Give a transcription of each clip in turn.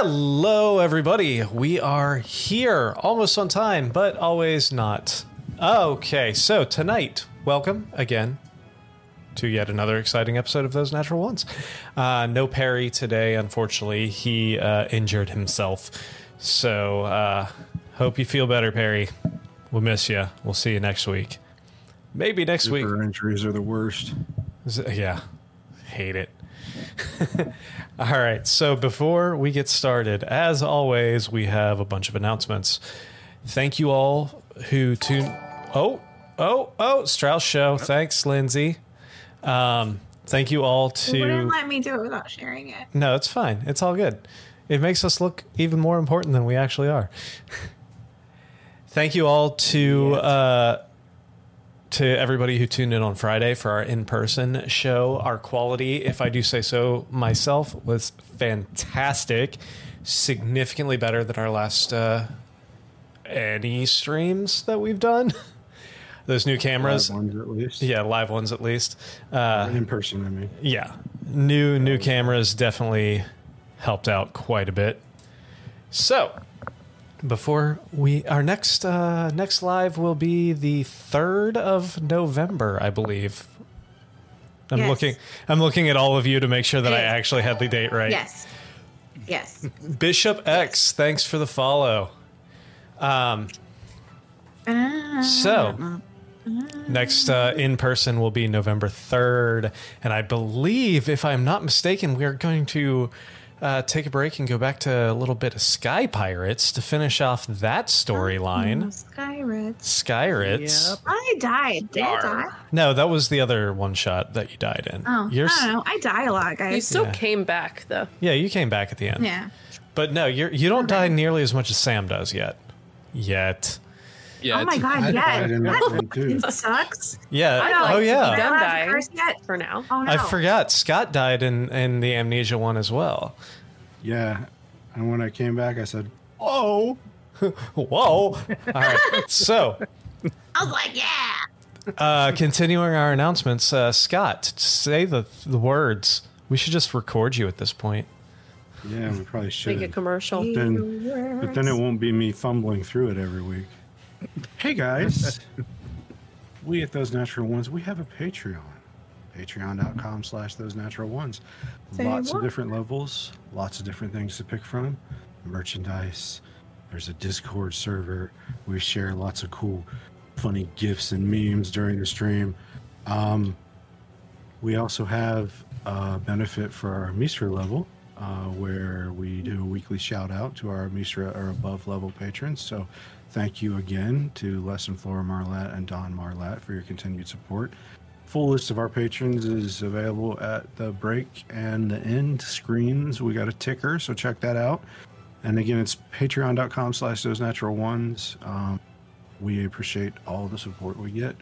Hello, everybody. We are here almost on time, but always not. Okay, so tonight, welcome again to yet another exciting episode of Those Natural Ones. Uh, no Perry today, unfortunately. He uh, injured himself. So, uh, hope you feel better, Perry. We'll miss you. We'll see you next week. Maybe next week. Injuries are the worst. It- Yeah, hate it. All right, so before we get started, as always, we have a bunch of announcements. Thank you all who tune. Oh, oh, oh, Strauss Show. Thanks, Lindsay. Um, thank you all You wouldn't let me do it without sharing it. No, it's fine. It's all good. It makes us look even more important than we actually are. Thank you all to uh, to everybody who tuned in on Friday for our in-person show. Our quality, if I do say so myself, was fantastic. Significantly better than our last uh, any streams that we've done. Those new cameras, Live ones at least. yeah, live ones at least. Uh, In person, I mean. yeah, new new cameras definitely helped out quite a bit. So, before we our next uh, next live will be the third of November, I believe. I'm Yes. looking. I'm looking at all of you to make sure that I actually had the date right. Yes. Yes. Bishop X, thanks for the follow. Um, so next uh, in person will be November 3rd. And I believe, if I'm not mistaken, we are going to uh, take a break and go back to a little bit of Sky Pirates to finish off that storyline. Skyrit. Skyrates. Yep. I died. Did I die? No, that was the other one shot that you died in. Oh, You're s- I don't know. I die a lot, You still Yeah. came back though. Yeah, you came back at the end. yeah. But no, you're, you don't die nearly as much as Sam does yet. Yet. Yeah, oh my it's- god, I yeah. died in that one, That too. fucking sucks. Yeah. I don't oh, yeah. to be done Am I allowed to dying curse yet? for now. Oh no. I forgot. Scott died in, in the amnesia one as well. Yeah. And when I came back, I said, "Oh, Whoa. All right. So, I was like, yeah. uh, continuing our announcements, uh, Scott, say the, the words. We should just record you at this point. yeah, we probably should." Make a commercial. Then, but then it won't be me fumbling through it every week. Hey guys, we at those natural ones, we have a Patreon. Patreon.com slash those natural ones. Say lots what? of different levels, lots of different things to pick from. Merchandise. There's a Discord server. We share lots of cool, funny gifs and memes during the stream. Um, we also have a benefit for our Misra level, uh, where we do a weekly shout out to our Misra or above level patrons. So thank you again to Les and Flora Marlat and Don Marlat for your continued support. Full list of our patrons is available at the break and the end screens. We got a ticker, so check that out. And again, it's patreon.com slash those natural ones. Um, we appreciate all the support we get.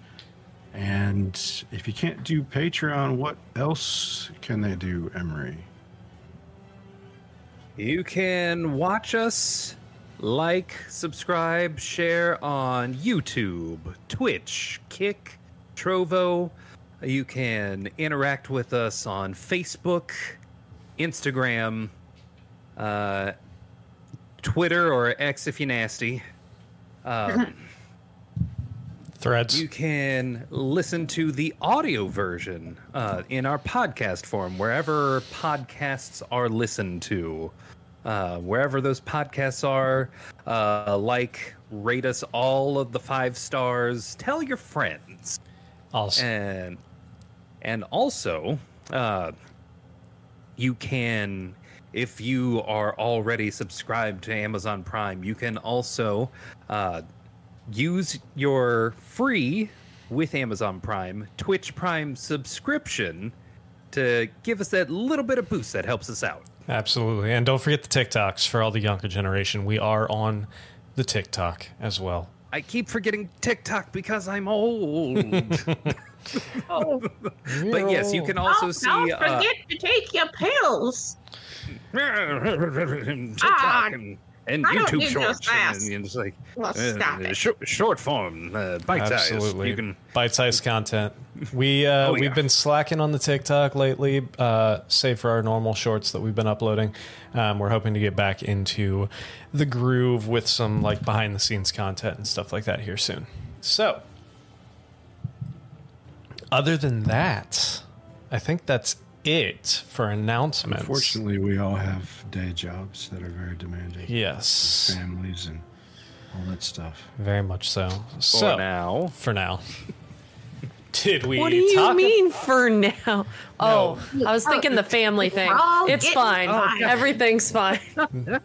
And if you can't do Patreon, what else can they do, Emery? You can watch us, like, subscribe, share on YouTube, Twitch, Kick, Trovo. You can interact with us on Facebook, Instagram, uh, Twitter, or X if you're nasty. Um, Threads. You can listen to the audio version uh, in our podcast form, wherever podcasts are listened to. Uh, wherever those podcasts are, uh, like, rate us all of the five stars. Tell your friends, also, and and also, uh, you can, if you are already subscribed to Amazon Prime, you can also uh, use your free with Amazon Prime Twitch Prime subscription to give us that little bit of boost that helps us out. Absolutely. And don't forget the TikToks for all the younger generation. We are on the TikTok as well. I keep forgetting TikTok because I'm old. Oh, but yes, you can also don't, see don't uh, forget to take your pills. TikTok Ah. and and I don't YouTube shorts, and, fast. and just like Well, stop uh, it. short, short form, uh, bite size. Absolutely. You can bite-sized content. We uh, Oh, we've yeah. been slacking on the TikTok lately, uh, save for our normal shorts that we've been uploading. Um, we're hoping to get back into the groove with some like behind-the-scenes content and stuff like that here soon. So, other than that, I think that's it for announcements. Unfortunately, we all have day jobs that are very demanding. yes, Families and all that stuff. very much so. for so now. for now. Did we What do you talk mean for now? Oh, I was thinking the family thing. We're It's getting fine. fine. Everything fine.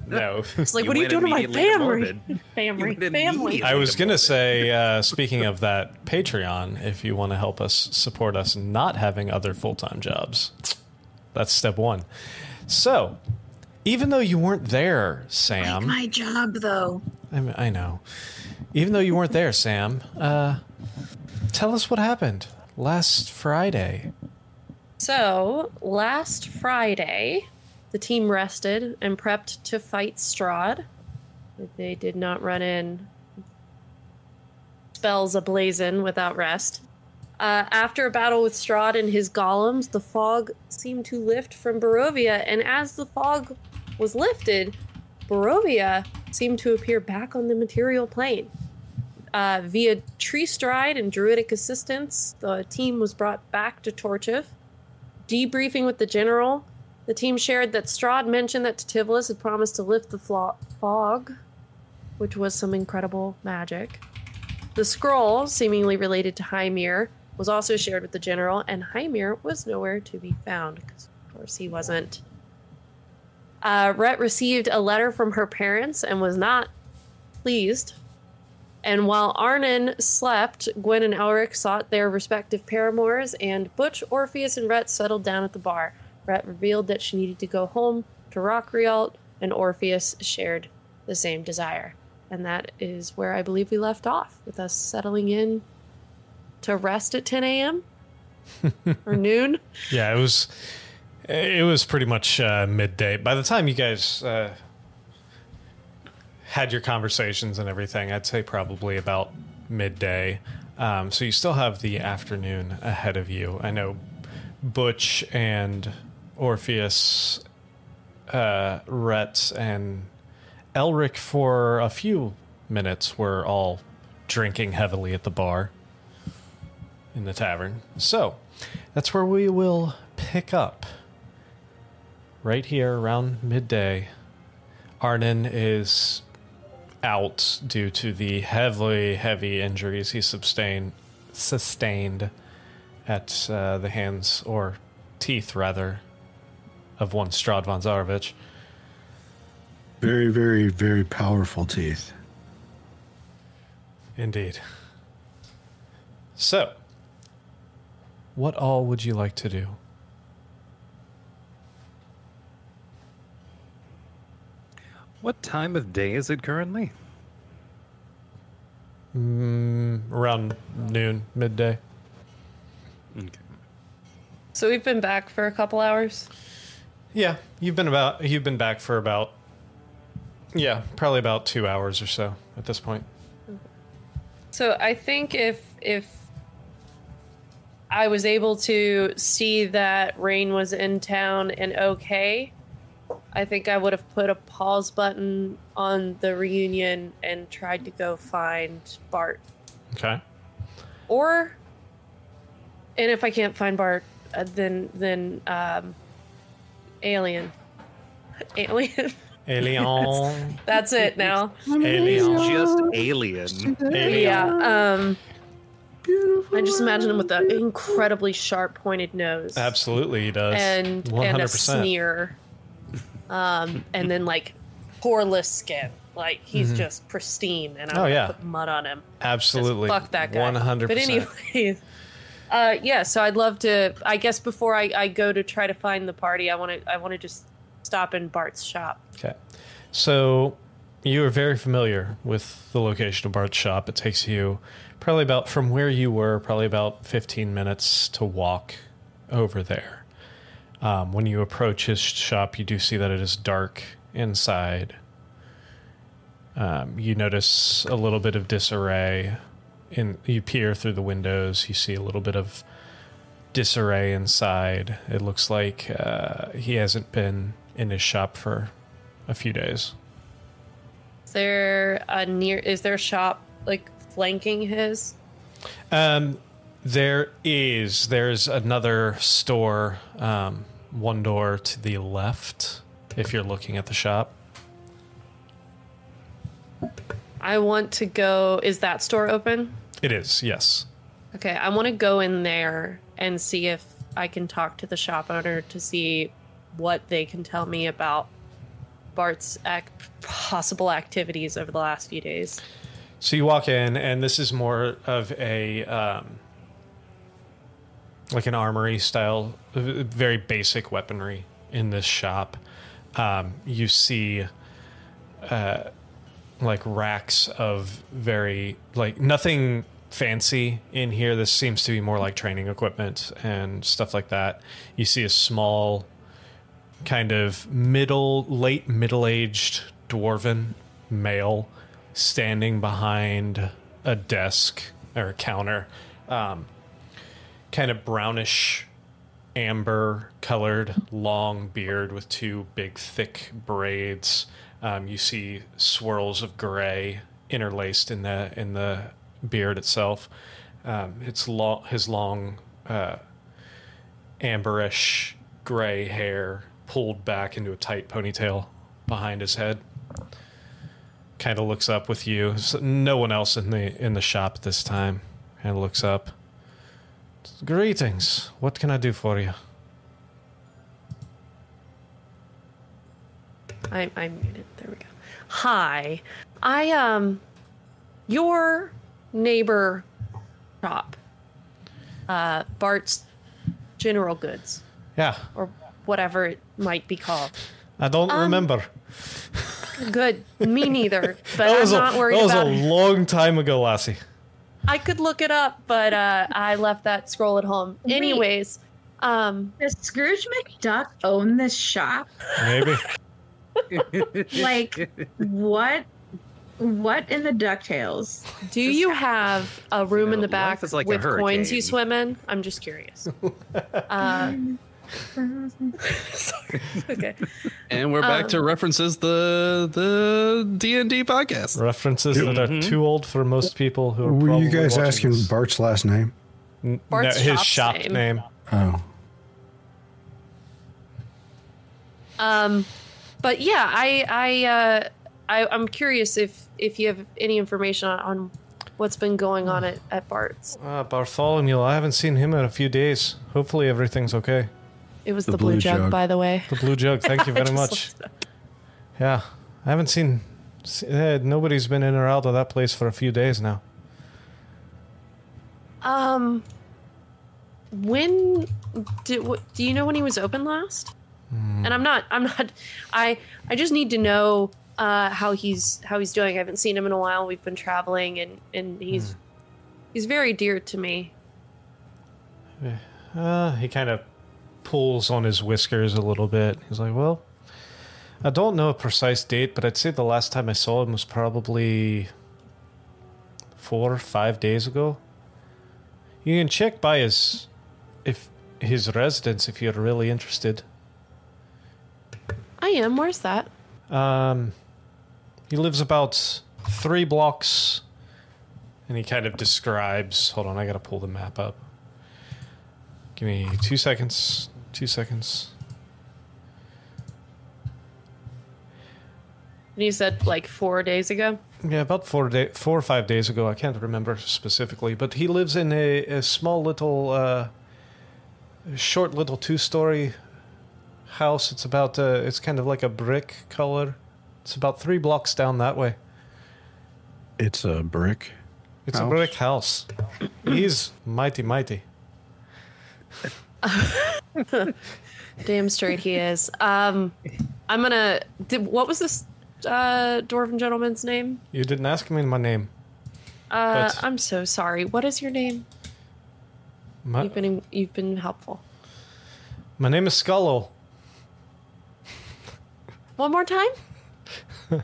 No. It's like, what are you doing to my family? Family, family. I was going to say, uh, speaking of that, Patreon, if you want to help us support us not having other full time jobs, that's step one. So, even though you weren't there, Sam, my job though. I, mean, I know, even though you weren't there, Sam, uh, tell us what happened last Friday. So, last Friday, the team rested and prepped to fight Strahd. They did not run in spells ablazing without rest. Uh, after a battle with Strahd and his golems, the fog seemed to lift from Barovia, and as the fog was lifted, Barovia seemed to appear back on the material plane. Uh, via tree stride and druidic assistance, the team was brought back to Torchiv. Debriefing with the general, the team shared that Strahd mentioned that Tativolis had promised to lift the flo- fog, which was some incredible magic. The scroll, seemingly related to Hymir, was also shared with the general, and Hymir was nowhere to be found, because of course he wasn't. Uh, Ret received a letter from her parents and was not pleased. And while Arnon slept, Gwen and Elric sought their respective paramours, and Butch, Orpheus, and Ret settled down at the bar. Ret revealed that she needed to go home to Rockrealt, and Orpheus shared the same desire. And that is where I believe we left off, with us settling in to rest at 10 a.m. or noon. Yeah, it was. It was pretty much uh, midday. By the time you guys uh, had your conversations and everything, I'd say probably about midday. Um, so you still have the afternoon ahead of you. I know Butch and Orpheus, uh, Ret, and Elric for a few minutes were all drinking heavily at the bar in the tavern. So that's where we will pick up. Right here around midday. Arnon is out due to the heavily, heavy injuries he sustained sustained at uh, the hands or teeth rather of one Strahd von Zarovich. Very, very, very powerful teeth. Indeed. So, what all would you like to do? What time of day is it currently? Mm, Around noon, midday. Okay. So we've been back for a couple hours. Yeah, you've been about you've been back for about yeah, probably about 2 hours or so at this point. So I think if if I was able to see that Rain was in town and okay, I think I would have put a pause button on the reunion and tried to go find Bart. Okay. Or and if I can't find Bart, uh, then then um Alien. Alien. Alien. That's it now. Alien. Just alien. Alien. Yeah. Um I just imagine him with an incredibly sharp pointed nose. Absolutely he does. and 100%. and a sneer, um, and then like poreless skin. Like he's just pristine, and I'm Mm-hmm. Oh, gonna yeah. put mud on him. Absolutely. Just fuck that guy. 100%. But anyways, uh, yeah. So I'd love to. I guess before I, I go to try to find the party, I want to I want to just stop in Bart's shop. Okay. So you are very familiar with the location of Bart's shop. It takes you probably about from where you were, probably about 15 minutes to walk over there. Um, when you approach his shop, you do see that it is dark inside. Um, you notice a little bit of disarray. In you peer through the windows, you see a little bit of disarray inside. It looks like uh, he hasn't been in his shop for a few days. Is there a near? Is there a shop like flanking his? Um, there is. There's another store, um, one door to the left, if you're looking at the shop. I want to go. Is that store open? It is, yes. Okay, I want to go in there and see if I can talk to the shop owner to see what they can tell me about Bart's ac- possible activities over the last few days. So you walk in, and this is more of a um, like an armory style, very basic weaponry in this shop. Um, you see uh, like racks of very like nothing fancy in here. This seems to be more like training equipment and stuff like that. You see a small kind of middle late middle-aged dwarven male standing behind a desk or a counter um, kind of brownish amber colored long beard with two big thick braids um, you see swirls of gray interlaced in the in the beard itself um, it's long his long uh, amberish gray hair pulled back into a tight ponytail behind his head. Kind of looks up with you. S- No one else in the in the shop this time. And looks up. Greetings. What can I do for you? I I muted. There we go. Hi, I um, your neighbor shop, uh, Bart's General Goods Yeah, or whatever it might be called. I don't Um, remember. Good, me neither. But I'm was, a, not worried about it. that was a long time ago, Lassie. I could look it up, but uh, I left that scroll at home. Wait. Anyways, um, Does Scrooge McDuck own this shop? Maybe. Like, what? What in the Ducktales? do you have a room in the back like with coins you swim in? I'm just curious. Uh, okay. And we're back Um, to references the the D and D podcast. References that are Mhm. too old for most people who are Were you guys asking this. Bart's last name? Bart's no, his shop's shop name. name. Oh, Um, but yeah, I I uh, I I'm curious if if you have any information on, on what's been going on at, at Bart's. Uh, Bartholomew, I haven't seen him in a few days. Hopefully everything's okay. It was The the, blue, blue jug, jug. by the way. The blue jug, thank you very much. looked it up. Yeah, I haven't seen. se- eh, nobody's been in or out of that place for a few days now. Um, when did what, do you know when he was open last? Hmm. And I'm not. I'm not. I I just need to know uh, how he's how he's doing. I haven't seen him in a while. We've been traveling, and and he's he's very dear to me. Uh, he kind of pulls on his whiskers a little bit. He's like, "Well, I don't know a precise date, but I'd say the last time I saw him was probably four, or five days ago. You can check by his if his residence if you're really interested. I am. Where's that? Um, he lives about three blocks, and he kind of describes. Hold on, I gotta pull the map up. Give me two seconds. Two seconds. And you said like four days ago. Yeah, about four day, four or five days ago. I can't remember specifically, but he lives in a, a small little, uh, short little two-story house. It's about, uh, it's kind of like a brick color. It's about three blocks down that way. it's a brick. It's a brick house. He's mighty, mighty. Damn straight he is. Um, I'm gonna. Did, what was this uh, dwarven gentleman's name? You didn't ask me my name. Uh, But- I'm so sorry. What is your name? My, You've been you've been helpful. my name is Scullo. One more time.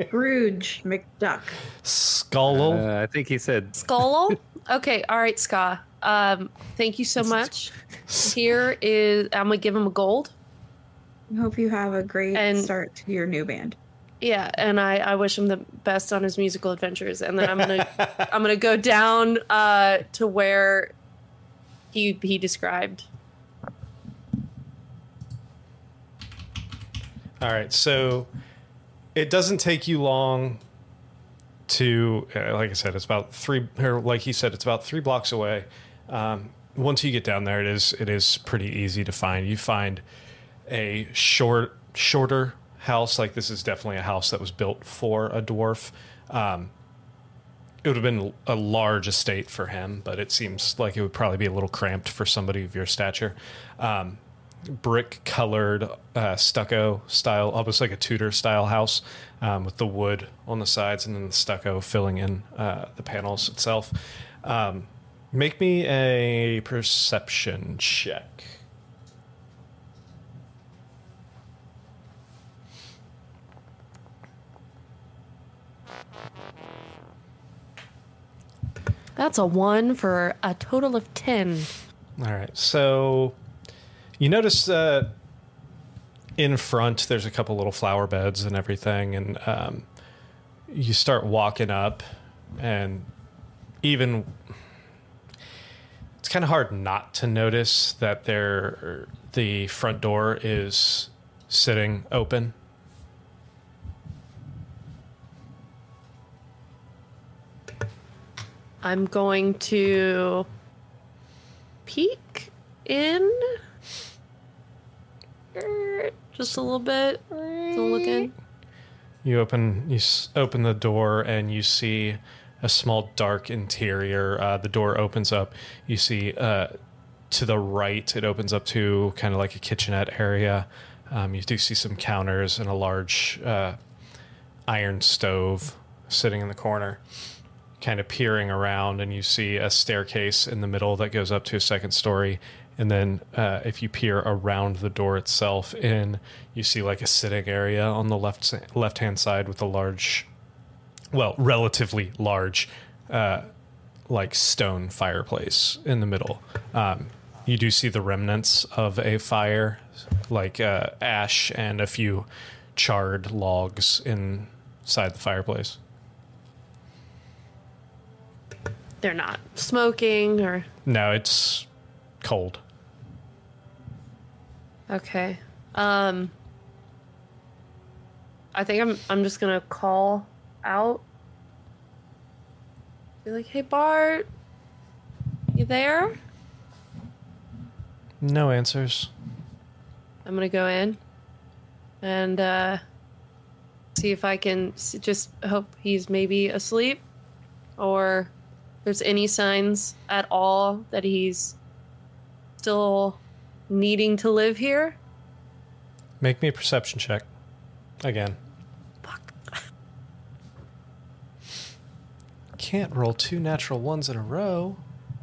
Scrooge McDuck. Skull. Uh, I think he said Skull? okay, all right, Ska. Um, thank you so much. Here is I'm gonna give him a gold. I hope you have a great And- start to your new band. Yeah, and I, I wish him the best on his musical adventures. And then I'm gonna I'm gonna go down uh, to where he he described. All right, so it doesn't take you long to, uh, like I said, it's about three, or like he said, it's about three blocks away. Um, once you get down there, it is it is pretty easy to find. You find a short, shorter house. Like this is definitely a house that was built for a dwarf. Um, it would have been a large estate for him, but it seems like it would probably be a little cramped for somebody of your stature. Um, brick colored uh, stucco style, almost like a Tudor style house, um, with the wood on the sides and then the stucco filling in uh, the panels itself. Um, make me a perception check. That's a one for a total of ten. All right. So you notice uh, in front there's a couple little flower beds and everything, and um, you start walking up, and even it's kind of hard not to notice that there the front door is sitting open. I'm going to peek in just a little bit. To look in. You open you open the door and you see a small dark interior. Uh, the door opens up. You see uh, to the right, it opens up to kind of like a kitchenette area. Um, you do see some counters and a large uh, iron stove sitting in the corner. Kind of peering around, and you see a staircase in the middle that goes up to a second story. And then, uh, if you peer around the door itself, in you see like a sitting area on the left left hand side with a large, well, relatively large, uh, like stone fireplace in the middle. Um, you do see the remnants of a fire, like uh, ash and a few charred logs inside the fireplace. They're not smoking or No, it's cold. okay. Um I think I'm I'm just gonna call out. Be like, hey Bart, you there? No answers. I'm gonna go in and uh, see if I can s- just hope he's maybe asleep or there's any signs at all that he's still needing to live here. Make me a perception check. Again. Can't roll two natural ones in a row.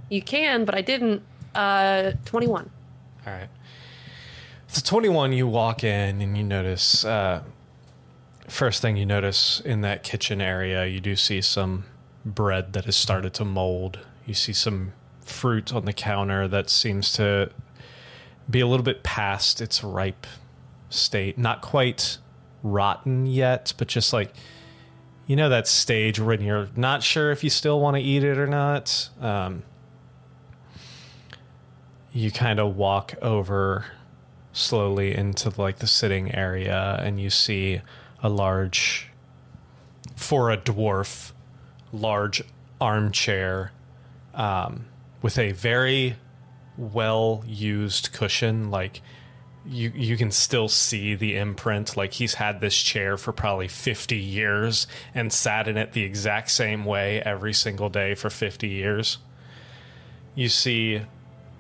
You can, but I didn't. Uh, 21. All right. So 21, you walk in and you notice, uh, first thing you notice in that kitchen area, you do see some bread that has started to mold. You see some fruit on the counter that seems to be a little bit past its ripe state. Not quite rotten yet, but just like, you know, that stage when you're not sure if you still want to eat it or not. Um, you kind of walk over slowly into like the sitting area and you see a large for a dwarf large armchair um, with a very well used cushion like you you can still see the imprint. Like he's had this chair for probably 50 years and sat in it the exact same way every single day for 50 years. You see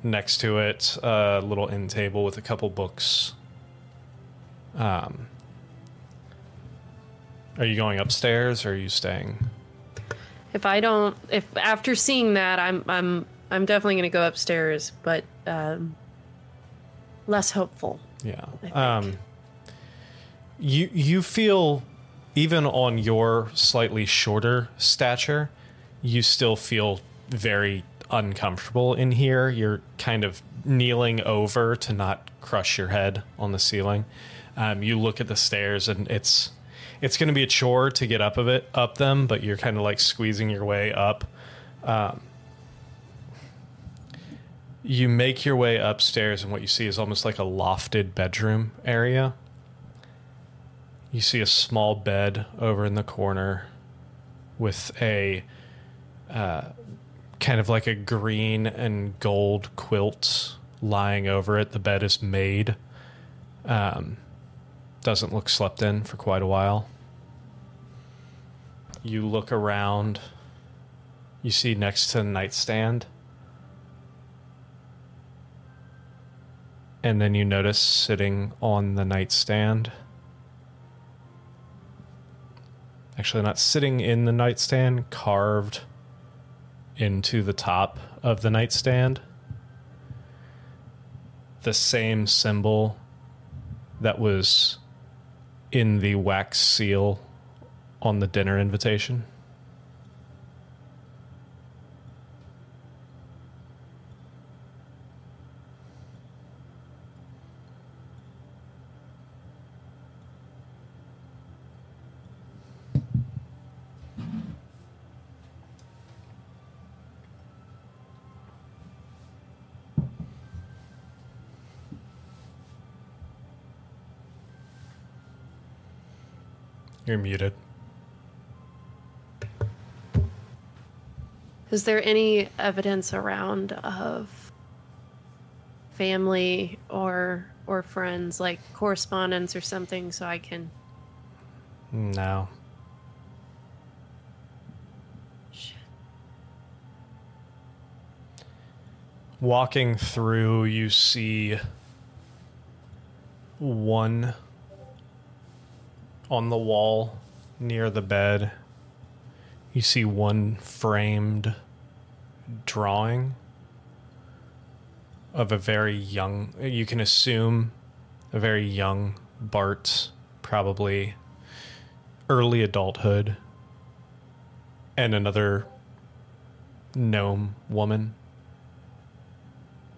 next to it a little end table with a couple books. Um are you going upstairs or are you staying? If I don't, if after seeing that, I'm, I'm, I'm definitely going to go upstairs, but um, less hopeful. yeah um you you feel even on your slightly shorter stature, you still feel very uncomfortable in here. You're kind of kneeling over to not crush your head on the ceiling. Um, you look at the stairs, and it's it's going to be a chore to get up of it up them, but you're kind of like squeezing your way up. Um, you make your way upstairs, and what you see is almost like a lofted bedroom area. You see a small bed over in the corner with a uh, kind of like a green and gold quilt lying over it. The bed is made. Um, doesn't look slept in for quite a while. You look around. You see next to the nightstand. And then you notice sitting on the nightstand. Actually, not sitting in the nightstand, carved into the top of the nightstand. The same symbol that was in the wax seal on the dinner invitation. You're muted. Is there any evidence around of family or or friends, like correspondence or something, so I can? No. Shit. Walking through, you see one on the wall near the bed. You see one framed drawing of a very young, you can assume a very young Bart, probably early adulthood, and another gnome woman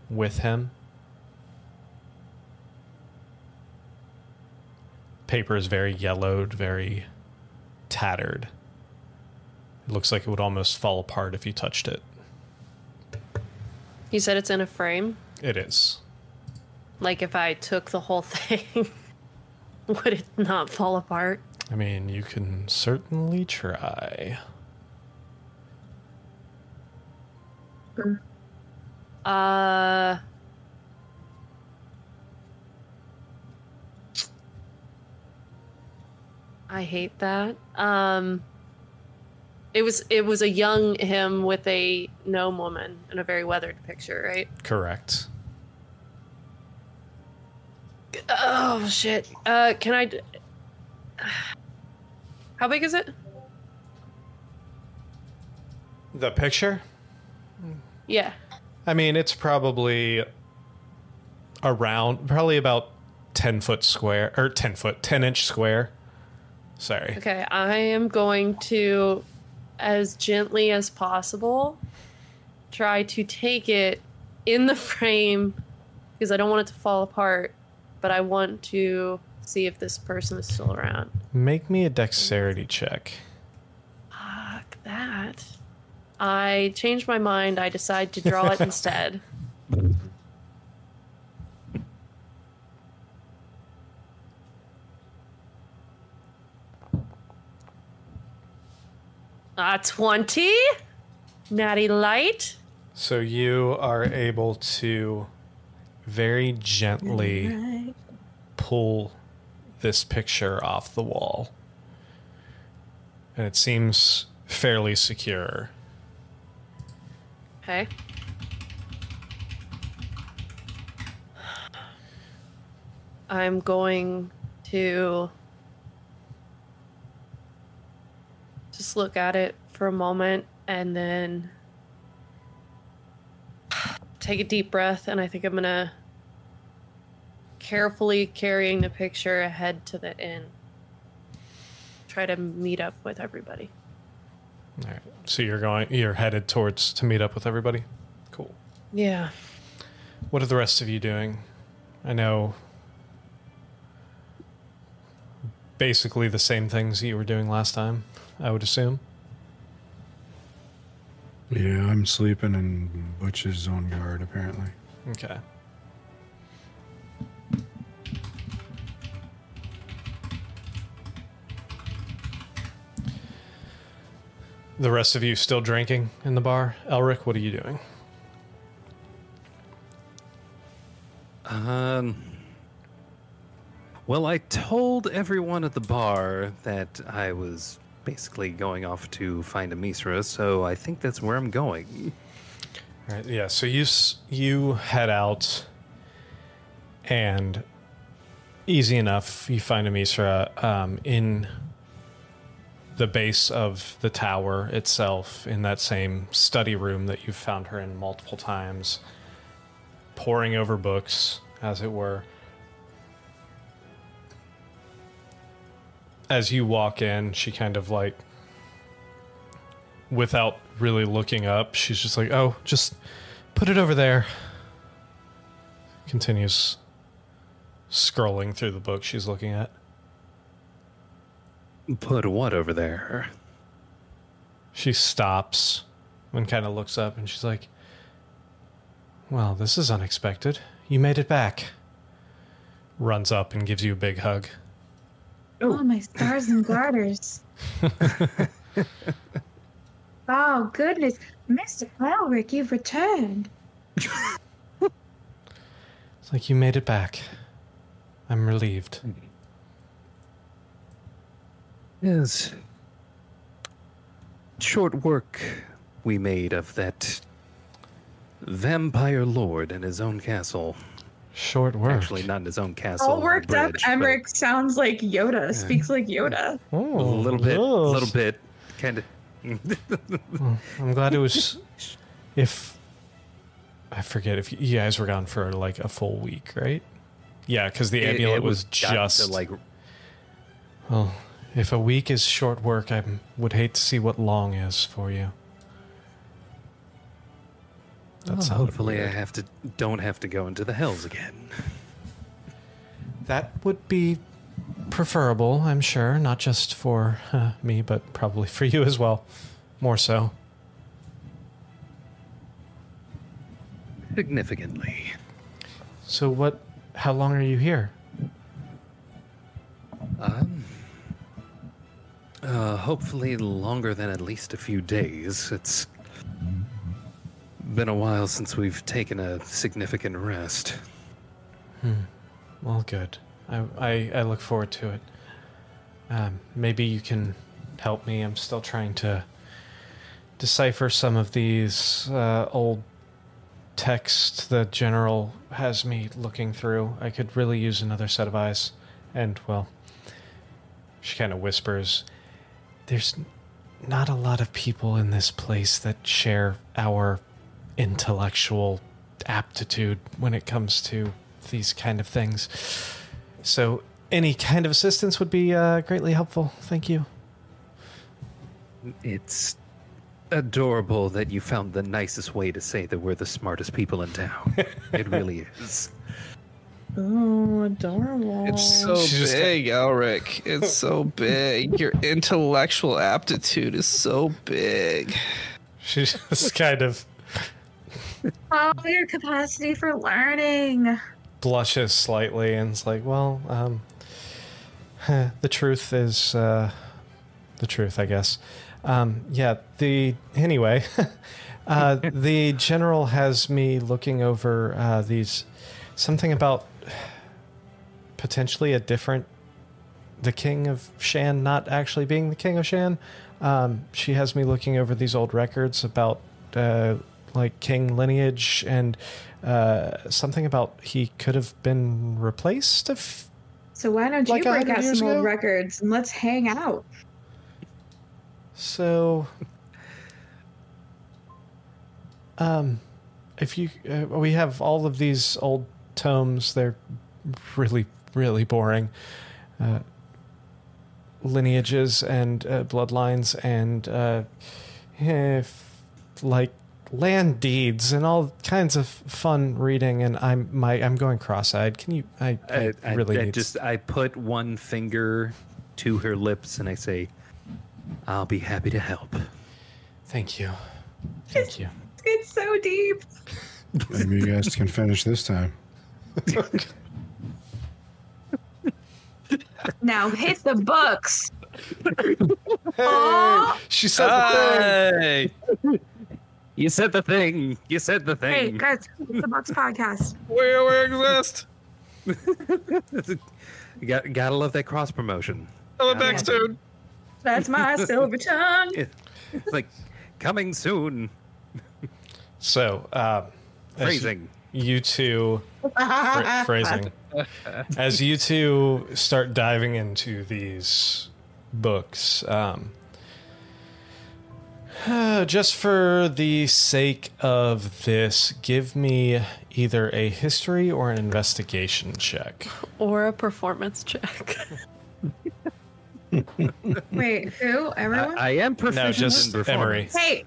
with him. Paper is very yellowed, very tattered. It looks like it would almost fall apart if you touched it. You said it's in a frame. It is. Like if I took the whole thing, would it not fall apart? I mean, you can certainly try. Uh. I hate that. Um it was it was a young him with a gnome woman and a very weathered picture, right? Correct. Oh shit. Uh can I d- How big is it? The picture? Yeah. I mean, it's probably around, probably about 10 foot square, or 10 foot, 10 inch square. Sorry. Okay, I am going to, as gently as possible, try to take it in the frame because I don't want it to fall apart, but I want to see if this person is still around. Make me a dexterity check. Fuck that. I change my mind. I decide to draw it instead. Ah, 20? Natty Light? So you are able to very gently pull this picture off the wall. And it seems fairly secure. Okay. I'm going to just look at it for a moment and then take a deep breath and I think I'm going to carefully carrying the picture ahead to the inn. try to meet up with everybody. All right. So you're going. You're headed towards to meet up with everybody. Cool. Yeah. What are the rest of you doing? I know. Basically the same things you were doing last time. I would assume. Yeah, I'm sleeping and Butch is on guard apparently. Okay. The rest of you still drinking in the bar? Elric, what are you doing? Um. Well, I told everyone at the bar that I was basically going off to find a Misra, so I think that's where I'm going. All right. Yeah. So you you head out, and easy enough, you find a Misra um, in the base of the tower itself, in that same study room that you've found her in multiple times, poring over books, as it were. As you walk in, she kind of like without really looking up, she's just like, "Oh, just put it over there." Continues scrolling through the book she's looking at. Put what over there? She stops and kind of looks up and she's like, "Well, this is unexpected. You made it back." Runs up and gives you a big hug. Oh. oh, my stars and garters. oh, goodness. Mr. Elric, you've returned. It's like you made it back. I'm relieved. Yes. Short work we made of that vampire lord and his own castle. Short work. Actually, not in his own castle. All on the worked up. bridge, but Emmerich sounds like Yoda, speaks like Yoda. Oh, A little bit. A yes. little bit. Kind of. I'm glad it was. If I forget if you guys were gone for like a full week, right? Yeah, because the amulet was, just like Well, if a week is short work, I would hate to see what long is for you. That sounded hopefully I have to don't have to go into the hells again. That would be preferable, I'm sure, not just for uh, me, but probably for you as well. More so. Significantly. So, what? How long are you here? Um, uh, hopefully longer than at least a few days. It's been a while since we've taken a significant rest. Well, good. I, I, I look forward to it. Um, maybe you can help me. I'm still trying to decipher some of these uh, old texts the general has me looking through. I could really use another set of eyes. And, well, she kind of whispers, There's not a lot of people in this place that share our intellectual aptitude when it comes to these kind of things. So, any kind of assistance would be uh, greatly helpful. Thank you. It's adorable that you found the nicest way to say that we're the smartest people in town. it really is. Oh, adorable. It's so She just- big, Elric. It's so big. Your intellectual aptitude is so big. She just kind of Oh, your capacity for learning. blushes slightly and is like, well, um, the truth is uh, the truth, I guess. Um, yeah, the anyway, uh, the general has me looking over uh, these something about potentially a different the king of Shan not actually being the king of Shan. Um, she has me looking over these old records about uh, like king lineage and uh, something about he could have been replaced if So why don't Like you break out some ago? old records and let's hang out? so. Um, if you uh, we have all of these old tomes, they're really really boring. Uh, lineages and uh, bloodlines and uh, eh, f- like land deeds and all kinds of fun reading. And I'm my I'm going cross-eyed. Can you? I, I, I, I- really I need just I put one finger to her lips and I say, "I'll be happy to help." Thank you. Thank you. It's so deep. Maybe you guys can finish this time. Now hit the books. Hey, Aw. she said the thing. Hey, you said the thing. You said the thing. Hey guys, it's the Bucks podcast. Where we exist? You got gotta love that cross promotion. Hello, Baxter. That's my silver tongue. It's like coming soon. So, um, as Phrasing. You two Phra- phrasing. As you two start diving into these books, um, Uh, just for the sake of this, give me either a history or an investigation check. Or a performance check. Wait, who? Everyone? I, I am proficient No, just Emery. performance. hey,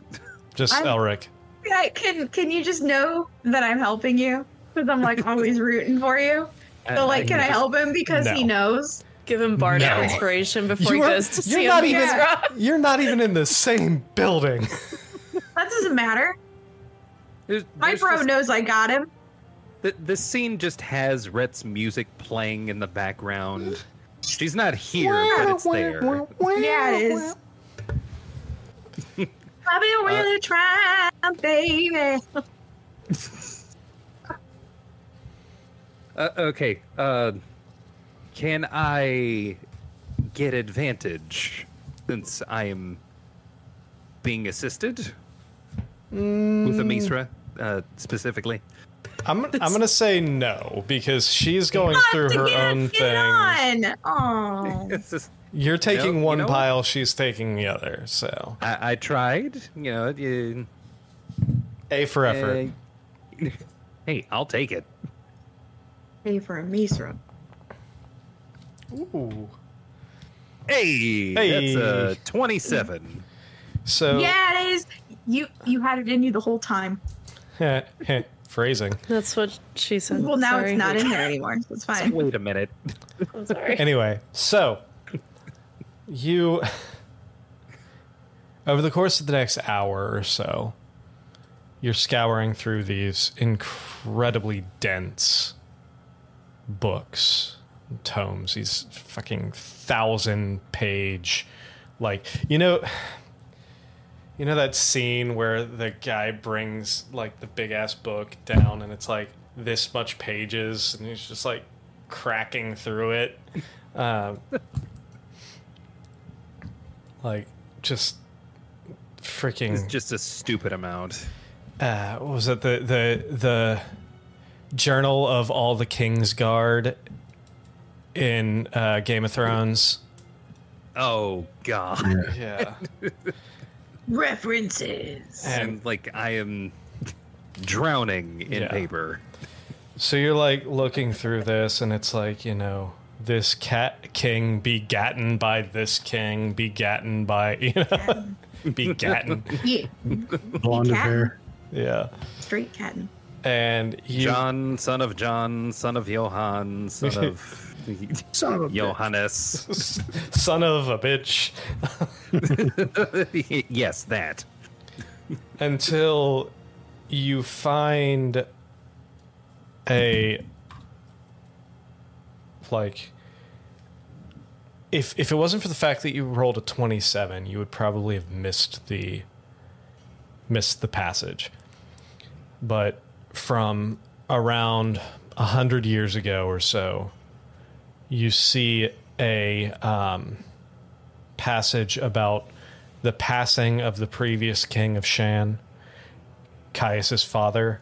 Just I'm- Elric. I- can can you just know that I'm helping you? Because I'm like always rooting for you. Uh, so like, can I help him because he knows? Give him bardic No. inspiration before You he goes to you're see not him. even Yeah. you're not even in the same building. That doesn't matter. There's- My there's bro just- knows I got him. The, the scene just has Ret's music playing in the background. She's not here, but it's there. Yeah, it is. I've been really trying, baby. Uh, okay. Uh, can I get advantage since I am being assisted with Amisra uh, specifically? I'm I'm gonna say no because she's going through her own thing. on. Oh, just- You're taking you one know- pile, she's taking the other. So I, I tried. You know. You, A for effort. uh, hey, I'll take it. pay for Amisra. Ooh. Hey, Hey. that's a twenty-seven. So Yeah, it is. You you had it in you the whole time. phrasing. That's what she said. Well, now Sorry. it's not in there anymore. So it's fine. Wait a minute. I'm sorry. Anyway, so you over the course of the next hour or so, you're scouring through these incredibly dense books, tomes, these fucking thousand page like you know you know that scene where the guy brings like the big ass book down and it's like this much pages and he's just like cracking through it um, like just freaking It's just a stupid amount. uh, what was it the the the journal of all the king's guard in uh, game of thrones Oh God. yeah References. and like I am drowning in Yeah. paper. So you're like looking through this, and it's like you know this cat king begotten by this king, begotten by you know, begotten. Yeah, Blonde of hair. yeah, straight catting. and you, John, son of John, son of Johann, son of Son of a bitch. Johannes. son of a bitch, yes, that. until you find a like. If if it wasn't for the fact that you rolled a twenty seven, you would probably have missed the missed the passage. But from around a hundred years ago or so, you see a um, passage about the passing of the previous king of Shan, Caius's father,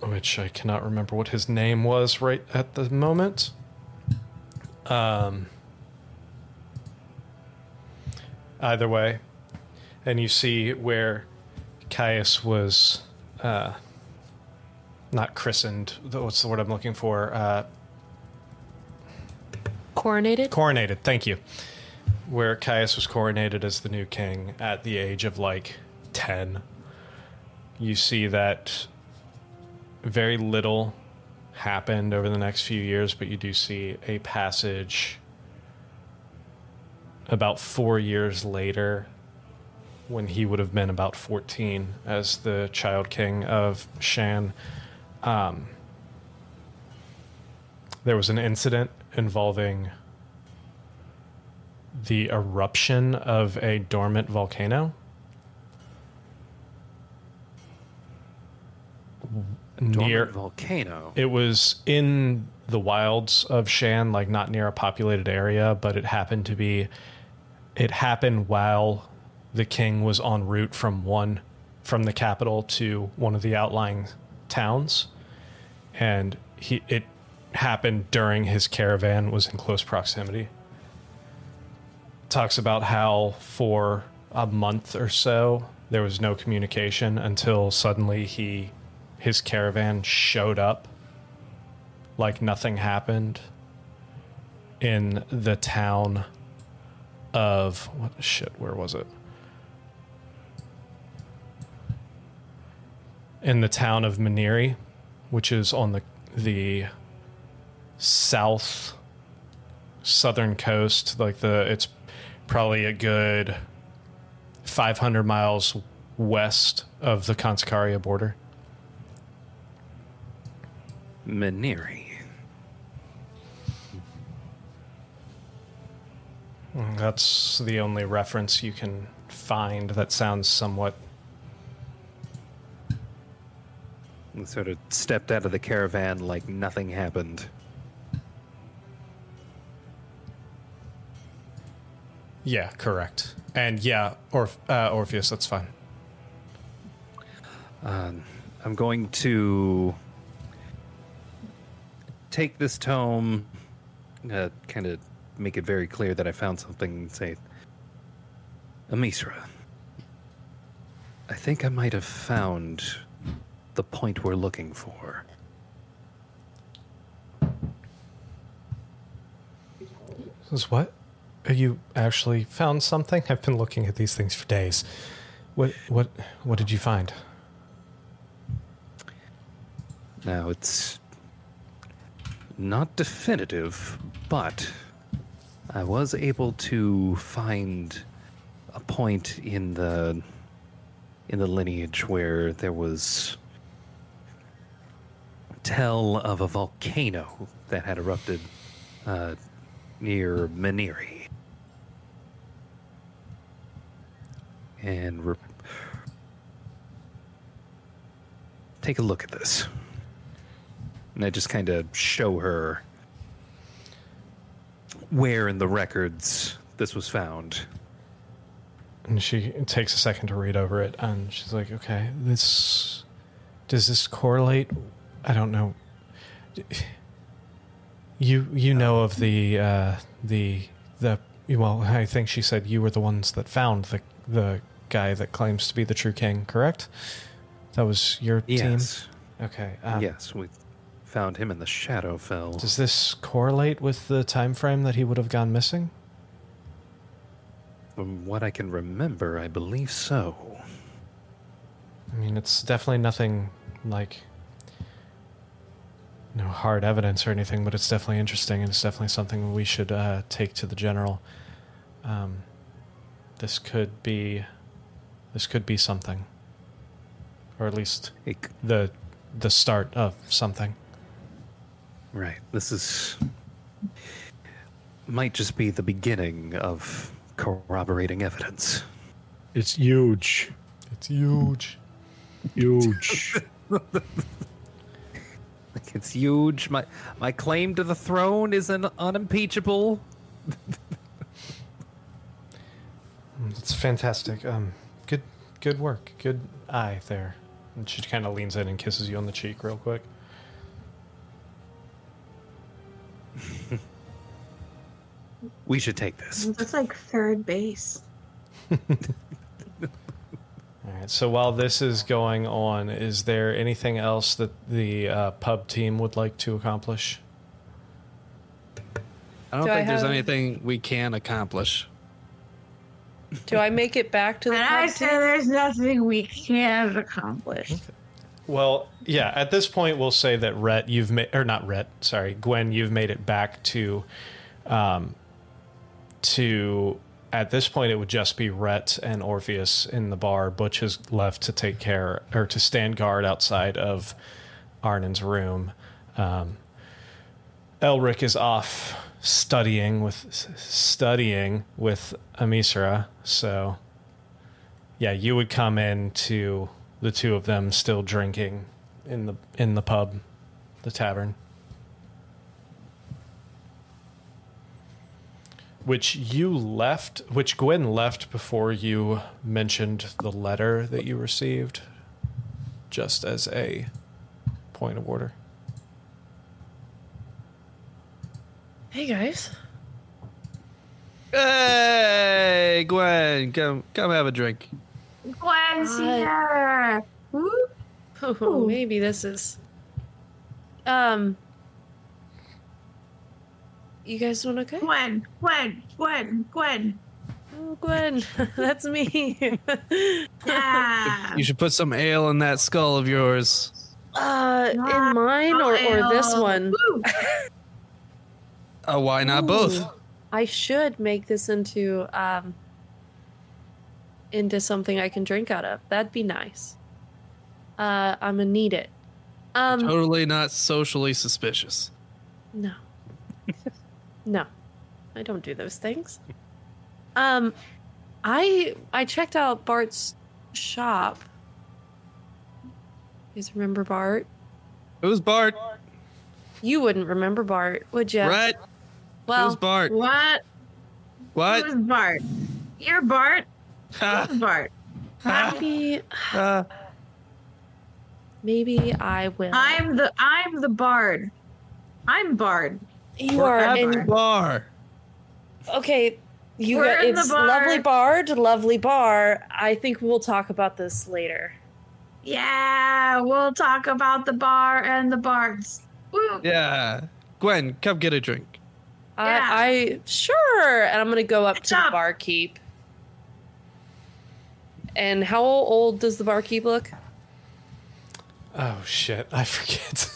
which I cannot remember what his name was right at the moment. Um, either way, and you see where Caius was uh, not christened. What's the word I'm looking for? Uh, Coronated? coronated. Thank you. Where Caius was coronated as the new king at the age of like 10. You see that very little happened over the next few years, but you do see a passage about four years later when he would have been about 14 as the child king of Shan. Um, there was an incident involving the eruption of a dormant volcano. Dormant Near volcano. it was in the wilds of Shan, like not near a populated area, but it happened to be it happened while the king was en route from one from the capital to one of the outlying towns. And he it happened during his caravan was in close proximity. Talks about how for a month or so. There was no communication until suddenly he his caravan showed up like nothing happened in the town of what shit where was it? In the town of Maniri which is on the the south southern coast like the it's probably a good 500 miles west of the Conscaria border Maniri. That's the only reference you can find that sounds somewhat. And Sort of stepped out of the caravan like nothing happened. Yeah, correct. And yeah, Orf- uh, Orpheus, that's fine. Um, I'm going to take this tome, uh, kind of make it very clear that I found something and say, Amisra, I think I might have found the point we're looking for. Is what? You actually found something? I've been looking at these things for days. What? What? What did you find? Now, it's not definitive, but I was able to find a point in the in the lineage where there was tell of a volcano that had erupted uh, near Maniri. And re- take a look at this. And I just kind of show her where in the records this was found. And she takes a second to read over it, and she's like, "Okay, this does this correlate? I don't know. You you know of the uh, the the well, I think she said you were the ones that found the the guy that claims to be the true king, correct? That was your Yes. team. Okay. Um, yes, we found him in the Shadowfell. Does this correlate with the time frame that he would have gone missing? From what I can remember, I believe so. I mean, it's definitely nothing like no hard evidence or anything, but it's definitely interesting, and it's definitely something we should uh, take to the general. Um, this could be, this could be something, or at least c- the the start of something. right. This is might just be the beginning of corroborating evidence. It's huge. It's huge. Huge. Like it's huge. My my claim to the throne is an unimpeachable. It's fantastic. Um, good, good work. Good eye there. And she kind of leans in and kisses you on the cheek real quick. We should take this. That's like third base. All right. So while this is going on, is there anything else that the uh, pub team would like to accomplish? I don't Do I think there's have- anything we can accomplish. Do I make it back to the And I pub say too? there's nothing we can't accomplish. Well, yeah. At this point, we'll say that Ret, you've made, or not Ret, sorry, Gwen, you've made it back to, um, to. At this point, it would just be Ret and Orpheus in the bar. Butch is left to take care or to stand guard outside of Arnon's room. Um, Elric is off studying with studying with Amisra. So, yeah, you would come in to the two of them still drinking in the in the pub, the tavern. Which you left, which Gwen left before you mentioned the letter that you received, just as a point of order. Hey guys. Hey, Gwen, come come have a drink. Gwen's Hi. here. Woo. Oh, maybe this is. Um. You guys doing okay? Gwen, Gwen, Gwen, Gwen. Oh, Gwen, that's me. Yeah. You should put some ale in that skull of yours. uh, in mine or, or this one? Woo. Oh, why not both? I should make this into um into something I can drink out of. That'd be nice. Uh, I'm gonna need it. Um, Totally not socially suspicious. No. no. I don't do those things. Um I I checked out Bart's shop. You guys remember Bart? Who's Bart? You wouldn't remember Bart, would you? Right? Well, Who's Bart? What? What? Who's Bart? You're Bart. Ha, Who's Bart? maybe ha. maybe I will. I'm the I'm the bard. I'm Bard. You We're are in the bar. Okay, you We're got in the it's bar. lovely bard, lovely bar. I think we'll talk about this later. Yeah, we'll talk about the bar and the bards. Woo. Yeah. Gwen, come get a drink. Yeah. I, I sure, and I'm gonna go up Good to the barkeep. And how old does the barkeep look? Oh shit, I forget.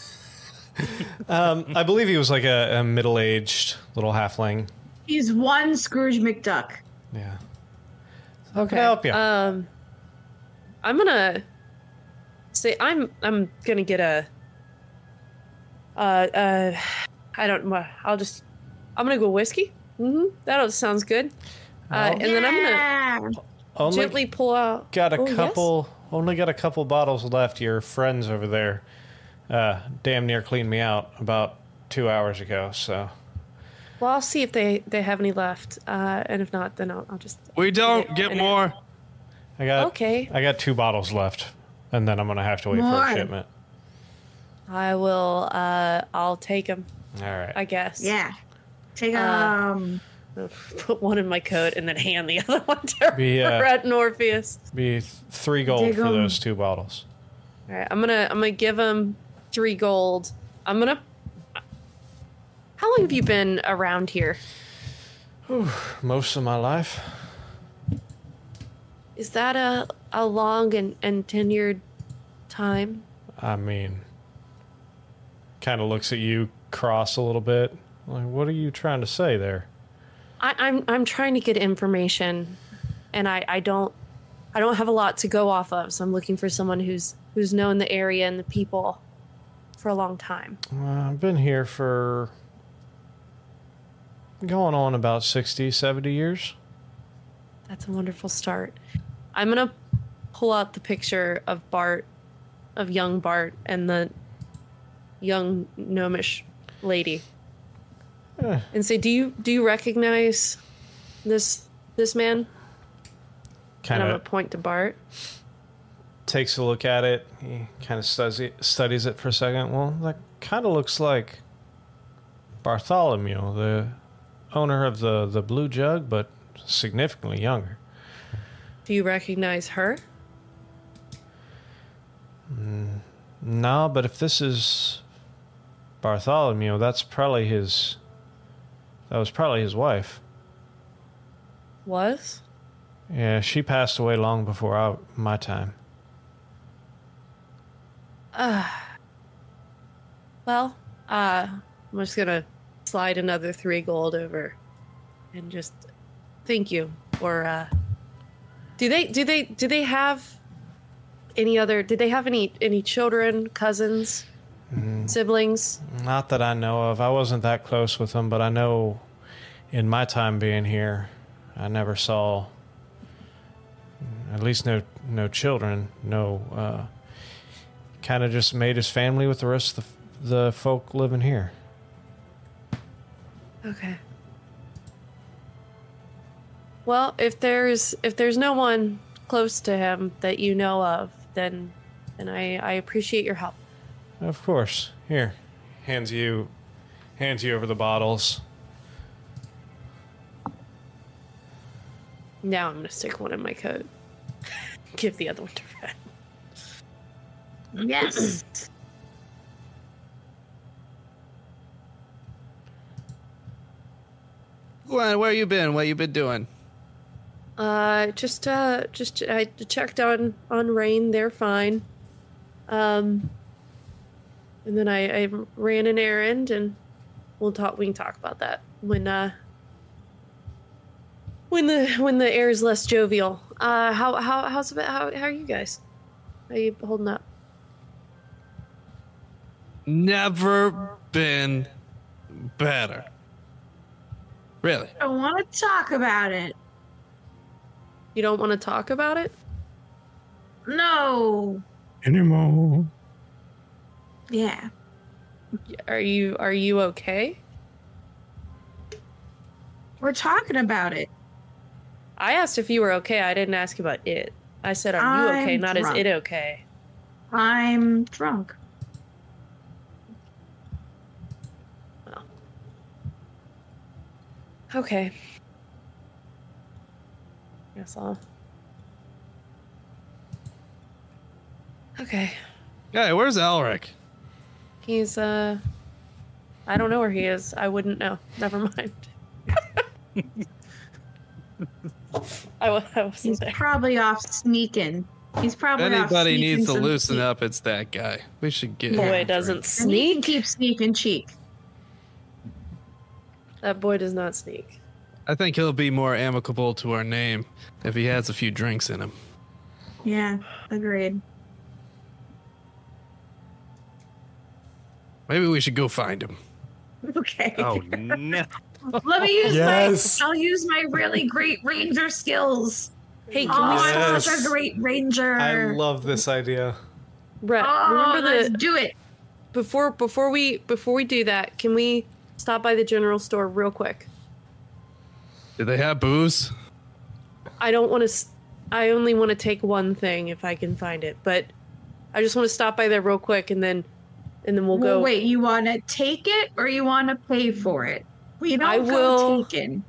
um, I believe he was like a, a middle-aged little halfling. He's one Scrooge McDuck. Yeah. How can I help you? Um, I'm gonna say I'm I'm gonna get a. Uh, uh, I don't. I'll just. I'm gonna go whiskey. Mm-hmm. That sounds good. Uh, and then I'm gonna only gently pull out. got a Oh, yes? couple. Only got a couple bottles left. Your friends over there, uh, damn near cleaned me out about two hours ago. So Well, I'll see if they they have any left. Uh, and if not, then I'll, I'll just. We don't get And- more. I got Okay. I got two bottles left, and then I'm gonna have to wait for a shipment. I will. Uh, I'll take them. All right. I guess. Yeah. Take Uh, um Put one in my coat and then hand the other one to Be, uh, Ret and Orpheus. Be three gold Dig for 'em. those two bottles. All right, I'm gonna I'm gonna give him three gold. I'm gonna. How long have you been around here? Most of my life. Is that a a long and and tenured time? I mean, kind of looks at you cross a little bit. Like, what are you trying to say there? I, I'm I'm trying to get information, and I I don't I don't have a lot to go off of. So I'm looking for someone who's who's known the area and the people for a long time. Uh, I've been here for going on about 60, 70 years. That's a wonderful start. I'm gonna pull out the picture of Bart, of young Bart, and the young gnomish lady, Eh. and say, "Do you do you recognize this this man?" Kind of point to Bart. Takes a look at it. He kind of studies studies it for a second. Well, that kind of looks like Bartholomew, the owner of the the Blue Jug, but significantly younger. Do you recognize her? Mm, no, but if this is Bartholomew, that's probably his That was probably his wife. Was? Yeah, she passed away long before I, my time. Well, uh, I'm just gonna slide another three gold over, and just thank you. Or uh, do they do they do they have any other? Did they have any any children, cousins, siblings? Not that I know of. I wasn't that close with them, but I know in my time being here, I never saw at least no no children. No, uh, kind of just made his family with the rest of the, the folk living here. Okay. Well, if there's if there's no one close to him that you know of, then then I I appreciate your help. Of course. Here, hands you hands you over the bottles. Now I'm gonna stick one in my coat. Give the other one to Ret. Yes. Gwen, where you been? What you been doing? Uh, just uh, just I checked on on Rain. They're fine. Um, and then I, I ran an errand, and we'll talk. We can talk about that when uh when the when the air is less jovial. Uh, how how how's about how how are you guys? How you holding up? Never been better. Really? I don't want to talk about it. You don't want to talk about it? No. Anymore. Yeah. Are you are you okay? We're talking about it. I asked if you were okay. I didn't ask about it. I said, "Are you okay?" I'm Not drunk. is it okay? I'm drunk. Okay. Guess I'll. Okay. Hey, where's Elric? He's uh. I don't know where he is. I wouldn't know. Never mind. I, wa- I wasn't He's there. probably off sneaking. He's If probably off anybody sneaking needs to some loosen cheek. up, it's that guy. We should get Yeah. him. Boy a doesn't drink. And he can sneak. keep sneaking cheek. That boy does not sneak. I think he'll be more amicable to our name if he has a few drinks in him. Yeah, agreed. Maybe we should go find him. Okay. Oh no! Let me use Yes. my. I'll use my really great ranger skills. Hey, Oh, can we I'm such a great ranger. I love this idea. Brett, Oh, remember let's the do it. before before we before we do that, can we stop by the general store real quick? Do they have booze? I don't want to. I only want to take one thing if I can find it, but I just want to stop by there real quick and then, and then we'll Well, go. wait, you want to take it or you want to pay for it? We don't I go will- taken.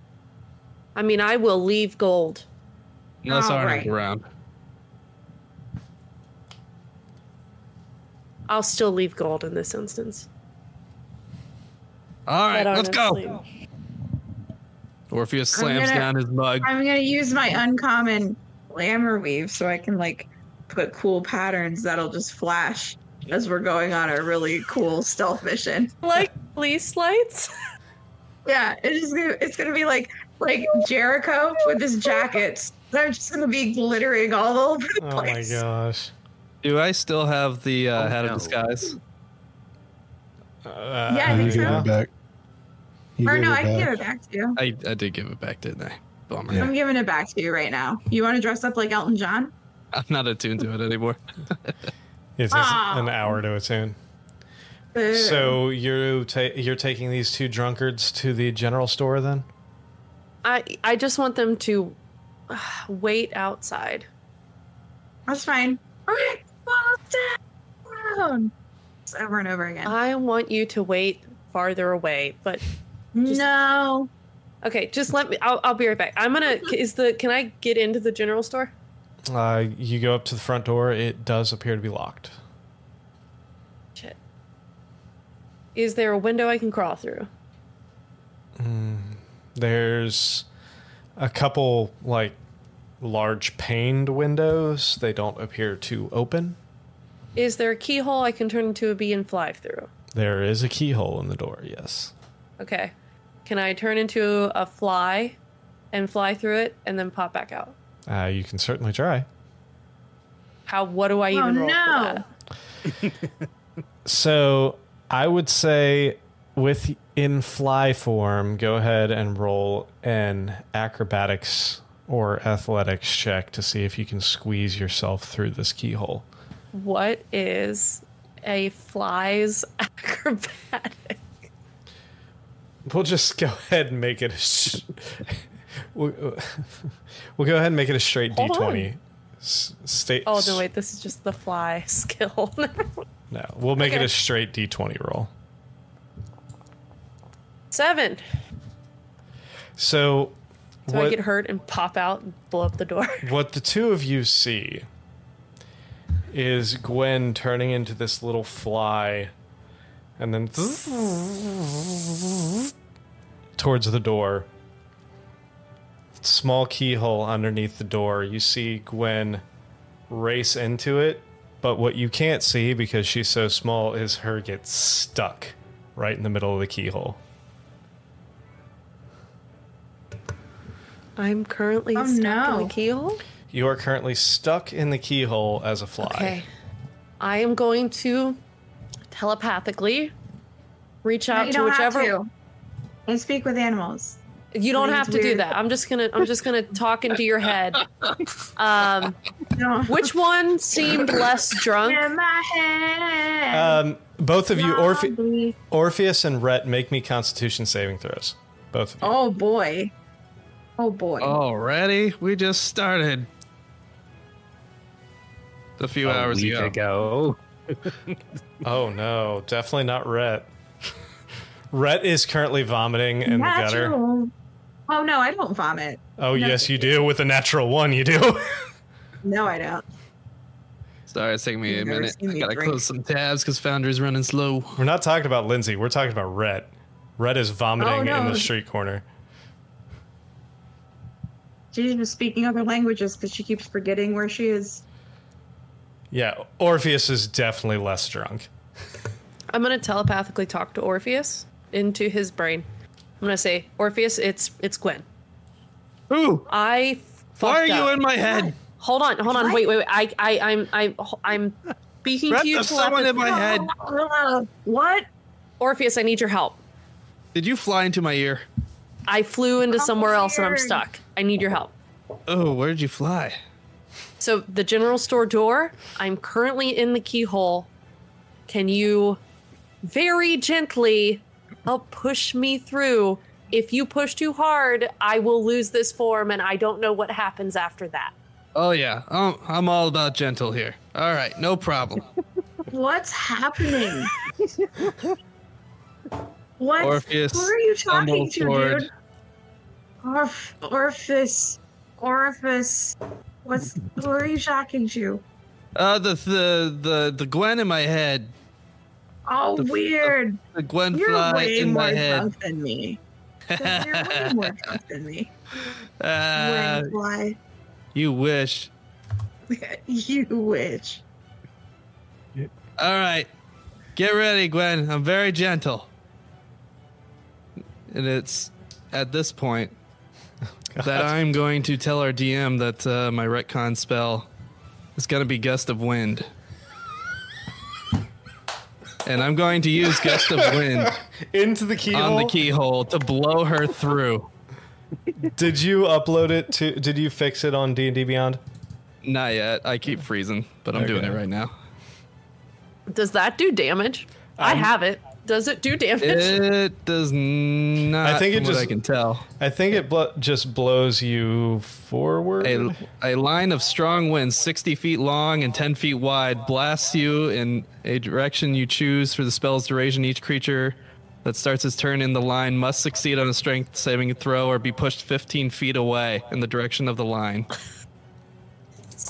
I mean, I will leave gold. Unless All Arnold's right. around. I'll still leave gold in this instance. All right, Let let's go. sleep. Or if he slams gonna- down his mug. I'm gonna use my uncommon glamerweave so I can like put cool patterns that'll just flash as we're going on a really cool stealth mission. Like police lights. Yeah, it's just gonna, it's gonna be like like Jericho with his jackets. They're just gonna be glittering all over the place. Oh my gosh. Do I still have the uh, Oh, hat no. of disguise? Uh, Yeah, I think so. it back. You Or no, I can give it back to you. I, I did give it back, didn't I? Bummer. Yeah. I'm giving it back to you right now. You want to dress up like Elton John? I'm not attuned to it anymore. It takes Ah. an hour to attune. Boo. So you're ta- you're taking these two drunkards to the general store then? I I just want them to uh, wait outside. that's fine. Okay, fall down. It's over and over again. I want you to wait farther away, but just- no. okay, just let me. I'll, I'll be right back. I'm gonna. Is the? Can I get into the general store? Uh, you go up to the front door. It does appear to be locked. Shit. Is there a window I can crawl through? There's a couple like large paned windows. They don't appear to open. Is there a keyhole I can turn into a bee and fly through? There is a keyhole in the door. Yes. Okay. Can I turn into a fly and fly through it and then pop back out? Uh, you can certainly try. How? What do I Oh, even roll no. for that? So I would say with in fly form, go ahead and roll an acrobatics or athletics check to see if you can squeeze yourself through this keyhole. What is a fly's acrobatic? We'll just go ahead and make it a. Sh- we'll, we'll go ahead and make it a straight Hold d20. S- State. Oh no, wait. This is just the fly skill. No, we'll make it a straight d20 roll. Seven. So, Do I get hurt and pop out and blow up the door? what the two of you see is Gwen turning into this little fly and then towards the door. Small keyhole underneath the door. You see Gwen race into it, but what you can't see because she's so small is her get stuck right in the middle of the keyhole. I'm currently Oh, stuck in the keyhole. You are currently stuck in the keyhole as a fly. Okay. I am going to telepathically reach out you to whichever. have to. And speak with animals. You don't have to do that. I'm just gonna. I'm just gonna talk into your head. Um, No. which one seemed less drunk? In my head. Um, both of you, Orphe- Orpheus and Ret, make me Constitution saving throws. Both of you. Oh boy. Oh boy. Already? We just started. A few A hours week ago. ago. Oh no, definitely not Ret. Ret is currently vomiting in the gutter. Oh no, I don't vomit. Oh No, yes, you do. With a natural one, you do. No, I don't. Sorry, it's taking me a You've never minute. seen I gotta drink. close some tabs because Founder's running slow. We're not talking about Lindsay. We're talking about Ret. Ret is vomiting Oh, in the oh, street corner. She's just speaking other languages because she keeps forgetting where she is. Yeah, Orpheus is definitely less drunk. I'm gonna telepathically talk to Orpheus into his brain. I'm gonna say, Orpheus, it's it's Gwen. Ooh! I. Why are fucked you up. in my head? Hold on, hold on, What? wait, wait, wait. I, I, I'm, I'm, I'm speaking Brett, to you. there's someone in my head. What? Orpheus, I need your help. Did you fly into my ear? I flew into Oh, somewhere else and I'm stuck. I need your help. Oh, where did you fly? So the general store door. I'm currently in the keyhole. Can you very gently help push me through? If you push too hard, I will lose this form, and I don't know what happens after that. Oh yeah, I'm, I'm all about gentle here. All right, no problem. What's happening? what? Orpheus Who are you talking to, forward. dude? Orph, Orpheus, Orifice. What's? Who are you talking to? Uh, the the the the Gwen in my head. Oh, The weird. The Gwen You're fly in my head. drunk than me. You're way more drunk than me. Uh, When fly. you wish. you wish. All right, get ready, Gwen. I'm very gentle. And it's at this point that I'm going to tell our DM that uh, my retcon spell is going to be Gust of Wind. And I'm going to use Gust of Wind Into the keyhole. on the keyhole to blow her through. Did you upload it to? Did you fix it on D and D Beyond? Not yet. I keep freezing, but I'm doing it right now. Does that do damage? I Um, have it. Does it do damage? It does not. I think it just. I can tell. I think it blo- just blows you forward. A, a line of strong winds, 60 feet long and 10 feet wide, blasts you in a direction you choose for the spell's duration. Each creature that starts its turn in the line must succeed on a strength saving throw or be pushed 15 feet away in the direction of the line.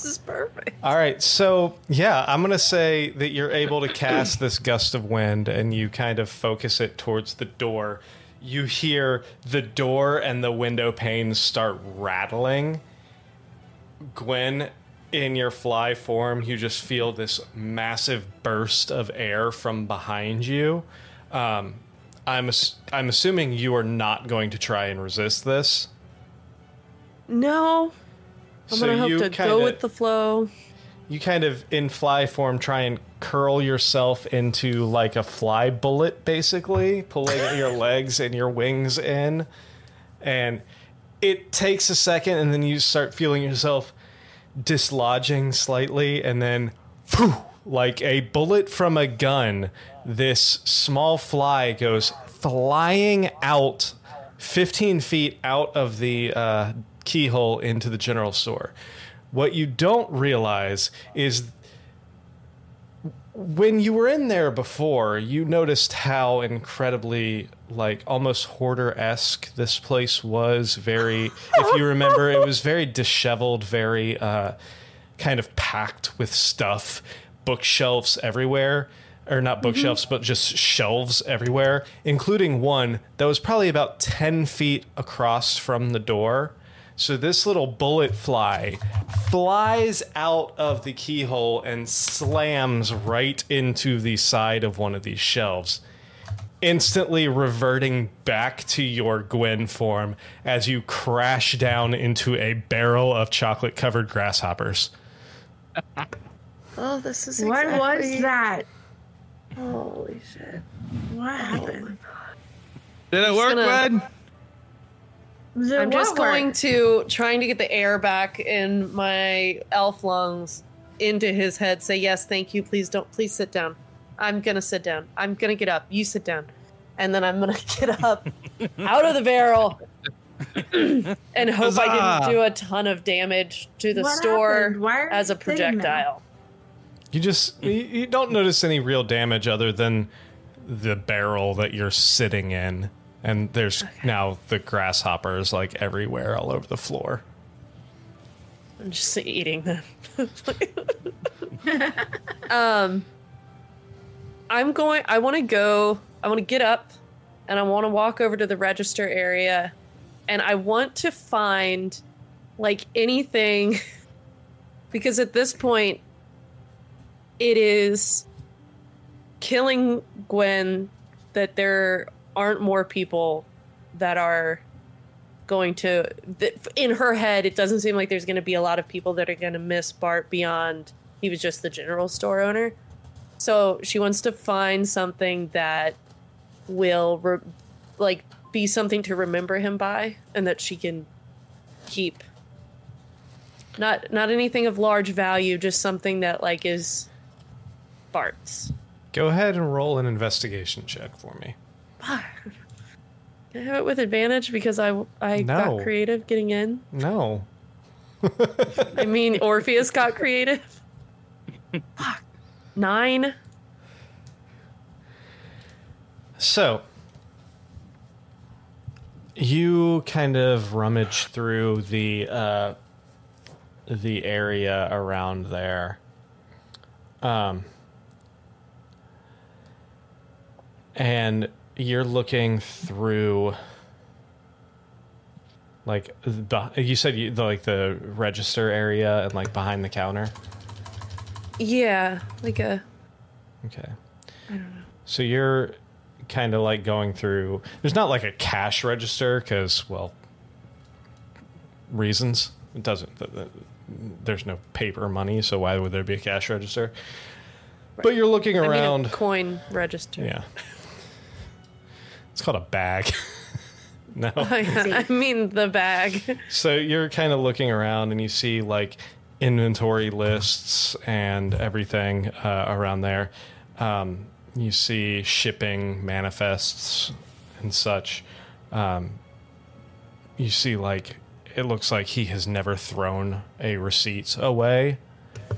This is perfect. All right, so yeah, I'm gonna say that you're able to cast this gust of wind, and you kind of focus it towards the door. you hear the door and the window panes start rattling. Gwen, in your fly form, you just feel this massive burst of air from behind you. Um, I'm ass- I'm assuming you are not going to try and resist this. No. I'm So gonna hope you to kinda- go with the flow. you kind of in fly form try and curl yourself into like a fly bullet basically pulling your legs and your wings in and it takes a second and then you start feeling yourself dislodging slightly and then phew, like a bullet from a gun this small fly goes flying out 15 feet out of the uh, keyhole into the general store what you don't realize is when you were in there before, you noticed how incredibly, like, almost hoarder esque this place was. Very, if you remember, it was very disheveled, very uh, kind of packed with stuff, bookshelves everywhere. Or not bookshelves, but just shelves everywhere, including one that was probably about 10 feet across from the door. So this little bullet fly flies out of the keyhole and slams right into the side of one of these shelves, instantly reverting back to your Gwen form as you crash down into a barrel of chocolate covered grasshoppers. Oh, this is What was that? Holy shit. What happened? Did it work, gonna- Gwen? Was it I'm just what going worked? to trying to get the air back in my elf lungs into his head. Say yes, thank you. Please don't. Please sit down. I'm gonna sit down. I'm gonna get up. You sit down, and then I'm gonna get up out of the barrel and hope I Huzzah! didn't do a ton of damage to the What store happened? Why are as a you sitting there? projectile. You just you, you don't notice any real damage other than the barrel that you're sitting in, and there's now the grasshoppers like everywhere all over the floor. I'm just eating them. um, I'm going. I want to go. I want to get up, and I want to walk over to the register area, and I want to find like anything, because at this point, it is killing Gwen that there aren't more people that are going to in her head it doesn't seem like there's going to be a lot of people that are going to miss bart beyond he was just the general store owner. So she wants to find something that will re- like be something to remember him by and that she can keep. Not not anything of large value just something that like is bart's. Go ahead and roll an investigation check for me. Can I have it with advantage because I I No. got creative getting in. No. I mean, Orpheus got creative. Fuck. Nine. So, you kind of rummage through the uh, the area around there. Um, and you're looking through like the, you said you, the, like the register area and like behind the counter. Yeah, like a. Okay. I don't know so you're kind of like going through. There's not like a cash register because, well, reasons. It doesn't. th- th- There's no paper money, so why would there be a cash register? But you're looking I mean, a around. coin register. yeah. It's called a bag. no. I mean the bag. So you're kind of looking around and you see like inventory lists and everything uh, around there. Um, you see shipping manifests and such. Um, you see like it looks like he has never thrown a receipt away.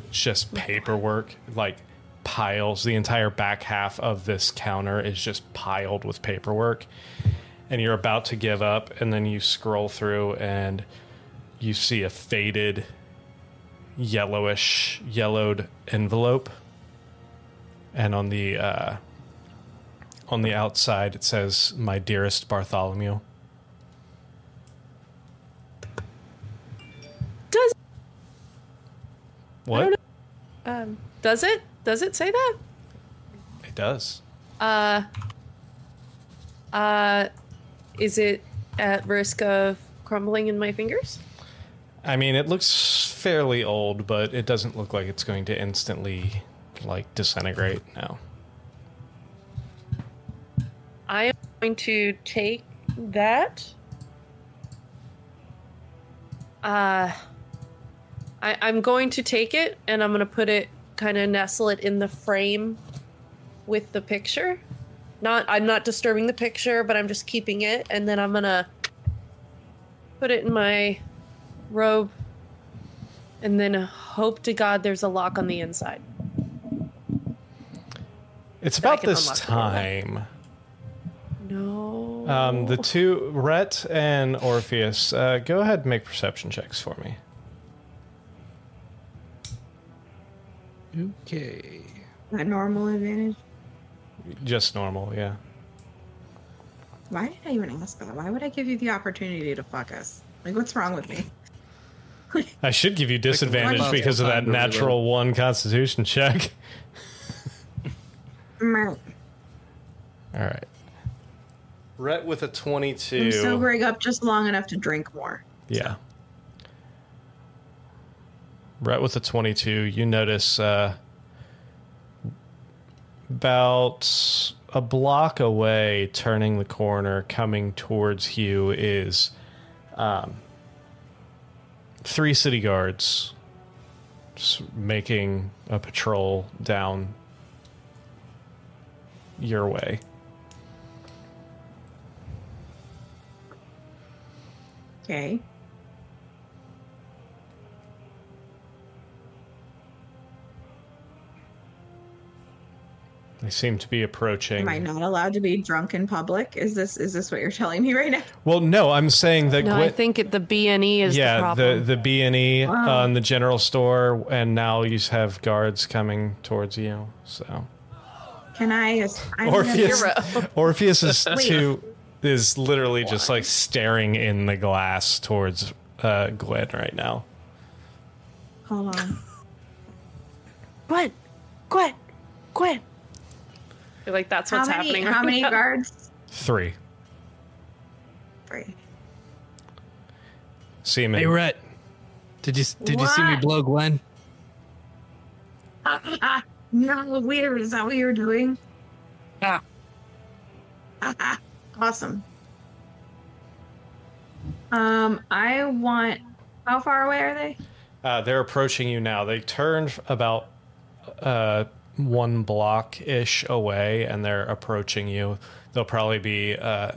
It's just paperwork, like piles. The entire back half of this counter is just piled with paperwork and you're about to give up and then you scroll through and you see a faded yellowish yellowed envelope and on the uh, on the outside it says, "My dearest Bartholomew." Does What? um does it? Does it say that? It does. Uh uh is it at risk of crumbling in my fingers? I mean, it looks fairly old, but it doesn't look like it's going to instantly like disintegrate now. I am going to take that. Uh, I, I'm going to take it and I'm going to put it, kind of nestle it in the frame with the picture. Not, I'm not disturbing the picture, but I'm just keeping it, and then I'm gonna put it in my robe, and then hope to God there's a lock on the inside. It's about this unlock the door. time. No. Um, the two, Ret and Orpheus, uh, go ahead and make perception checks for me. Okay. A normal advantage. Just normal, yeah. Why did I even ask that? Why would I give you the opportunity to fuck us? Like, what's wrong with me? I should give you disadvantage one because of that time to natural one Constitution check. Meh. All right. Ret with a twenty-two. I'm sobering up just long enough to drink more. Yeah. Ret with the 22, you notice uh, about a block away, turning the corner, coming towards you, is um, three city guards making a patrol down your way. Okay. They seem to be approaching. Am I not allowed to be drunk in public? Is this is this what you're telling me right now? Well, no, I'm saying that no, I think it, the B and E is the yeah, the problem. the B and E Wow. on the general store, and now you have guards coming towards you. So Can I? I'm Orpheus, Gonna, Orpheus is too is literally just like staring in the glass towards uh, Gwen right now. hold on. Gwen, Gwen, Gwen. I feel like that's How what's many? happening. How many now. guards? Three. Three. Seeming. Hey, Ret. Did you did you see me blow Gwen? Ah, ah, no, weird. Is that what you're doing? Yeah. Ah, ah, awesome. Um, I want. How far away are they? Uh, they're approaching you now. They turned about uh, one block ish away, and they're approaching you. They'll probably be uh,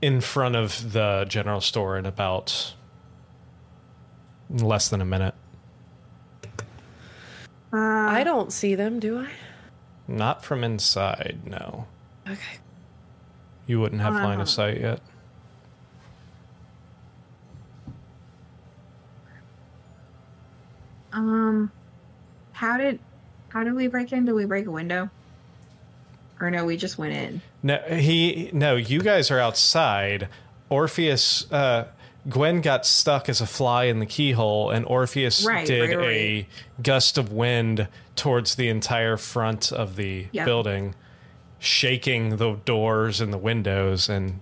in front of the general store in about less than a minute. Uh, I don't see them, do I? Not from inside, no. Okay. You wouldn't have line Uh-huh. of sight yet. Um, how did how did we break in? Did we break a window? Or no, we just went in. No, he no. You guys are outside. Orpheus, uh, Gwen got stuck as a fly in the keyhole, and Orpheus Right, did right, a gust of wind towards the entire front of the Yeah. building, shaking the doors and the windows, and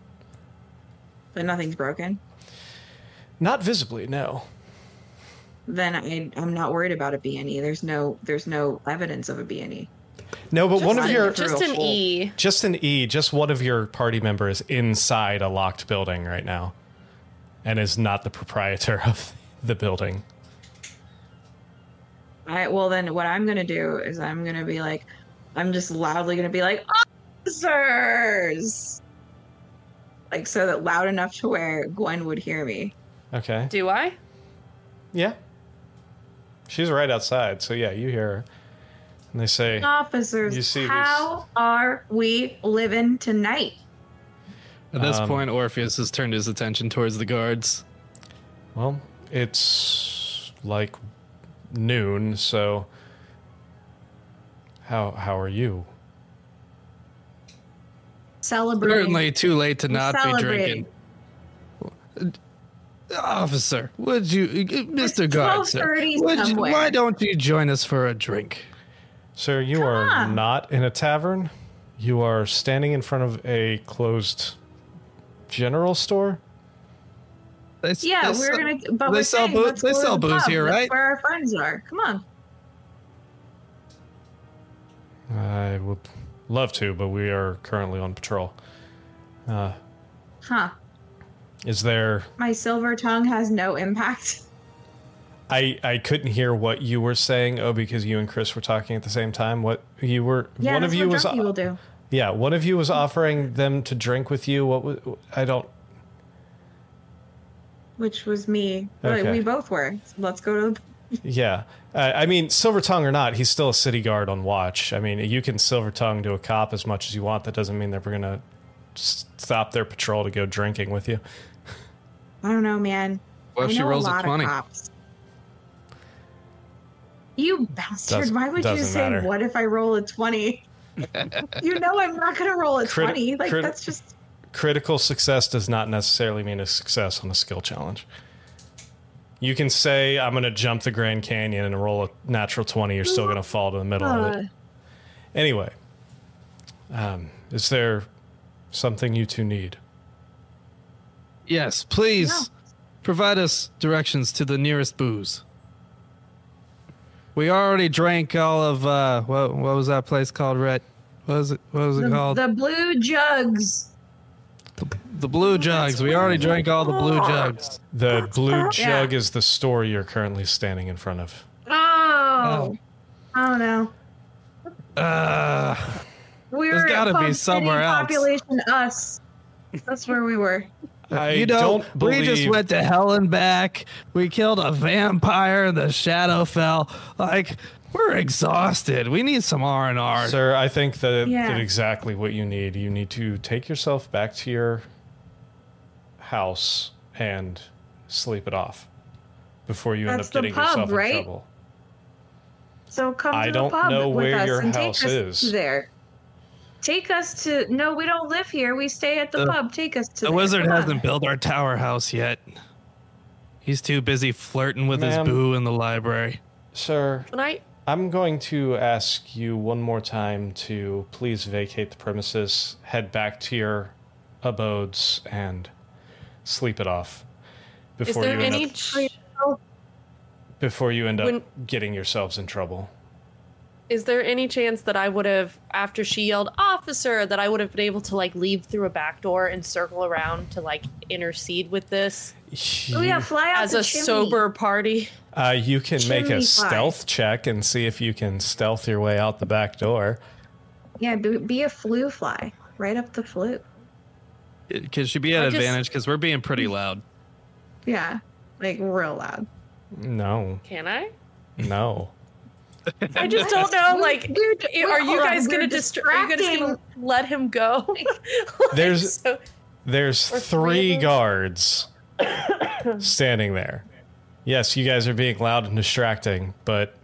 But nothing's broken. not visibly. No. Then I I'm not worried about a BNE. There's no there's no evidence of a BNE. No, but one of your Just an. E. just an E, just one of your party members inside a locked building right now, and is not the proprietor of the building. I well then what I'm gonna do is I'm gonna be like I'm just loudly gonna be like officers like so that loud enough to where Gwen would hear me. Okay. Do I? Yeah. She's right outside, so yeah, you hear her. And they say, Officers, You see these- how are we living tonight? At this Um, point, Orpheus has turned his attention towards the guards. Well, it's like noon, so how how are you? Celebrating. Certainly too late to We're not be drinking. Officer, would you, Mr. It's Guard, sir, would you, why don't you join us for a drink? Sir, you are on. not in a tavern. You are standing in front of a closed general store. They, Yeah, they we're sell- gonna. But they we're sell saying, they sell the booze pub. here, That's right? Where our friends are. Come on. I would love to, but we are currently on patrol. Uh, Huh. Is there? My silver tongue has no impact. I I couldn't hear what you were saying. Oh, because you and Chris were talking at the same time. What you were? Yeah, one of you was. will do. Yeah, one of you was offering them to drink with you. What was? I don't. Which was me. But Okay. We both were. Let's go to. Yeah, uh, I mean, silver tongue or not, he's still a city guard on watch. I mean, you can silver tongue to a cop as much as you want. That doesn't mean they're gonna stop their patrol to go drinking with you. I don't know, man. What if I she know rolls a a lot 20? Of cops. You bastard! Doesn't- Why would you say, matter. "What if I roll a 20? you know I'm not gonna roll a Crit- twenty. Like crit- that's just. Critical success does not necessarily mean a success on a skill challenge. You can say, "I'm gonna jump the Grand Canyon and roll a natural twenty. You're still gonna fall to the middle of Uh, it." Anyway, um, is there something you two need? Yes, please provide us directions to the nearest booze. We already drank all of uh what what was that place called, Ret? What was it what was it the, called? the blue jugs. the blue jugs. We already drank all the blue jugs. The blue Yeah. jug is the store you're currently standing in front of. Oh. I don't know. Uh We There's were gotta be somewhere else. Population us. That's where we were. I you know, don't we just went to hell and back. We killed a vampire. The shadow fell. Like we're exhausted. We need some R and R. Sir, I think that, Yeah. that exactly what you need. You need to take yourself back to your house and sleep it off before you end up getting pub, yourself right? in trouble. So come I to don't the pub know with where us your and house take us is. there. Take us to. No, we don't live here. We stay at the, The- pub. Take us to. the there. wizard Come hasn't built our tower house yet. He's too busy flirting with Ma'am. his boo in the library. Sir, When I I'm going to ask you one more time to please vacate the premises, head back to your abodes, and sleep it off is before there you end any up, ch- before you end up when- getting yourselves in trouble. Is there any chance that I would have after she yelled officer that I would have been able to like leave through a back door and circle around to like intercede with this Oh yeah, fly out as the a chimney. sober party? Uh, you can make a fly. stealth check and see if you can stealth your way out the back door. Yeah, be, be a flu fly right up the flute. Could she be at I advantage? Because we're being pretty loud. Yeah, like real loud. No, Can I? no. I just don't know. Like, We're- we're- are you hold on, guys gonna distra- Are you guys gonna let him go? Like, There's- so- There's three three of them? guards standing there. Yes, you guys are being loud and distracting, but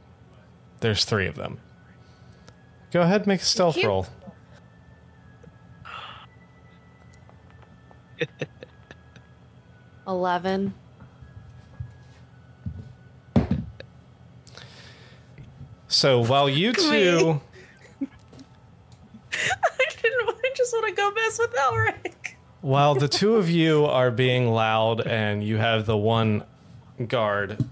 there's three of them. Go ahead make a stealth roll. Eleven. So while you two, I didn't. I just want to go mess with Elric. while the two of you are being loud and you have the one guard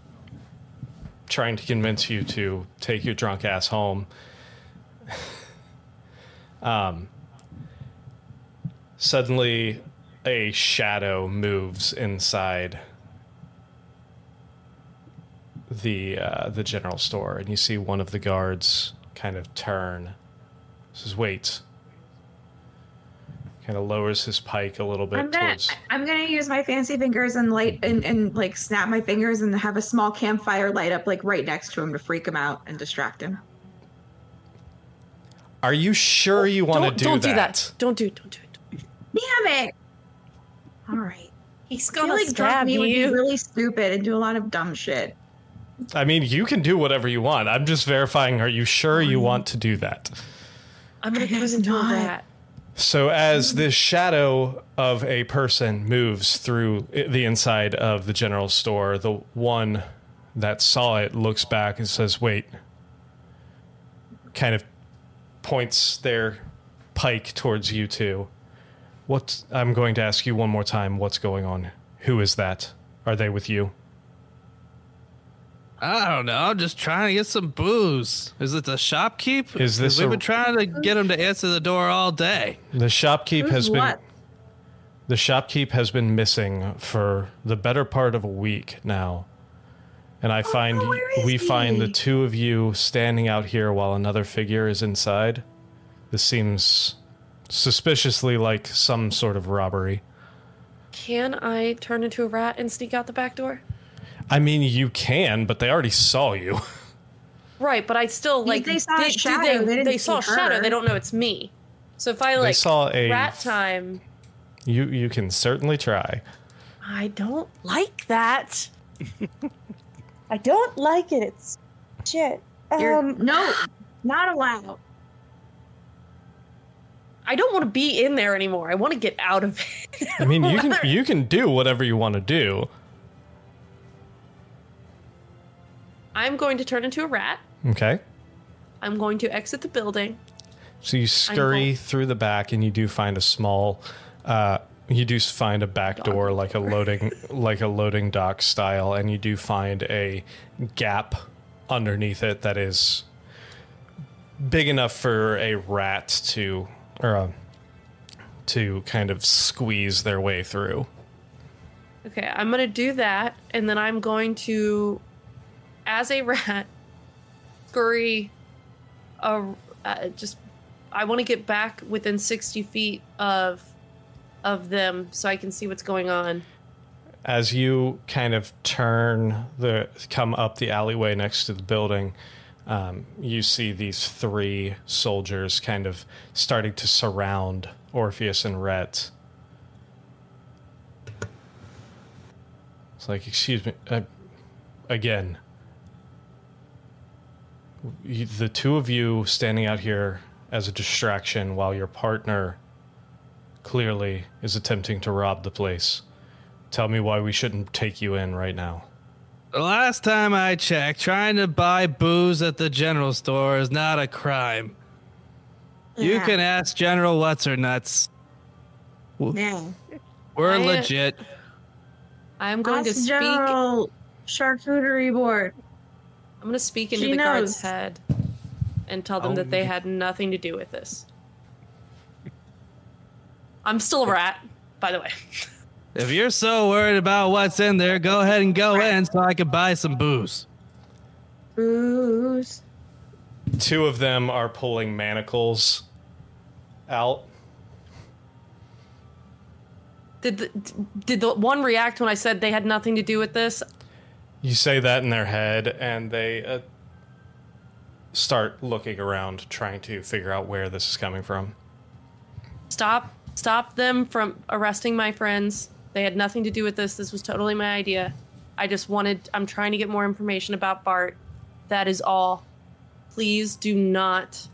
trying to convince you to take your drunk ass home, um, suddenly a shadow moves inside the uh, the general store, and you see one of the guards kind of turn. Says, "Wait." Kind of lowers his pike a little bit I'm gonna towards. I'm gonna use my fancy fingers and light and, and like snap my fingers and have a small campfire light up like right next to him to freak him out and distract him. Are you sure you want to don't do don't do that. Don't do. It, don't do it. Damn it! All right. He's I feel gonna like drunk stab me would be you. really stupid and do a lot of dumb shit. I mean, you can do whatever you want. I'm just verifying. Are you sure you um, want to do that? I'm gonna I turn into a not. rat. So as this shadow of a person moves through the inside of the general store, the one that saw it looks back and says, "Wait." Kind of points their pike towards you two. What I'm going to ask you one more time, what's going on? Who is that? Are they with you? I don't know. I'm just trying to get some booze. Is it the shopkeep? Is this We've a- been trying to get him to answer the door all day. The shopkeep Who's has been what? The shopkeep has been missing for the better part of a week now. And I oh, find no, where is we find the two of you standing out here while another figure is inside. This seems suspiciously like some sort of robbery. Can I turn into a rat and sneak out the back door? I mean, you can, but they already saw you. Right, but I still like they saw a shadow, They, they they saw a shadow. They don't know it's me. So if I like They like saw a rat time, You you can certainly try. I don't like that. I don't like it. It's shit. You're, Um, no, not allowed. I don't want to be in there anymore. I want to get out of it. I mean, you can you can do whatever you want to do. I'm going to turn into a rat. Okay? I'm going to exit the building. So you scurry home. through the back, and you do find a small. Uh, you do find a back door, like a loading, like a loading dock style, and you do find a gap underneath it that is big enough for a rat to, or a, to kind of squeeze their way through. Okay, I'm gonna do that, and then I'm going to, as a rat, scurry. Uh, uh, just, I want to get back within sixty feet of, of them, so I can see what's going on. as you kind of turn the come up the alleyway next to the building um, you see these three soldiers kind of starting to surround orpheus and rhett it's like excuse me uh, again the two of you standing out here as a distraction while your partner clearly is attempting to rob the place Tell me why we shouldn't take you in right now. The last time I checked, trying to buy booze at the general store is not a crime. You Yeah. can ask General What's Her Nuts. Yeah. We're I- uh, legit. I'm going to Ask speak. General Charcuterie Board. I'm going to speak into She the guard's head and tell them Oh, that they had nothing to do with this. I'm still a rat, by the way. If you're so worried about what's in there, go ahead and go in so I can buy some booze. Booze. Two of them are pulling manacles out. Did the, did the one react when I said they had nothing to do with this? You say that in their head, and they uh, start looking around, trying to figure out where this is coming from. Stop stop them from arresting my friends. They had nothing to do with this. This was totally my idea. I just wanted I'm trying to get more information about Bart. That is all. Please do not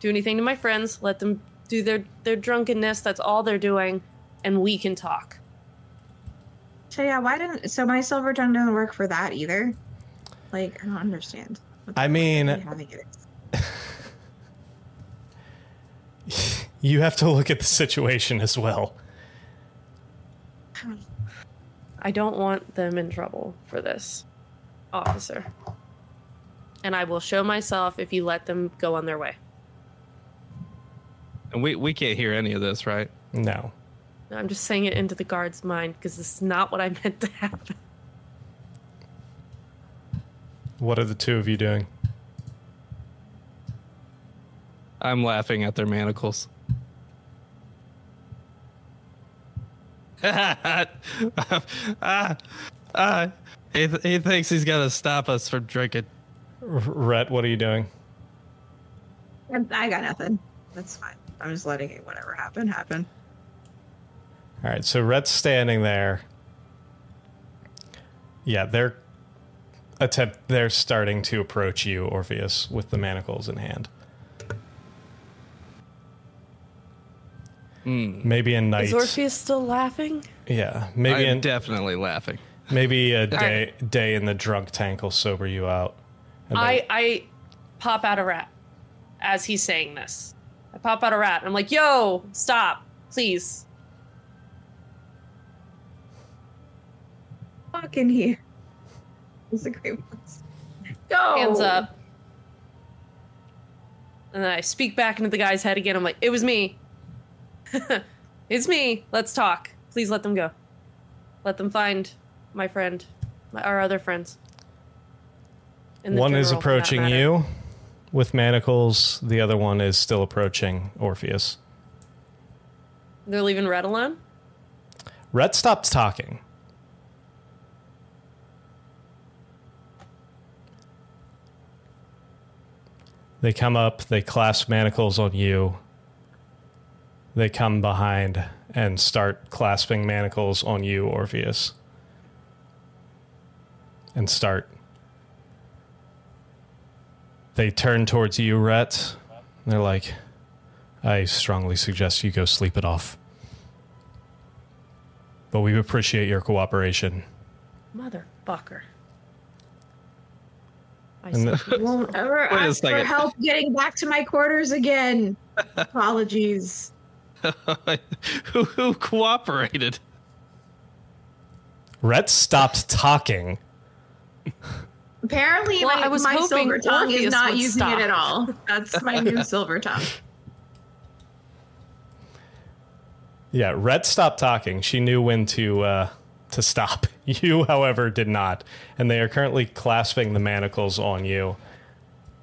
do anything to my friends. Let them do their their drunkenness. That's all they're doing and we can talk. So yeah, why didn't so my silver tongue doesn't work for that either? Like I don't understand. I mean- are we having it? You have to look at the situation as well. I don't want them in trouble for this, officer. And I will show myself if you let them go on their way. And we, we can't hear any of this, right? No. I'm just saying it into the guard's mind because this is not what I meant to happen. What are the two of you doing? I'm laughing at their manacles. ah, ah, he, th- he thinks he's gonna stop us from drinking. R- Ret, what are you doing? I got nothing. That's fine. I'm just letting it whatever happen happen. All right, so Ret's standing there. Yeah, they're attempt. They're starting to approach you, Orpheus, with the manacles in hand. Hmm. maybe a night. Is Orpheus still laughing? yeah, maybe I'm in, definitely laughing. maybe a day day in the drunk tank will sober you out. I I pop out a rat as he's saying this. I pop out a rat. I'm like, "Yo, stop, please." Fucking here. Those are great ones. Go. Hands up. And then I speak back into the guy's head again. I'm like, "It was me. it's me. Let's talk. Please let them go. Let them find my friend, my, our other friends." One is general, for approaching you with manacles. The other one is still approaching Orpheus. They're leaving Ret alone. Ret stops talking. They come up, they clasp manacles on you. They come behind and start clasping manacles on you, Orpheus. And start. They turn towards you, Ret. They're like, I strongly suggest you go sleep it off but we appreciate your cooperation. Motherfucker. I And said, the- Won't ever Wait ask for help getting back to my quarters again. Apologies. who, who cooperated? Ret stopped talking. Apparently, Well, my, I was my silver tongue is not using stop. it at all. That's my new silver tongue. Yeah, Ret stopped talking. She knew when to uh, to stop. You, however, did not, and they are currently clasping the manacles on you,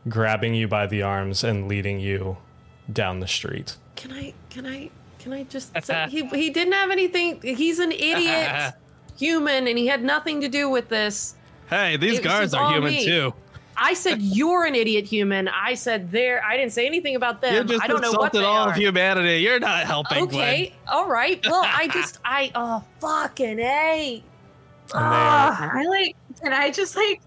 grabbing you by the arms and leading you down the street. can I? Can I? Can I just say he he didn't have anything? He's an idiot human, and he had nothing to do with this. Hey, these It guards are human me. too. I said you're an idiot human. I said there. I didn't say anything about them. You just I don't know what insulted they all are. of humanity. You're not helping. Okay, all right. Well, I just I oh fucking a. And they are, I like. Can I just like?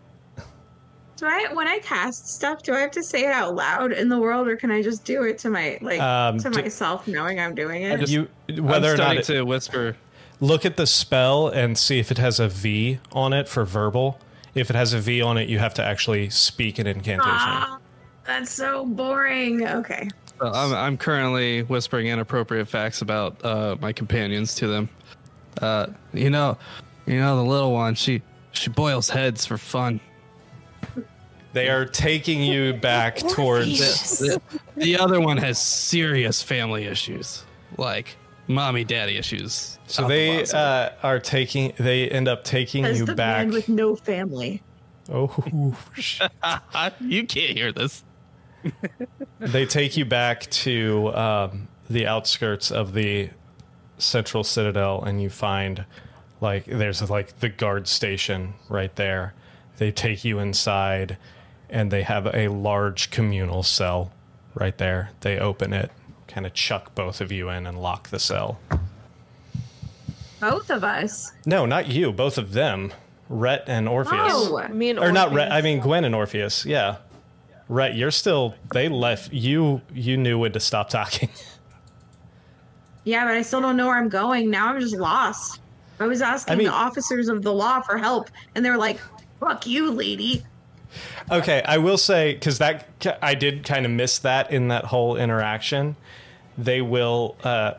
Do I when I cast stuff? Do I have to say it out loud in the world, or can I just do it to my like Um, to do- myself, knowing I'm doing it? you whether I'm or not it, to whisper. look at the spell and see if it has a V on it for verbal. If it has a V on it, you have to actually speak an incantation. Ah, that's so boring. Okay. Uh, I'm, I'm currently whispering inappropriate facts about uh, my companions to them. Uh, you know, you know the little one. She she boils heads for fun. They are taking you back towards. The, the other one has serious family issues, like mommy daddy issues. So out the they uh, are taking. They end up taking As you the back. man with no family. Oh, you can't hear this. they take you back to um, the outskirts of the central citadel, and you find like there's like the guard station right there. They take you inside, and they have a large communal cell right there. They open it, kind of chuck both of you in, and lock the cell. Both of us. No, not you. Both of them, Ret and Orpheus. Oh, Me and or not Ret. I mean Gwen and Orpheus. Yeah, Ret, you're still. They left you. You knew when to stop talking. yeah, but I still don't know where I'm going. Now I'm just lost. I was asking I mean- the officers of the law for help, and they were like, "Fuck you, lady." Okay, I will say because that I did kind of miss that in that whole interaction. They will, uh,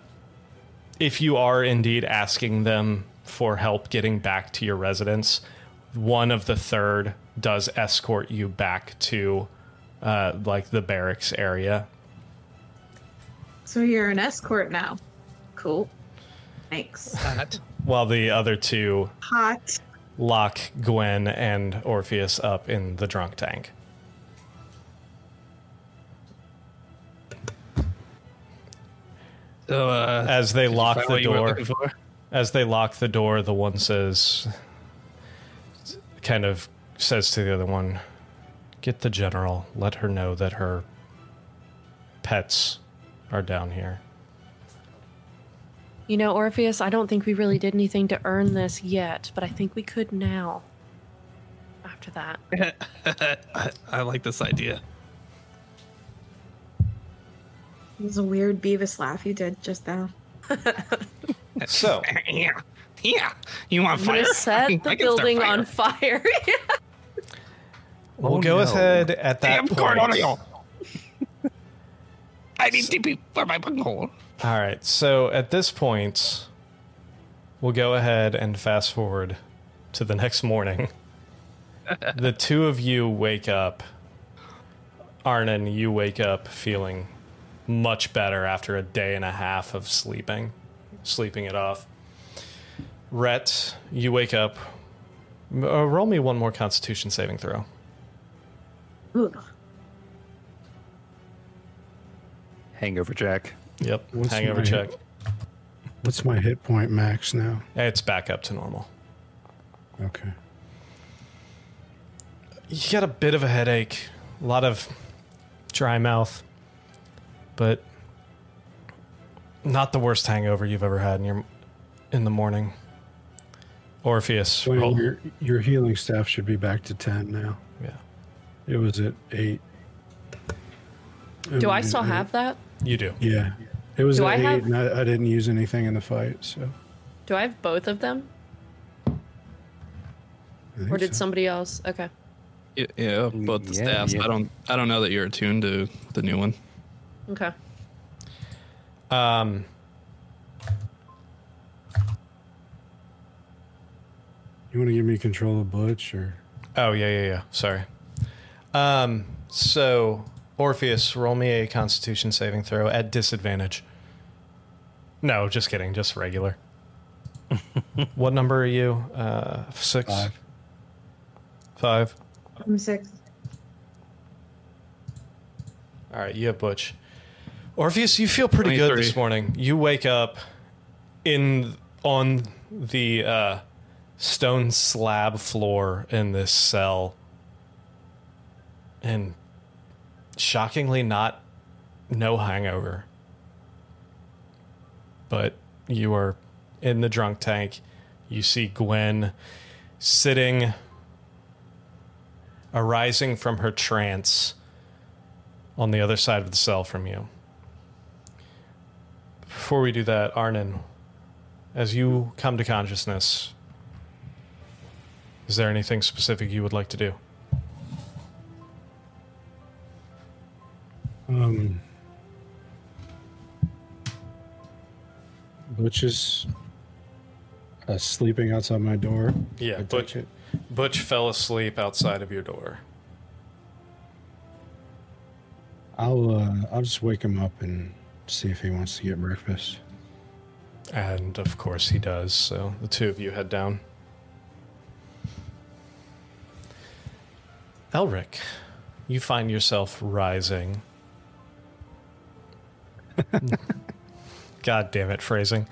if you are indeed asking them for help getting back to your residence, one of the third does escort you back to uh, like the barracks area. So you're an escort now. Cool. Thanks. While the other two Hot. lock Gwen and Orpheus up in the drunk tank. Uh, As they lock the what you were door, as they lock the door, the one says, kind of says to the other one, "Get the general. Let her know that her pets are down here." You know, Orpheus, I don't think we really did anything to earn this yet, but I think we could now. After that. I, I like this idea. It was a weird Beavis laugh you did just now. So, Yeah, yeah. You want fire? gonna set the building fire. on fire. we'll Oh, go no. ahead at that Damn point. Cornholio. I need TP for my bunghole. All right. So at this point, we'll go ahead and fast forward to the next morning. the two of you wake up. Arnon, you wake up feeling much better after a day and a half of sleeping, sleeping it off. Ret, you wake up. Uh, roll me one more Constitution saving throw. Ugh. Hangover Jack. Yep. What's Hangover my- check. What's my hit point max now? It's back up to normal. Okay. you get a bit of a headache, a lot of dry mouth, but not the worst hangover you've ever had in your in the morning. Orpheus, So roll. your your healing staff should be back to ten now. yeah, It was at eight. Do I And- still and- have that? you do. Yeah. It was Do at I eight, have- and I, I didn't use anything in the fight, so. Do I have both of them? Or did so. somebody else? Okay. Yeah, yeah, both the Yeah, staffs. yeah. I don't. I don't know that you're attuned to the new one. Okay. Um, You want to give me control of Butch, or oh yeah, yeah, yeah. Sorry. Um, so Orpheus, roll me a Constitution saving throw at disadvantage. No, just kidding. Just regular. what number are you? Uh, six. five? Five. I'm six. All right, you have Butch. Orpheus, you feel pretty good this morning. You wake up in on the uh, stone slab floor in this cell, and shockingly, not no hangover. But you are in the drunk tank. You see Gwen sitting, arising from her trance on the other side of the cell from you. Before we do that, Arnon, as you come to consciousness, is there anything specific you would like to do? Um, Butch is uh, sleeping outside my door. Yeah, Butch. Butch fell asleep outside of your door. I'll uh, I'll just wake him up and see if he wants to get breakfast. And of course he does, so the two of you head down. Elric, you find yourself rising. God damn it, phrasing.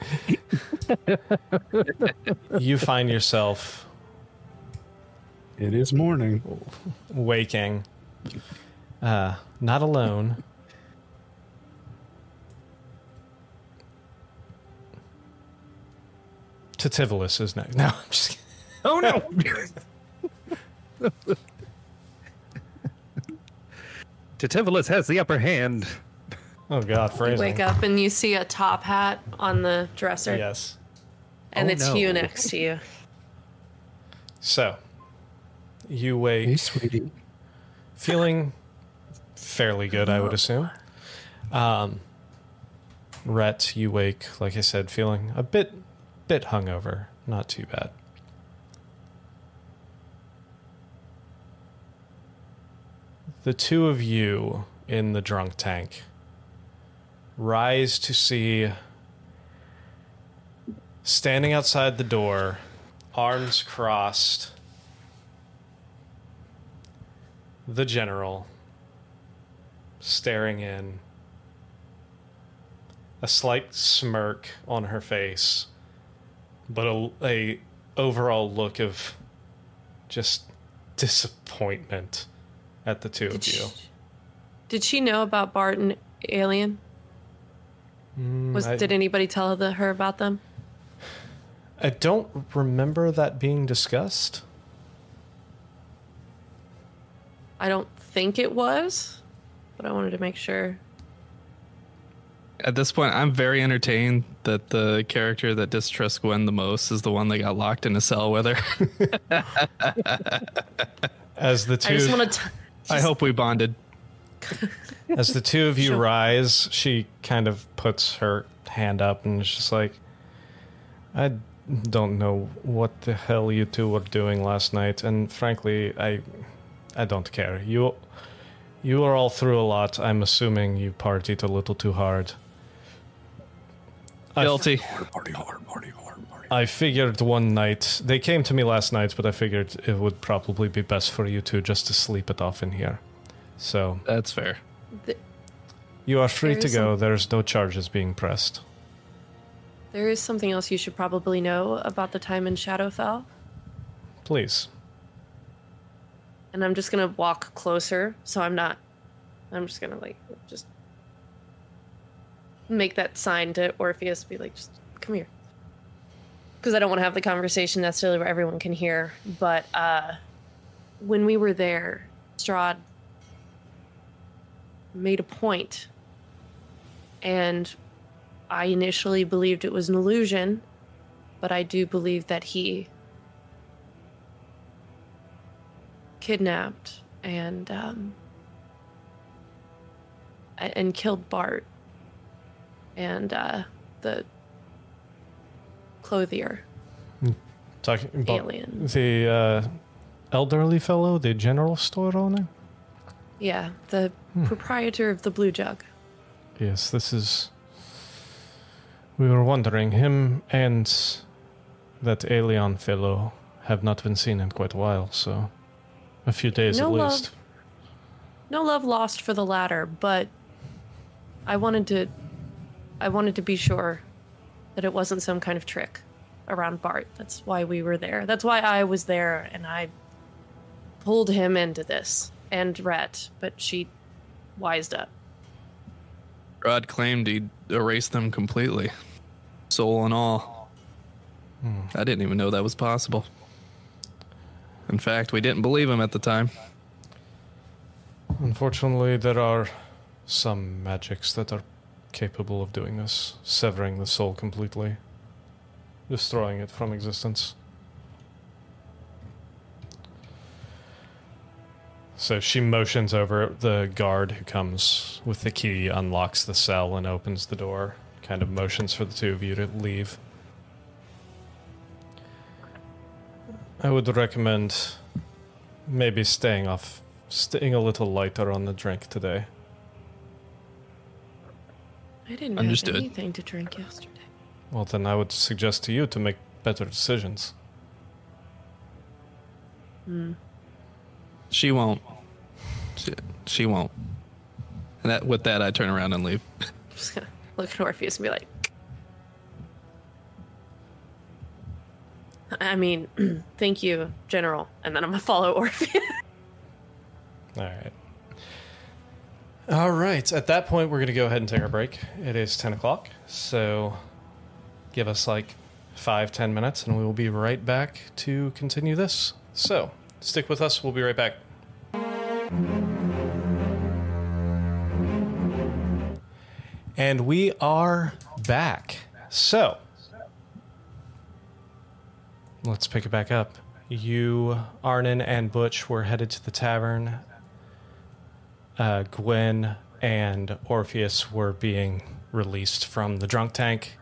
you find yourself It is morning. waking, uh, not alone. Tativolus is next. No, I'm just kidding. Oh no! Tativolus has the upper hand. Oh God, You wake up and you see a top hat on the dresser, Yes. and Oh, it's no. Hugh next to you. So, you Hey, wake sweetie. feeling fairly good, I would assume. Um, Ret, you wake, like I said, feeling a bit, bit hungover. Not too bad. The two of you in the drunk tank rise to see standing outside the door, arms crossed, the general staring in, a slight smirk on her face, but a, a overall look of just disappointment at the two of Did you. did she know about Barton and Alien? Mm, was I- did anybody tell the, her about them? I don't remember that being discussed. I don't think it was, but I wanted to make sure. At this point, I'm very entertained that the character that distrusts Gwen the most is the one that got locked in a cell with her. As the two, I just two want to. I hope we bonded. as the two of you Sure. rise, she kind of puts her hand up and is just like, I don't know what the hell you two were doing last night, and frankly, I I don't care. You you are all through a lot. I'm assuming you partied a little too hard. I- Guilty. Party hard, party hard, party. I figured one night they came to me last night, but I figured it would probably be best for you two just to sleep it off in here. So That's fair. you are free to go. some- There's no charges being pressed. There is something else you should probably know about the time in Shadowfell. Please. and I'm just gonna walk closer, so I'm not. I'm just gonna like just make that sign to Orpheus, be like, just come here, because I don't want to have the conversation necessarily where everyone can hear. But uh, when we were there, Strahd made a point, and I initially believed it was an illusion, but I do believe that he kidnapped and um, and killed Bart and uh, the clothier Talking about alien. the uh, elderly fellow, the general store owner. Yeah, the proprietor of the Blue Jug. Yes, this is. We were wondering, him and that alien fellow have not been seen in quite a while, so a few days No at love. least. No love lost for the latter, but I wanted to I wanted to be sure that it wasn't some kind of trick around Bart. That's why we were there. That's why I was there and I pulled him into this and Ret, but she wised up. Rod claimed he'd erase them completely, soul and all. Hmm. I didn't even know that was possible. In fact, we didn't believe him at the time. Unfortunately, there are some magics that are capable of doing this, severing the soul completely, destroying it from existence. So she motions over the guard who comes with the key, unlocks the cell, and opens the door. Kind of motions for the two of you to leave. I would recommend maybe staying off, staying a little lighter on the drink today. I didn't Understood. have anything to drink yesterday. Well, then I would suggest to you to make better decisions. Hmm. She won't. She, she won't. And that, with that, I turn around and leave. I'm just gonna look at Orpheus and be like I mean, thank you, General. And then I'm gonna follow Orpheus. All right. All right. At that point, we're going to go ahead and take our break. It is 10 o'clock. So give us like five, ten minutes, and we will be right back to continue this. So stick with us. We'll be right back. And we are back. So let's pick it back up. You, Arnon, and Butch were headed to the tavern. Uh, Gwen and Orpheus were being released from the drunk tank.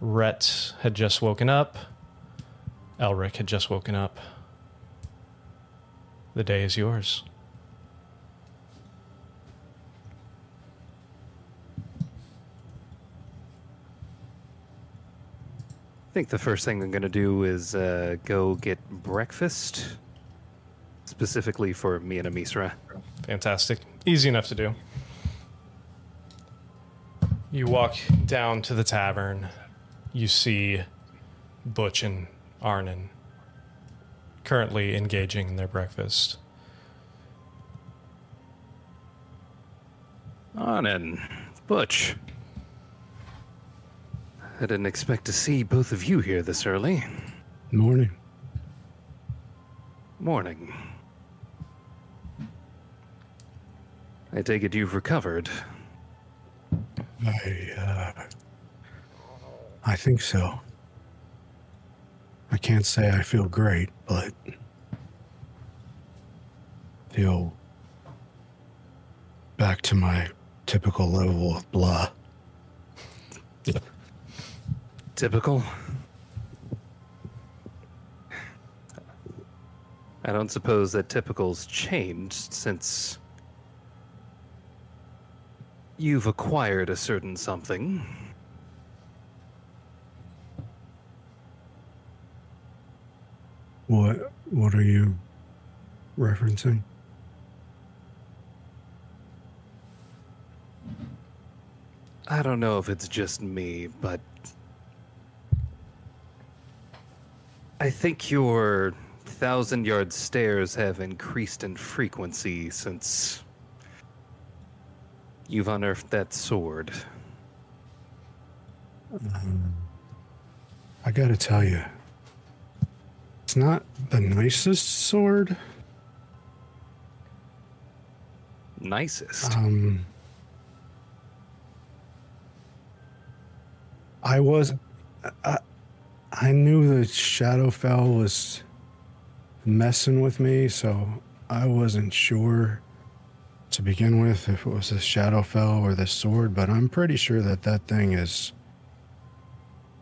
Ret had just woken up. Elric had just woken up. The day is yours. I think the first thing I'm going to do is uh, go get breakfast, specifically for me and Amisra. Fantastic. Easy enough to do. You walk down to the tavern. You see Butch and Arnon currently engaging in their breakfast. Arnon, Butch. I didn't expect to see both of you here this early. Morning. Morning. I take it you've recovered. I, uh, I think so. I can't say I feel great, but feel back to my typical level of blah. Typical. I don't suppose that typical's changed since you've acquired a certain something. What what are you referencing? I don't know if it's just me, but I think your thousand yard stares have increased in frequency since you've unearthed that sword. I gotta tell you, it's not the nicest sword. Nicest. Um, I was, I, I knew that Shadowfell was messing with me, so I wasn't sure to begin with if it was a Shadowfell or the sword, but I'm pretty sure that that thing is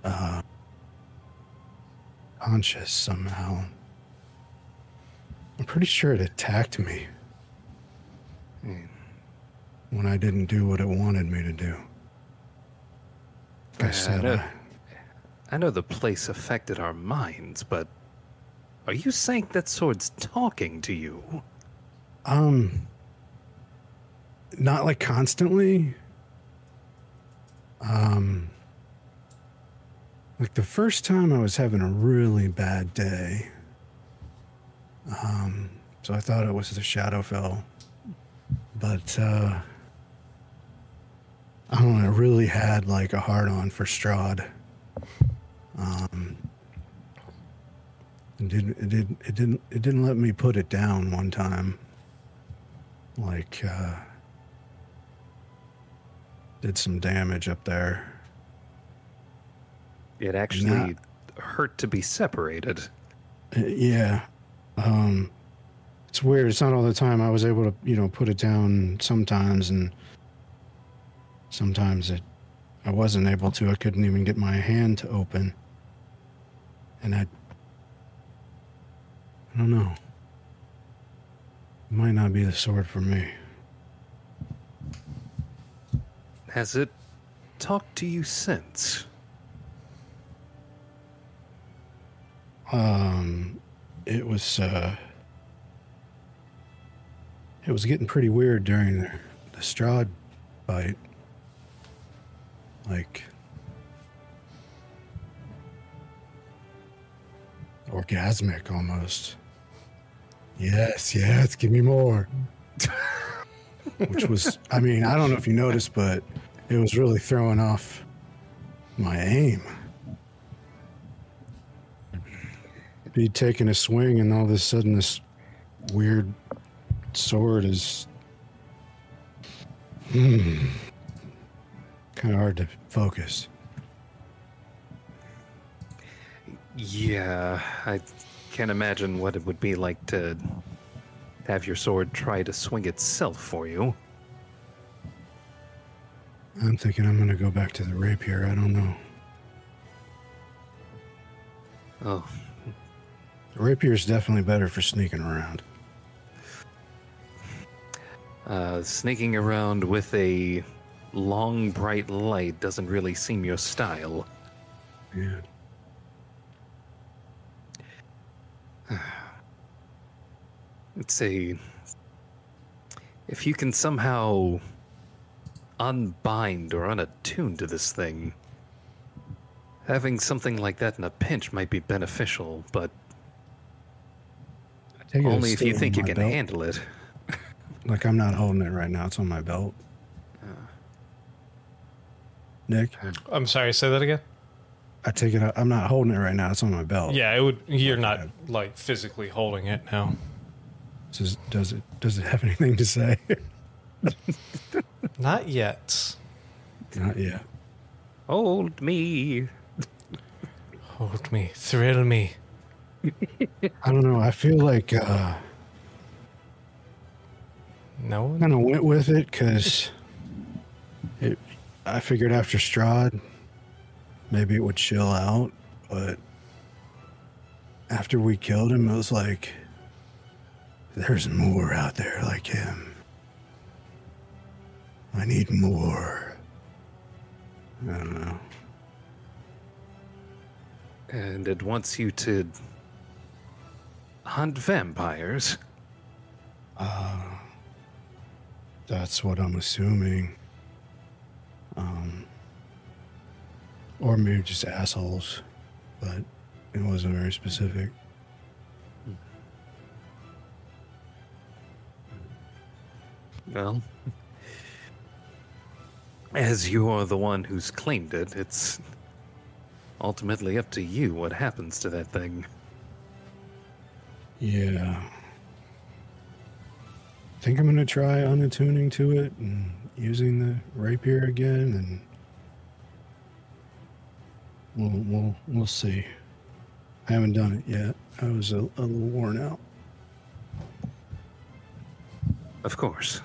uh, conscious somehow. I'm pretty sure it attacked me when I didn't do what it wanted me to do. Like I Yeah, said, no. I- I know the place affected our minds, but are you saying that sword's talking to you? Um, not like constantly. Um, like the first time I was having a really bad day. Um, so I thought it was the Shadowfell, but uh, I don't know. I really had like a hard on for Strahd. Um, it didn't. It didn't. It didn't. It didn't let me put it down one time. Like, uh, did some damage up there. It actually hurt to be separated. Uh, Yeah. Um, it's weird. It's not all the time. I was able to, you know, put it down sometimes, and sometimes it, I wasn't able to. I couldn't even get my hand to open, and I, I don't know. It might not be the sword for me. Has it talked to you since? Um, it was uh, it was getting pretty weird during the, Strahd fight. Like orgasmic almost. Yes, yes, give me more. Which was, I mean, I don't know if you noticed, but it was really throwing off my aim. be taking a swing and all of a sudden this weird sword is hmm, kind of hard to focus Yeah, I can't imagine what it would be like to have your sword try to swing itself for you. i'm thinking i'm gonna go back to the rapier i don't know Oh, the rapier is definitely better for sneaking around uh, sneaking around with a long, bright light doesn't really seem your style. yeah It's a. If you can somehow unbind or unattune to this thing, having something like that in a pinch might be beneficial, but I take only if you think you can belt. handle it. like i'm not holding it right now it's on my belt nick I'm sorry. Say that again. i take it i'm not holding it right now it's on my belt Yeah, it would. You're not like physically holding it now. Does, does it does it have anything to say Not yet. not yet Hold me. Hold me, thrill me. I don't know. I feel like uh, No one. kind of went with it because it. I figured after Strahd, maybe it would chill out, but after we killed him, it was like there's more out there like him. I need more. I don't know. And it wants you to hunt vampires. Uh, that's what I'm assuming. Um, or maybe just assholes, but it wasn't very specific. Well, as you are the one who's claimed it, it's ultimately up to you what happens to that thing. Yeah. I think I'm gonna try unattuning to it and using the rapier again, and we'll we'll we'll see. I haven't done it yet. I was a, a little worn out. Of course.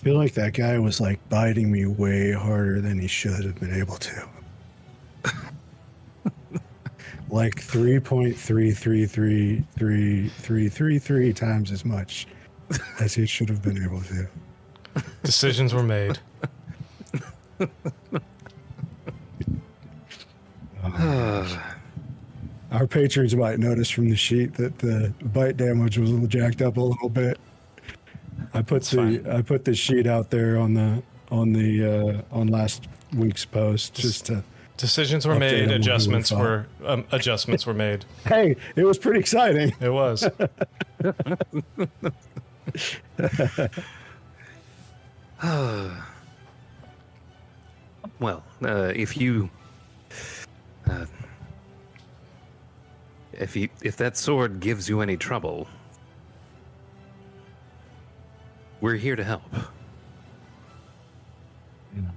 I feel like that guy was like biting me way harder than he should have been able to. like 3.3333333 times as much as he should have been able to. Decisions were made. Our patrons might notice from the sheet that the bite damage was a little jacked up a little bit. I put the I put the sheet out there on the on the uh, on last week's post just to Decisions were made. on what we Adjustments were um, adjustments were made. hey, it was pretty exciting. It was. Well, uh, if you, uh, if you, if that sword gives you any trouble, we're here to help. You know,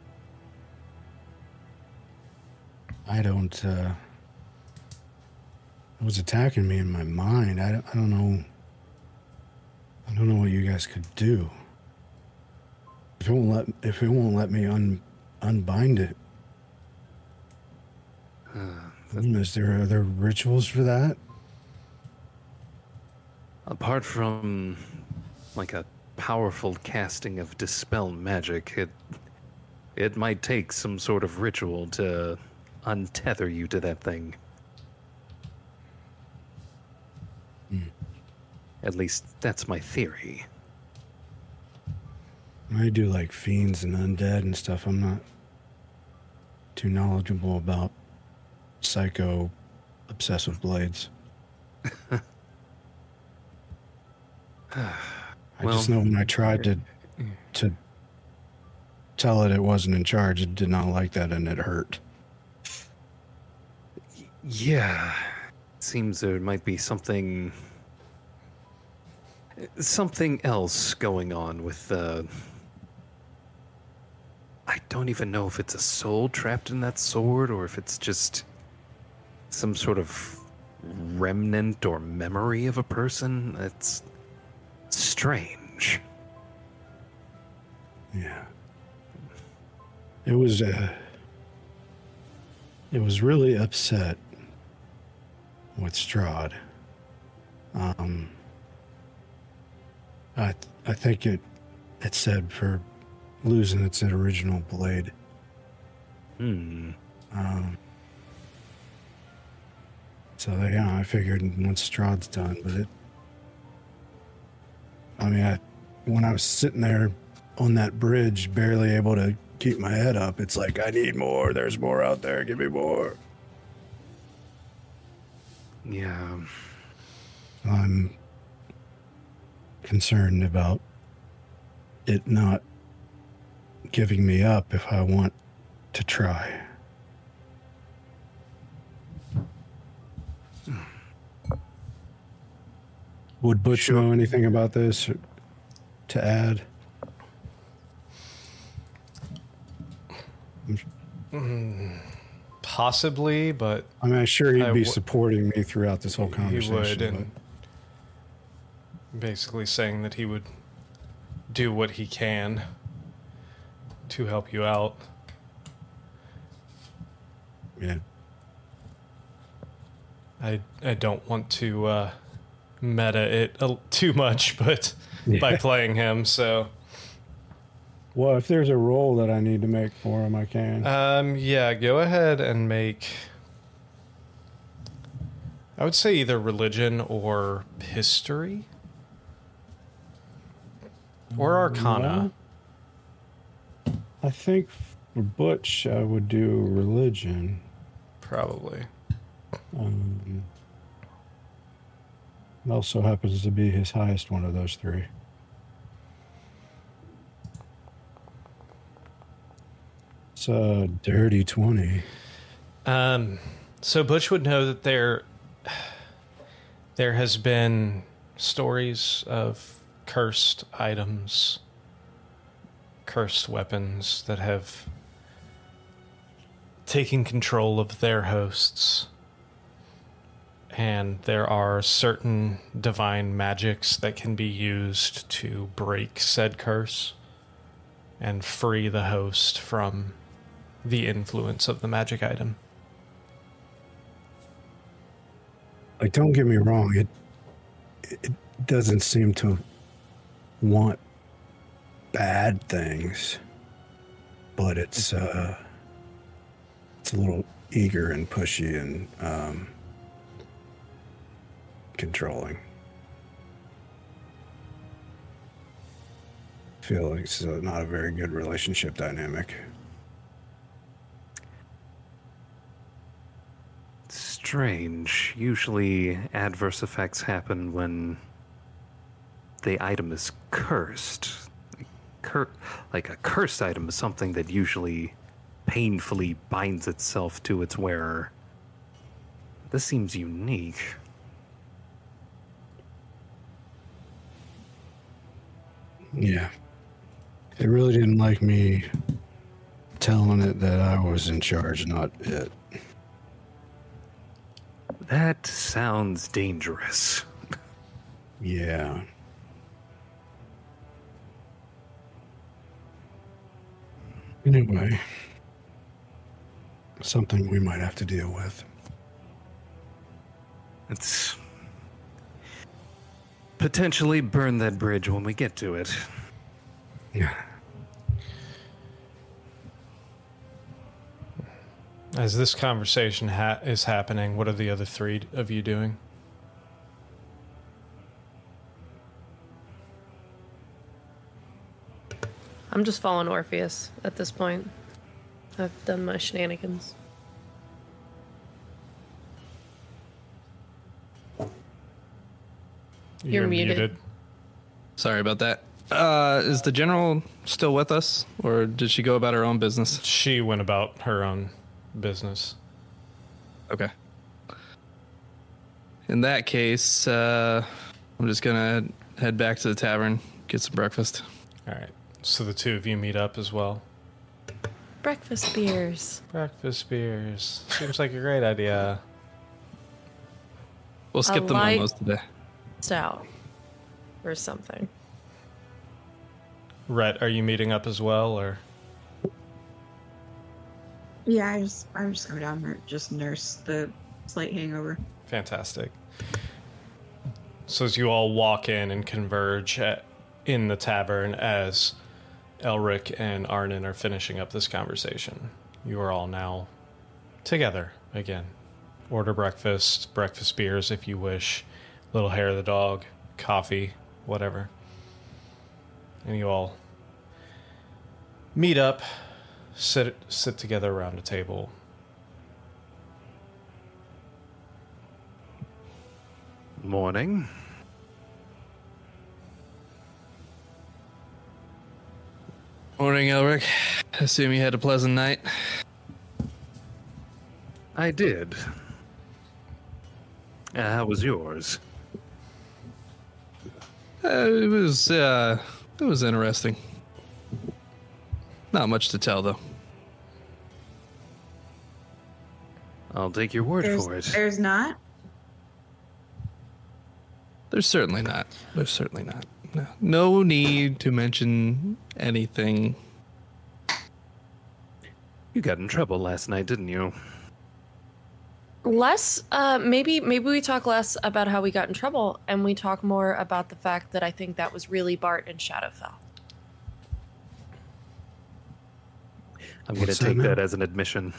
I don't. Uh, it was attacking me in my mind. I, don't- I don't know. I don't know what you guys could do. If it won't let if it won't let me un, unbind it. Hmm, is there other rituals for that? Apart from like a powerful casting of dispel magic, it it might take some sort of ritual to untether you to that thing. Hmm. At least that's my theory. I do like fiends and undead and stuff. I'm not too knowledgeable about psycho obsessive blades. I just know when I tried to to tell it it wasn't in charge, it did not like that and it hurt. Yeah. Seems there might be something something else going on with the I don't even know if it's a soul trapped in that sword or if it's just some sort of remnant or memory of a person. It's strange. Yeah. It was uh it was really upset with Strahd. Um I I think it it said for losing its original blade. Hmm. Um so yeah, I figured once Strahd's done, but it I mean I when I was sitting there on that bridge, barely able to keep my head up. It's like, I need more. There's more out there. Give me more. Yeah. I'm concerned about it not giving me up if I want to try. Would Butch know anything about this to add? possibly, but I mean, I'm sure he'd I be w- supporting me throughout this whole conversation. he would, and basically saying that he would do what he can to help you out. yeah. I I don't want to uh, meta it a, too much, but by playing him, so Well, if there's a role that I need to make for him, I can. um, yeah, go ahead and make. I would say either religion or history or arcana. I think for Butch, I would do religion. Probably. Um, it also happens to be his highest one of those three. It's a dirty 20. Um, so Butch would know that there there has been stories of cursed items, cursed weapons that have taken control of their hosts. And there are certain divine magics that can be used to break said curse and free the host from the influence of the magic item. Like, don't get me wrong, it it doesn't seem to want bad things, but it's uh, it's a little eager and pushy and um, controlling. feel like it's not a very good relationship dynamic. Strange. Usually, adverse effects happen when the item is cursed. Cur- like a cursed item is something that usually painfully binds itself to its wearer. This seems unique. Yeah. It really didn't like me telling it that I was in charge, not it. That sounds dangerous. Yeah. Anyway, something we might have to deal with. It's potentially burn that bridge when we get to it. Yeah. As this conversation ha- is happening, what are the other three of you doing? I'm just following Orpheus at this point. I've done my shenanigans. You're muted. Sorry about that. Uh, is the general still with us, or did she go about her own business? She went about her own business. Okay. In that case, uh, I'm just gonna head back to the tavern, get some breakfast. All right. So the two of you meet up as well. Breakfast beers. Breakfast beers. Seems like a great idea. We'll skip the light- momos today. Stout. Or something. Ret, are you meeting up as well, or Yeah, I just I'm just going down there just nurse the slight hangover. fantastic? So as you all walk in and converge at, in the tavern, as Elric and Arnon are finishing up this conversation, you are all now together again. Order breakfast, breakfast beers if you wish, little hair of the dog, coffee, whatever. And you all meet up, sit sit together around a table. Morning. Morning, Elric. Assume you had a pleasant night. I did. Uh, how was yours? Uh, it was uh, it was interesting. Not much to tell though. I'll take your word There's, for it. there's not. There's certainly not. There's certainly not. No, no need to mention anything. You got in trouble last night, didn't you? Less, uh, maybe maybe we talk less about how we got in trouble, and we talk more about the fact that I think that was really Bart and Shadowfell. I'm going to What's that take that as an admission.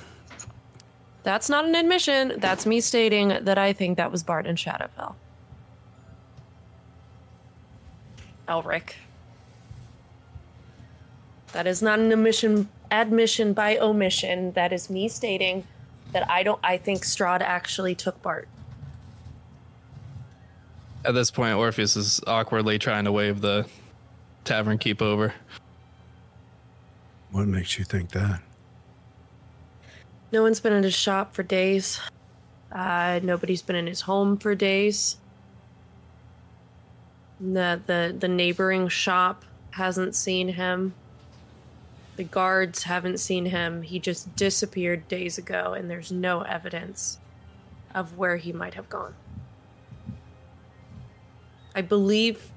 That's not an admission. That's me stating that I think that was Bart and Shadowfell. Elric. That is not an admission admission by omission. That is me stating that I don't I think Strahd actually took Bart. At this point, Orpheus is awkwardly trying to wave the tavern keep over. What makes you think that? No one's been in his shop for days. Uh, nobody's been in his home for days. The, the the neighboring shop hasn't seen him. The guards haven't seen him. He just disappeared days ago, and there's no evidence of where he might have gone. I believe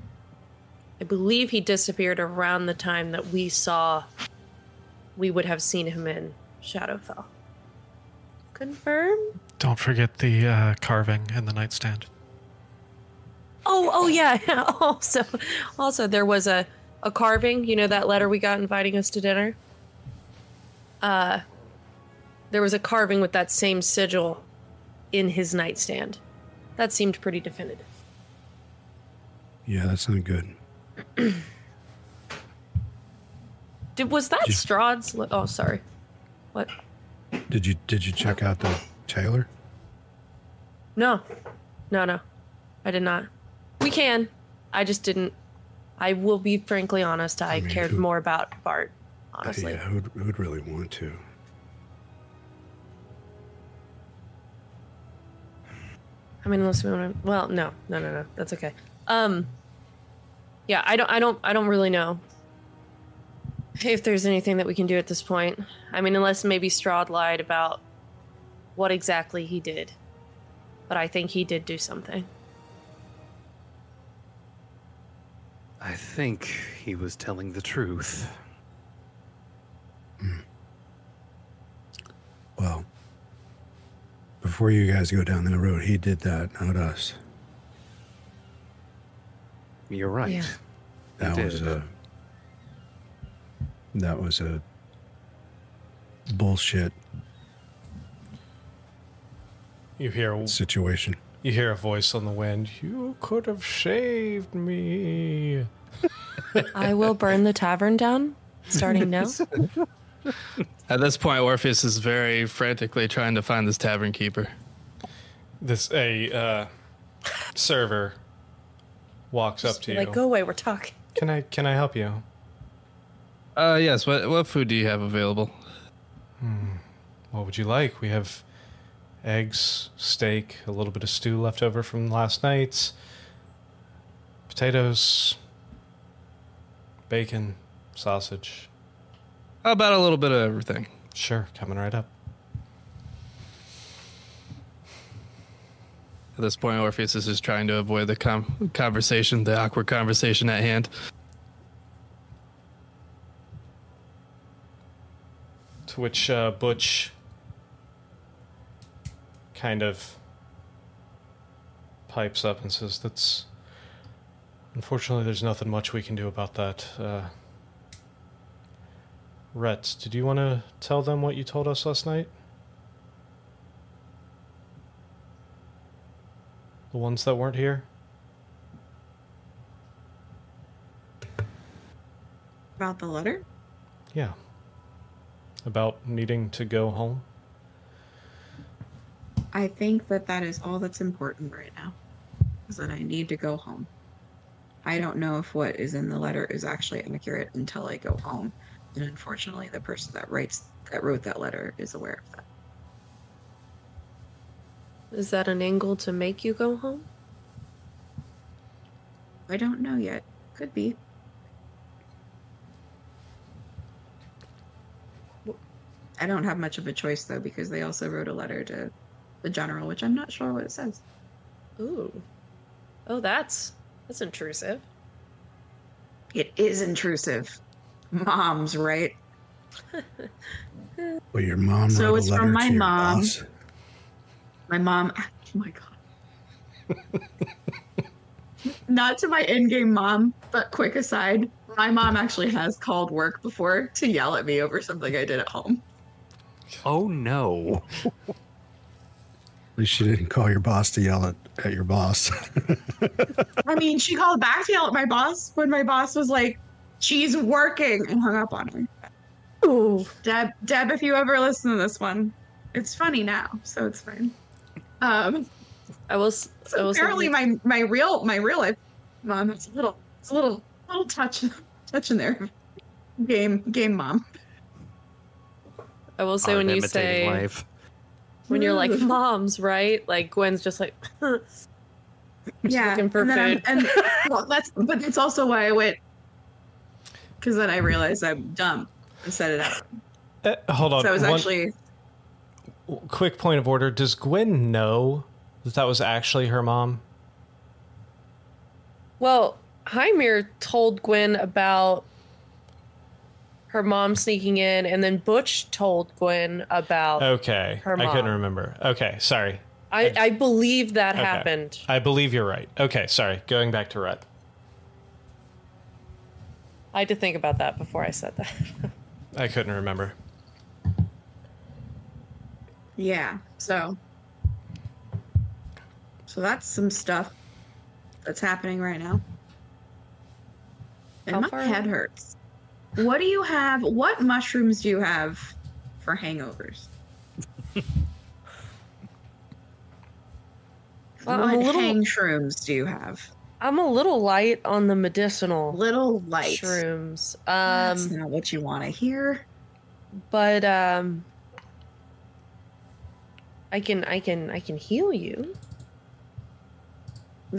I believe he disappeared around the time that we saw we would have seen him in Shadowfell. Confirm? Don't forget the uh, carving in the nightstand. Oh, oh yeah. also, also there was a a carving. You know that letter we got inviting us to dinner. Uh, there was a carving with that same sigil in his nightstand. That seemed pretty definitive. Yeah, that's not good. Did was that. Strahd's? li- Oh, sorry. What? Did you did you check out the tailor? No, no, no. I did not. We can. I just didn't. I will be frankly honest. I, mean, cared who- more about Bart. Honestly. Yeah, who'd, who'd really want to? I mean, unless we want to. Well, no, no, no, no. That's okay. Um. Yeah, I don't. I don't. I don't really know if there's anything that we can do at this point. I mean, unless maybe Strahd lied about what exactly he did. But I think he did do something. I think he was telling the truth. Hmm. Well, before you guys go down that road, he did that, not us. You're right. Yeah. That did. was a that was a bullshit You hear situation. You hear a voice on the wind. You could have shaved me. I will burn the tavern down, starting now. At this point, Orpheus is very frantically trying to find this tavern keeper. This a uh, server walks up to you. like, go away. We're talking. Can I can I help you? Uh, yes. What what food do you have available? What would you like? We have eggs, steak, a little bit of stew left over from last night's, potatoes, bacon, sausage. How about a little bit of everything? Sure, coming right up. At this point, Orpheus is just trying to avoid the com- conversation, the awkward conversation at hand. To which uh, Butch kind of pipes up and says, "That's unfortunately, there's nothing much we can do about that." Uh, Ret, did you want to tell them what you told us last night? The ones that weren't here. About the letter? Yeah. About needing to go home. I think that that is all that's important right now. Is that I need to go home. I don't know if what is in the letter is actually accurate until I go home. And unfortunately, the person that writes that wrote that letter is aware of that. Is that an angle to make you go home? I don't know yet. Could be. I don't have much of a choice though because they also wrote a letter to the general, which I'm not sure what it says. Ooh. Oh, that's that's intrusive. It is intrusive. Mom's right. Well, your mom So wrote a it's from letter my to your mom. boss. My mom. Oh my god. Not to my in-game mom, but quick aside, my mom actually has called work before to yell at me over something I did at home. Oh no. At least you didn't call your boss to yell at, at your boss. I mean, she called back to yell at my boss when my boss was like, "She's working," and hung up on her. Ooh. Deb, Deb, if you ever listen to this one, it's funny now, so it's fine. Um, I was. I so was apparently my my real my real life mom. It's a little it's a little little touch touch in there. Game game mom. I will say Art when you say life. When you're like moms, right? Like Gwen's just like yeah, looking for and food. and well, that's but it's also why I went because then I realized I'm dumb and set it out. Uh, hold on. So I was one actually quick point of order. Does Gwen know that that was actually her mom? Well, Hymir told Gwen about her mom sneaking in, and then Butch told Gwen about. Okay. Her I couldn't remember. Okay, sorry. I, I believe that Okay. happened. I believe you're right. Okay, sorry. Going back to Rut. I had to think about that before I said that. I couldn't remember. yeah. So so that's some stuff that's happening right now. And How my far head hurts. What do you have? What mushrooms do you have for hangovers? Well, what I'm a little- hang shrooms do you have? I'm a little light on the medicinal Little light. shrooms. That's Um, not what you want to hear. but um, I can I can I can heal you.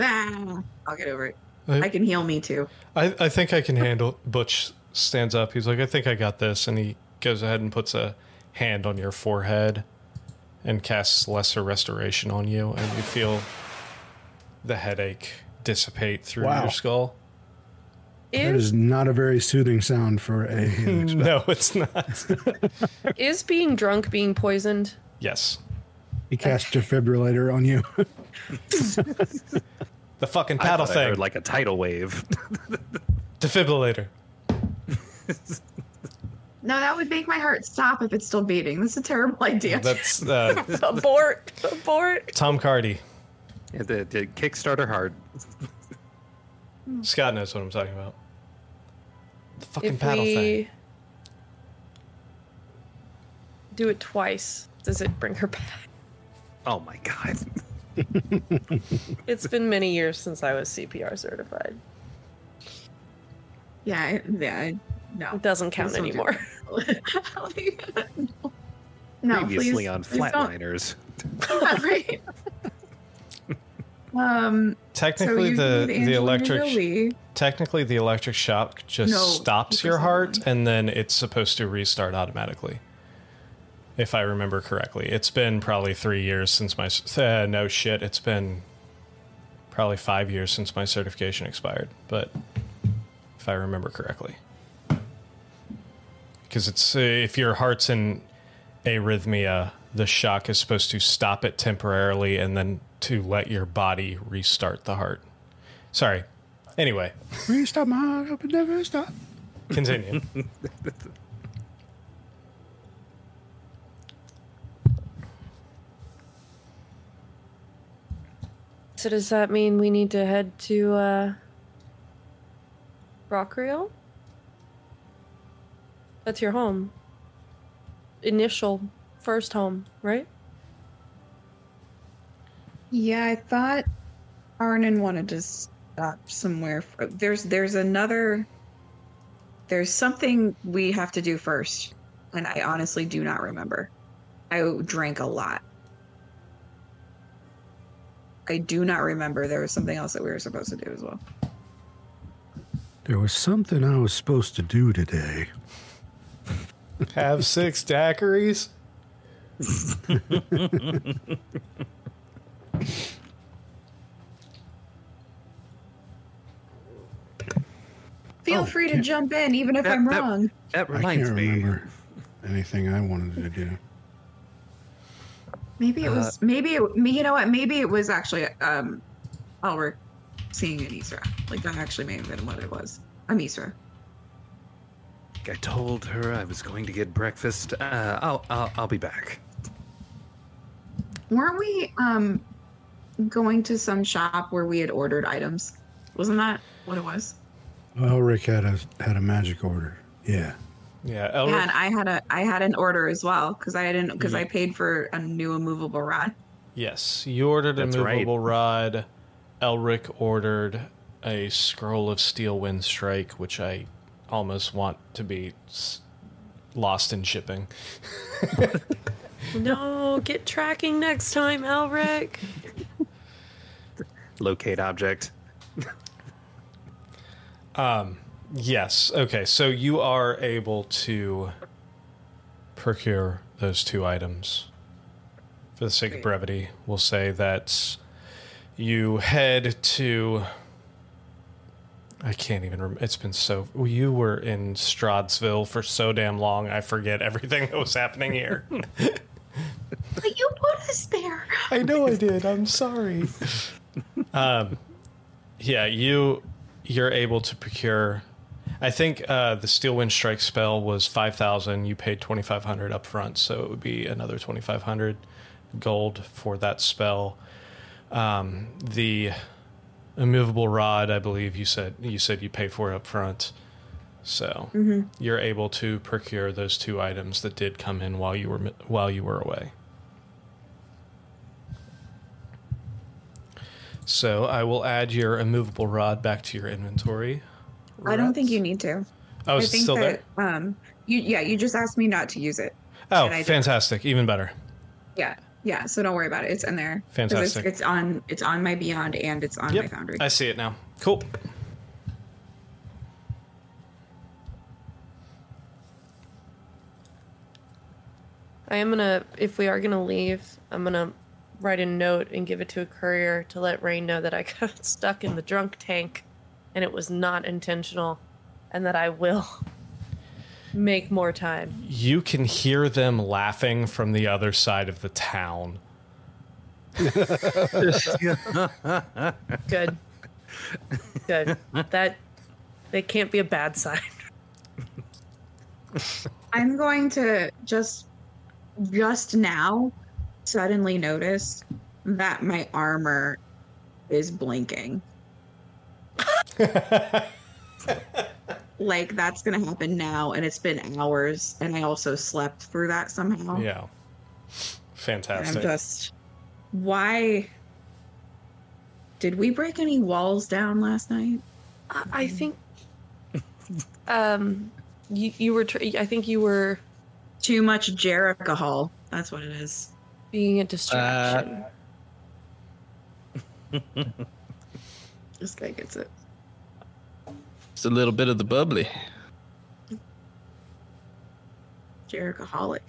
Ah, I'll get over it. I- I can heal me too. I, I think I can handle. Butch stands up. He's like, I think I got this. And he goes ahead and puts a hand on your forehead and casts lesser restoration on you. And you feel the headache dissipate through Wow. your skull. that Is is not a very soothing sound for a. No, it's not. is being drunk being poisoned? yes. He cast defibrillator on you. The fucking paddle I thing. heard like a tidal wave. Defibrillator. No, that would make my heart stop if it's still beating. That's a terrible idea. That's uh, abort! The abort! Tom Cardy. Yeah, the, the Kickstarter hard. Scott knows what I'm talking about. The fucking If paddle we thing. do it twice, does it bring her back? Oh my god. It's been many years since I was CPR certified. yeah, I- yeah. I- No, It doesn't count Please don't do anymore. no, Previously please, on. Flatliners. right. Um, Technically, you the the electric Jolie. technically the electric shock just No, stops your heart want. and then it's supposed to restart automatically if i remember correctly it's been probably three years since my uh, no shit it's been probably five years since my certification expired but if i remember correctly because it's uh, if your heart's in arrhythmia the shock is supposed to stop it temporarily and then to let your body restart the heart sorry anyway Restart my heart, hope it never stop. Continue. So does that mean we need to head to uh Rockrealt? That's your home. Initial first home, right? Yeah, I thought Arnon wanted to stop somewhere. For, there's there's another. There's something we have to do first, and I honestly do not remember. I drank a lot. I do not remember. There was something else that we were supposed to do as well. There was something I was supposed to do today. Have six daiquiris. Feel Oh, free to jump in, even if That- I'm that- wrong. That I reminds can't me. remember anything I wanted to do. Maybe it was. maybe it. me- You know what? Maybe it was actually um, Elric seeing Amisra. Like that actually may have been what it was. Amisra. I told her I was going to get breakfast. Uh, I'll, I'll I'll be back. Weren't we um going to some shop where we had ordered items? Wasn't that what it was? Well, Rick had a had a magic order. Yeah. Yeah, Yeah, Elric. and I had a I had an order as well because I didn't because I paid for a new immovable rod. Yes, you ordered a That's right. movable rod. Elric ordered a scroll of steel wind strike, which I almost want to be s- lost in shipping. No, get tracking next time, Elric. Locate object. um. Yes. Okay. So you are able to procure those two items. For the sake of brevity, we'll say that you head to. I can't even remember. It's been so. You were in Stroudsville for so damn long, I forget everything that was happening here. But you put us there. I know I did. I'm sorry. um, yeah, you you're able to procure. I think uh, the Steel Wind Strike spell was five thousand. You paid twenty five hundred up front, so it would be another twenty five hundred gold for that spell. Um, the immovable rod, I believe you said you said you paid for it up front. So you're able to procure those two items that did come in while you were while you were away. So I will add your immovable rod back to your inventory. I don't think you need to. Oh, I think still that there. um you yeah you just asked me not to use it. Oh, and I did. fantastic! Even better. Yeah yeah. So don't worry about it. It's in there. 'Cause it's- Fantastic. It's, on it's on my Beyond and it's on my Foundry. I see it now. Cool. I am gonna, if we are gonna leave, I'm gonna write a note and give it to a courier to let Rain know that I got stuck in the drunk tank and it was not intentional and that I will make more time. You can hear them laughing from the other side of the town. Good. Good. That, that can't be a bad sign. I'm going to just just now suddenly notice that my armor is blinking. like that's gonna happen now, and it's been hours, and I also slept through that somehow. Yeah. And Fantastic. I'm just why did we break any walls down last night? I I think, um, you, you were, tr- I think you were Too much Jericho Hall. That's what it is. being a distraction. This guy gets it. Just a little bit of the bubbly. Jerichoholic.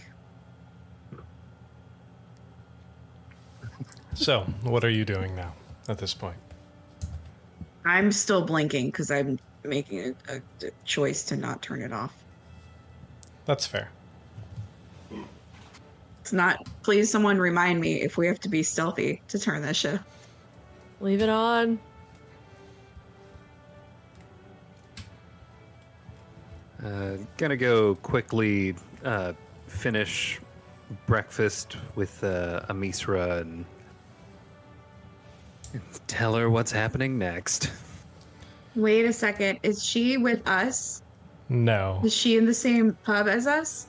so, what are you doing now at this point? I'm still blinking because I'm making a, a, a choice to not turn it off. That's fair. It's not. Please, someone remind me if we have to be stealthy to turn this shit. Leave it on. Uh, gonna go quickly uh, finish breakfast with uh, Amisra and tell her what's happening next. Wait a second. Is she with us? No. Is she in the same pub as us?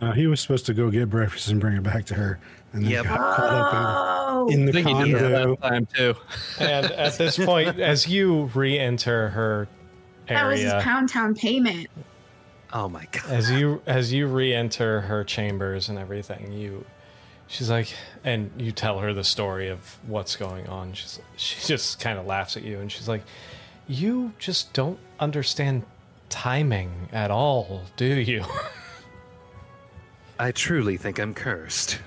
Uh, he was supposed to go get breakfast and bring it back to her, and then Yep. got caught Oh, up in, in I the think he that condo. last time too. And at this point, as you re-enter her area, that was his Pound Town payment. Oh my god! as you as you re-enter her chambers and everything, you she's like, and you tell her the story of what's going on. She's she just kind of laughs at you, and she's like, "You just don't understand timing at all, do you?" I truly think I'm cursed.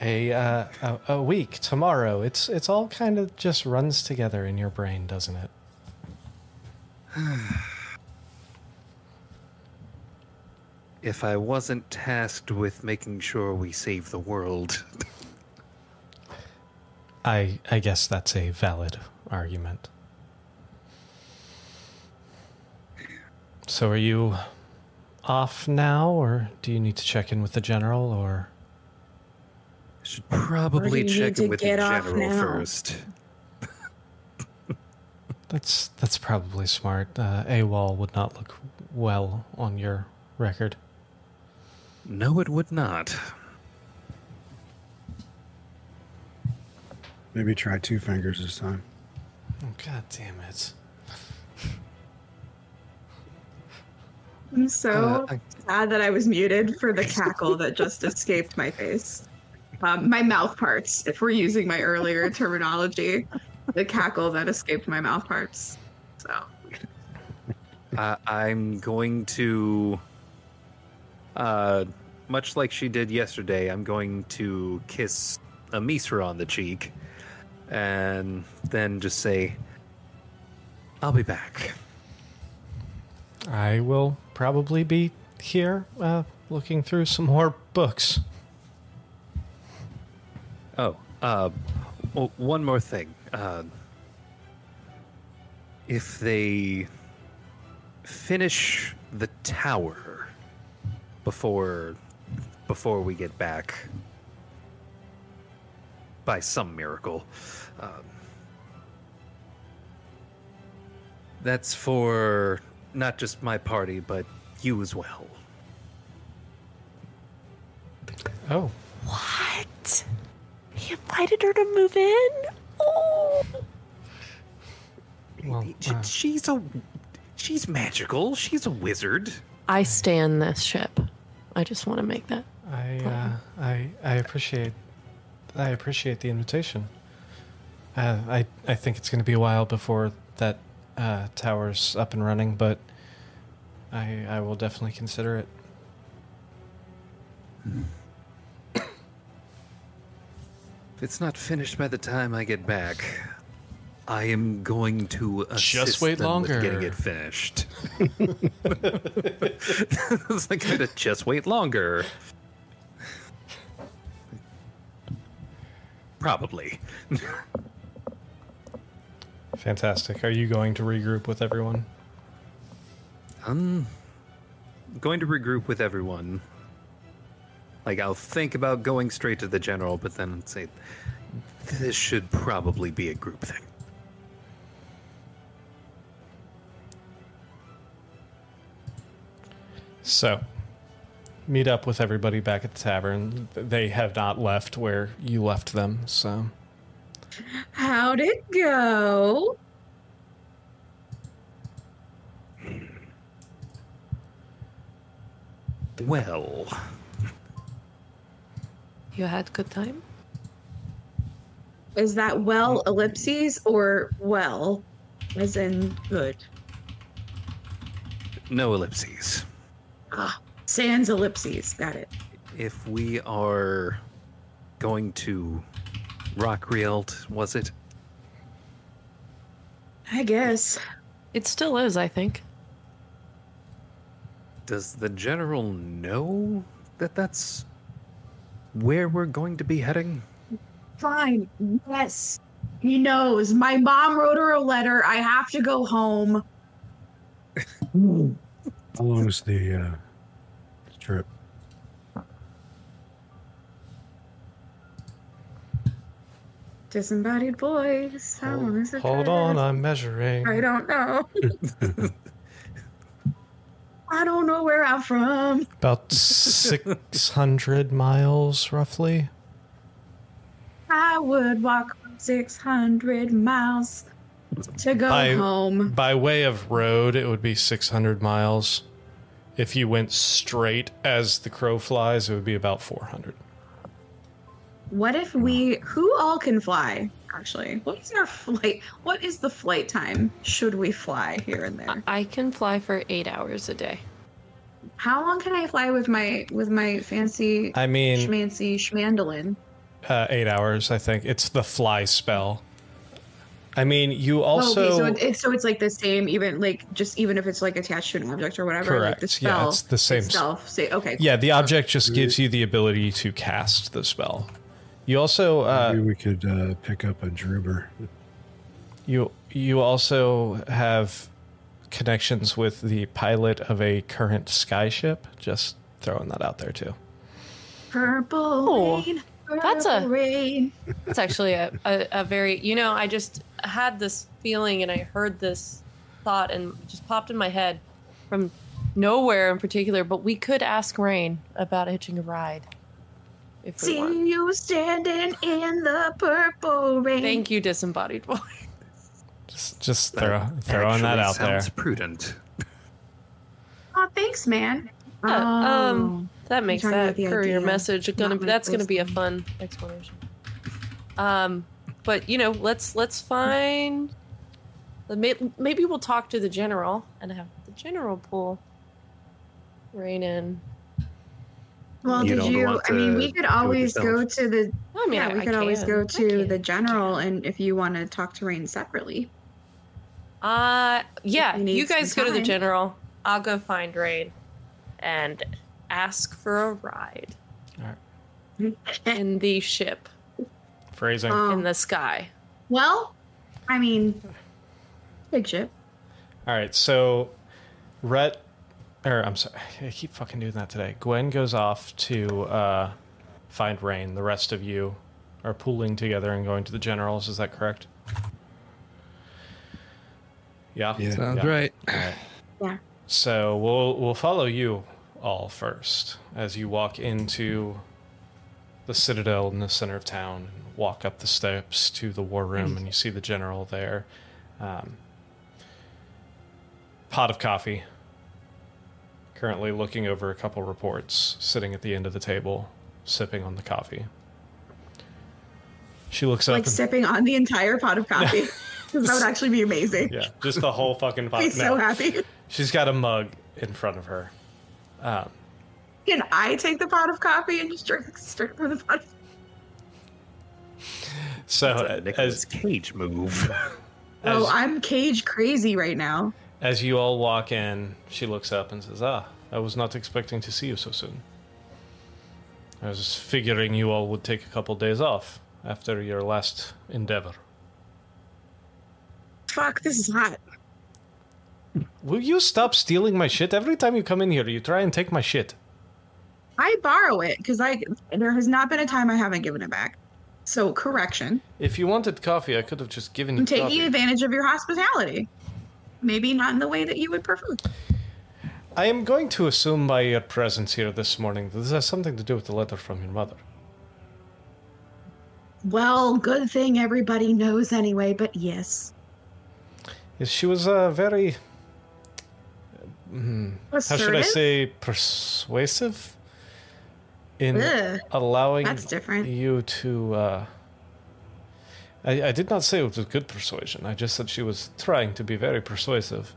A, uh, a a week tomorrow. It's it's all kind of just runs together in your brain, doesn't it? If I wasn't tasked with making sure we save the world, I I guess that's a valid argument. So are you off now or do you need to check in with the general or should probably do check in with the general first. That's that's probably smart. Uh, AWOL would not look well on your record. No, it would not. Maybe try two fingers this time. Oh, God damn it! I'm so Uh, I- sad that I was muted for the cackle that just escaped my face. Um, my mouth parts, if we're using my earlier terminology, the cackle that escaped my mouth parts. So I I'm going to, uh, much like she did yesterday, I'm going to kiss Amisra on the cheek, and then just say, "I'll be back." I will probably be here uh, looking through some more books. Oh, uh, well, one more thing. Uh, if they finish the tower before before we get back, by some miracle, um, that's for not just my party, but you as well. Oh, What? He invited her to move in? Oh. well, uh, She's a she's magical. She's a wizard. I stand this ship. I just want to make that. I uh, I I appreciate I appreciate the invitation. Uh, I I think it's going to be a while before that uh, tower's up and running, but I I will definitely consider it. If it's not finished by the time I get back, I am going to assist wait them with longer. getting it finished. it's like gonna just wait longer. Probably. Fantastic. Are you going to regroup with everyone? I'm going to regroup with everyone. Like I'll think about going straight to the general, but then say this should probably be a group thing. So, meet up with everybody back at the tavern. They have not left where you left them, so how'd it go? Well, You had good time? Is that well ellipses or well, as in good? no ellipses. Ah, sans ellipses. Got it. If we are going to Rockrealt, was it? I guess. It still is, I think. Does the general know that that's where we're going to be heading? Fine. Yes. He knows. My mom wrote her a letter. I have to go home. How long is the uh, trip? Disembodied voice. How long is it? hold on, I'm measuring. I don't know. I don't know where I'm from. About 600 miles, roughly. I would walk 600 miles to go I- home. By way of road, it would be 600 miles. If you went straight as the crow flies, it would be about 400. What if we, who all can fly? Actually, what is our flight? What is the flight time? Should we fly here and there? I can fly for eight hours a day. How long can I fly with my with my fancy I mean, schmancy schmandolin? uh, eight hours. I think it's the fly spell. I mean, you Oh, also okay, so it, it- so it's like the same, even like just even if it's like attached to an object or whatever. Like the Correct, yeah, it's the same s- itself. Say okay. yeah, the object just gives you the ability to cast the spell. You also uh, Maybe we could uh, pick up a droober. You you also have connections with the pilot of a current skyship. Just throwing that out there too. Purple Oh, rain. that's a- purple rain. It's actually a, a, a very, you know, I just had this feeling and I heard this thought and it just popped in my head from nowhere in particular, but we could ask Rain about hitching a ride. If we want. See you standing in the purple rain. Thank you, disembodied voice. Just just throw, throwing that Actually out there. sounds prudent. Oh, thanks, man. Yeah, Oh. um, that makes that courier idea. message gonna Not that's gonna be a fun explanation. Um, but you know, let's let's find. Maybe we'll talk to the general and have the general pull Rain in. Well, You did you? I mean, we could always go to the. I mean, yeah, I, we I could always go to the general, and if you want to talk to Rain separately. Uh, yeah, you guys some go to the general. I'll go find Rain and ask for a ride in the ship Phrasing. Um, in the sky. well, I mean, big ship. All right, so Ret, or I'm sorry, I keep fucking doing that today. Gwen goes off to uh, find Rain. The rest of you are pooling together and going to the generals. Is that correct? Yeah. Yeah. Sounds Yeah. right. Yeah. So we'll we'll follow you all first as you walk into the citadel in the center of town and walk up the steps to the war room and you see the general there. Um, pot of coffee. Currently looking over a couple reports, sitting at the end of the table, sipping on the coffee. She looks up. Like and- sipping on the entire pot of coffee. that would actually be amazing. yeah, just the whole fucking pot. Be so happy. She's got a mug in front of her. Um, Can I take the pot of coffee and just drink straight from the pot? So That's a as, Cage move. as, Oh, I'm cage crazy right now. as you all walk in, she looks up and says, "Ah, I was not expecting to see you so soon. I was figuring you all would take a couple days off after your last endeavor. Fuck, this is hot. Will you stop stealing my shit? Every time you come in here, you try and take my shit. I borrow it because I there has not been a time I haven't given it back. So correction. If you wanted coffee, I could have just given you I'm taking coffee. advantage of your hospitality. Maybe not in the way that you would prefer. I am going to assume by your presence here this morning that this has something to do with the letter from your mother. Well, good thing everybody knows anyway, but yes. Yes, she was uh, very, how should I say, persuasive in Ugh, allowing that's different. you to. Uh, I, I did not say it was good persuasion. I just said she was trying to be very persuasive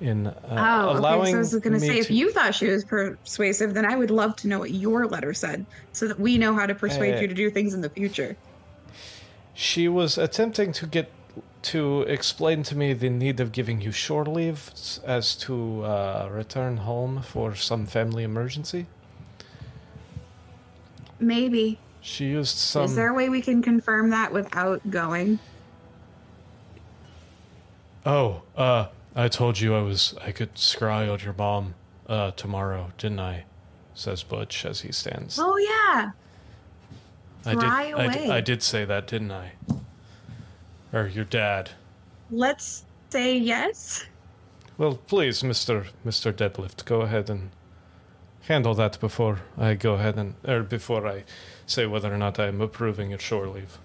in uh, Oh, allowing okay. So I was going to say, if you thought she was persuasive, then I would love to know what your letter said, so that we know how to persuade Uh, you to do things in the future. She was attempting to get to explain to me the need of giving you shore leave as to uh, return home for some family emergency. Maybe. She used some. Is there a way we can confirm that without going? Oh, uh, I told you I was I could scry on your mom uh tomorrow, didn't I? Says Butch as he stands. Oh yeah. I did, I, did. I did say that, didn't I? Or your dad. Let's say yes. Well, please, Mister Mister Deadlift, go ahead and handle that before I go ahead and or before I say whether or not I am approving your shore leave.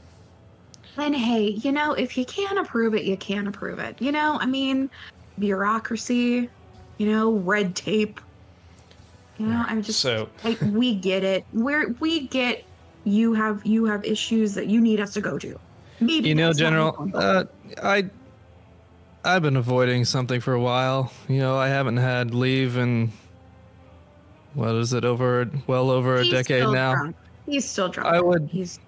And hey, you know, if you can't approve it, you can't approve it. You know, I mean, bureaucracy, you know, red tape. You know, I'm just So like we get it. We're we get you have you have issues that you need us to go to. Maybe You know, General, uh, I I've been avoiding something for a while. You know, I haven't had leave in what is it over well over a decade now? Drunk. He's still drunk. I would- He's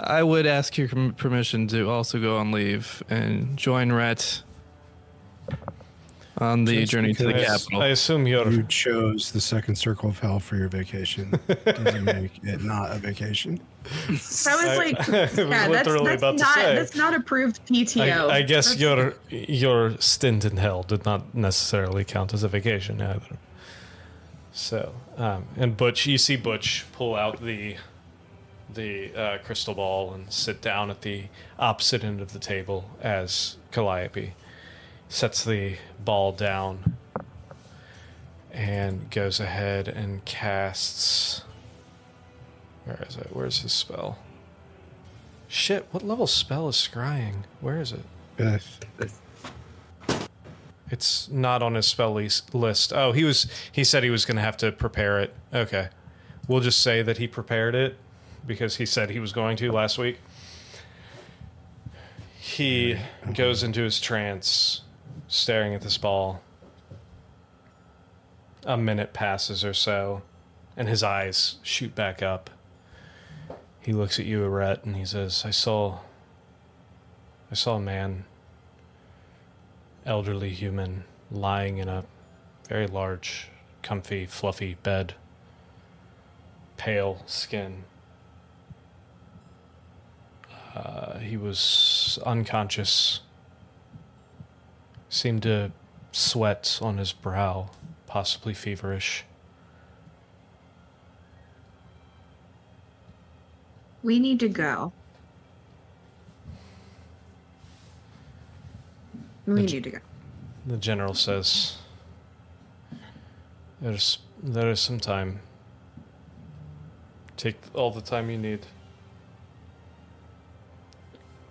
I would ask your permission to also go on leave and join Ret on the Just journey to the because- capital. I assume you're. You chose the second circle of hell for your vacation. Doesn't make it not a vacation. that was like I was yeah, that's, literally that's about to not say. that's not approved PTO. I, I guess That's- your your stint in hell did not necessarily count as a vacation either. So, um, and Butch, you see Butch pull out the the uh, crystal ball and sit down at the opposite end of the table as Calliope sets the ball down and goes ahead and casts. Where is it? Where's his spell? Shit, what level spell is scrying? Where is it? Beth, It's not on his spell lis- list. Oh, he was he said he was going to have to prepare it. Okay. We'll just say that he prepared it because he said he was going to last week. He goes into his trance staring at this ball. A minute passes or so and his eyes shoot back up. He looks at you, Arette, and he says, "I saw I saw a man elderly human lying in a very large, comfy, fluffy bed. Pale skin. Uh, he was unconscious. Seemed to sweat on his brow, possibly feverish. we need to go. We The- need to go. The general says, "There's there is some time. Take all the time you need.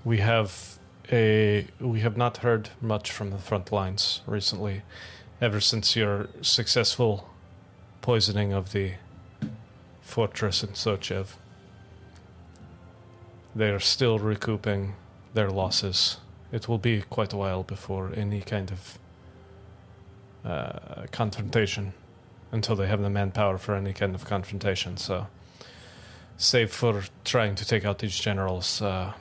We have a we have not heard much from the front lines recently, ever since your successful poisoning of the fortress in Sochev. They are still recouping their losses. It will be quite a while before any kind of uh, confrontation until they have the manpower for any kind of confrontation. So, save for trying to take out these generals, uh,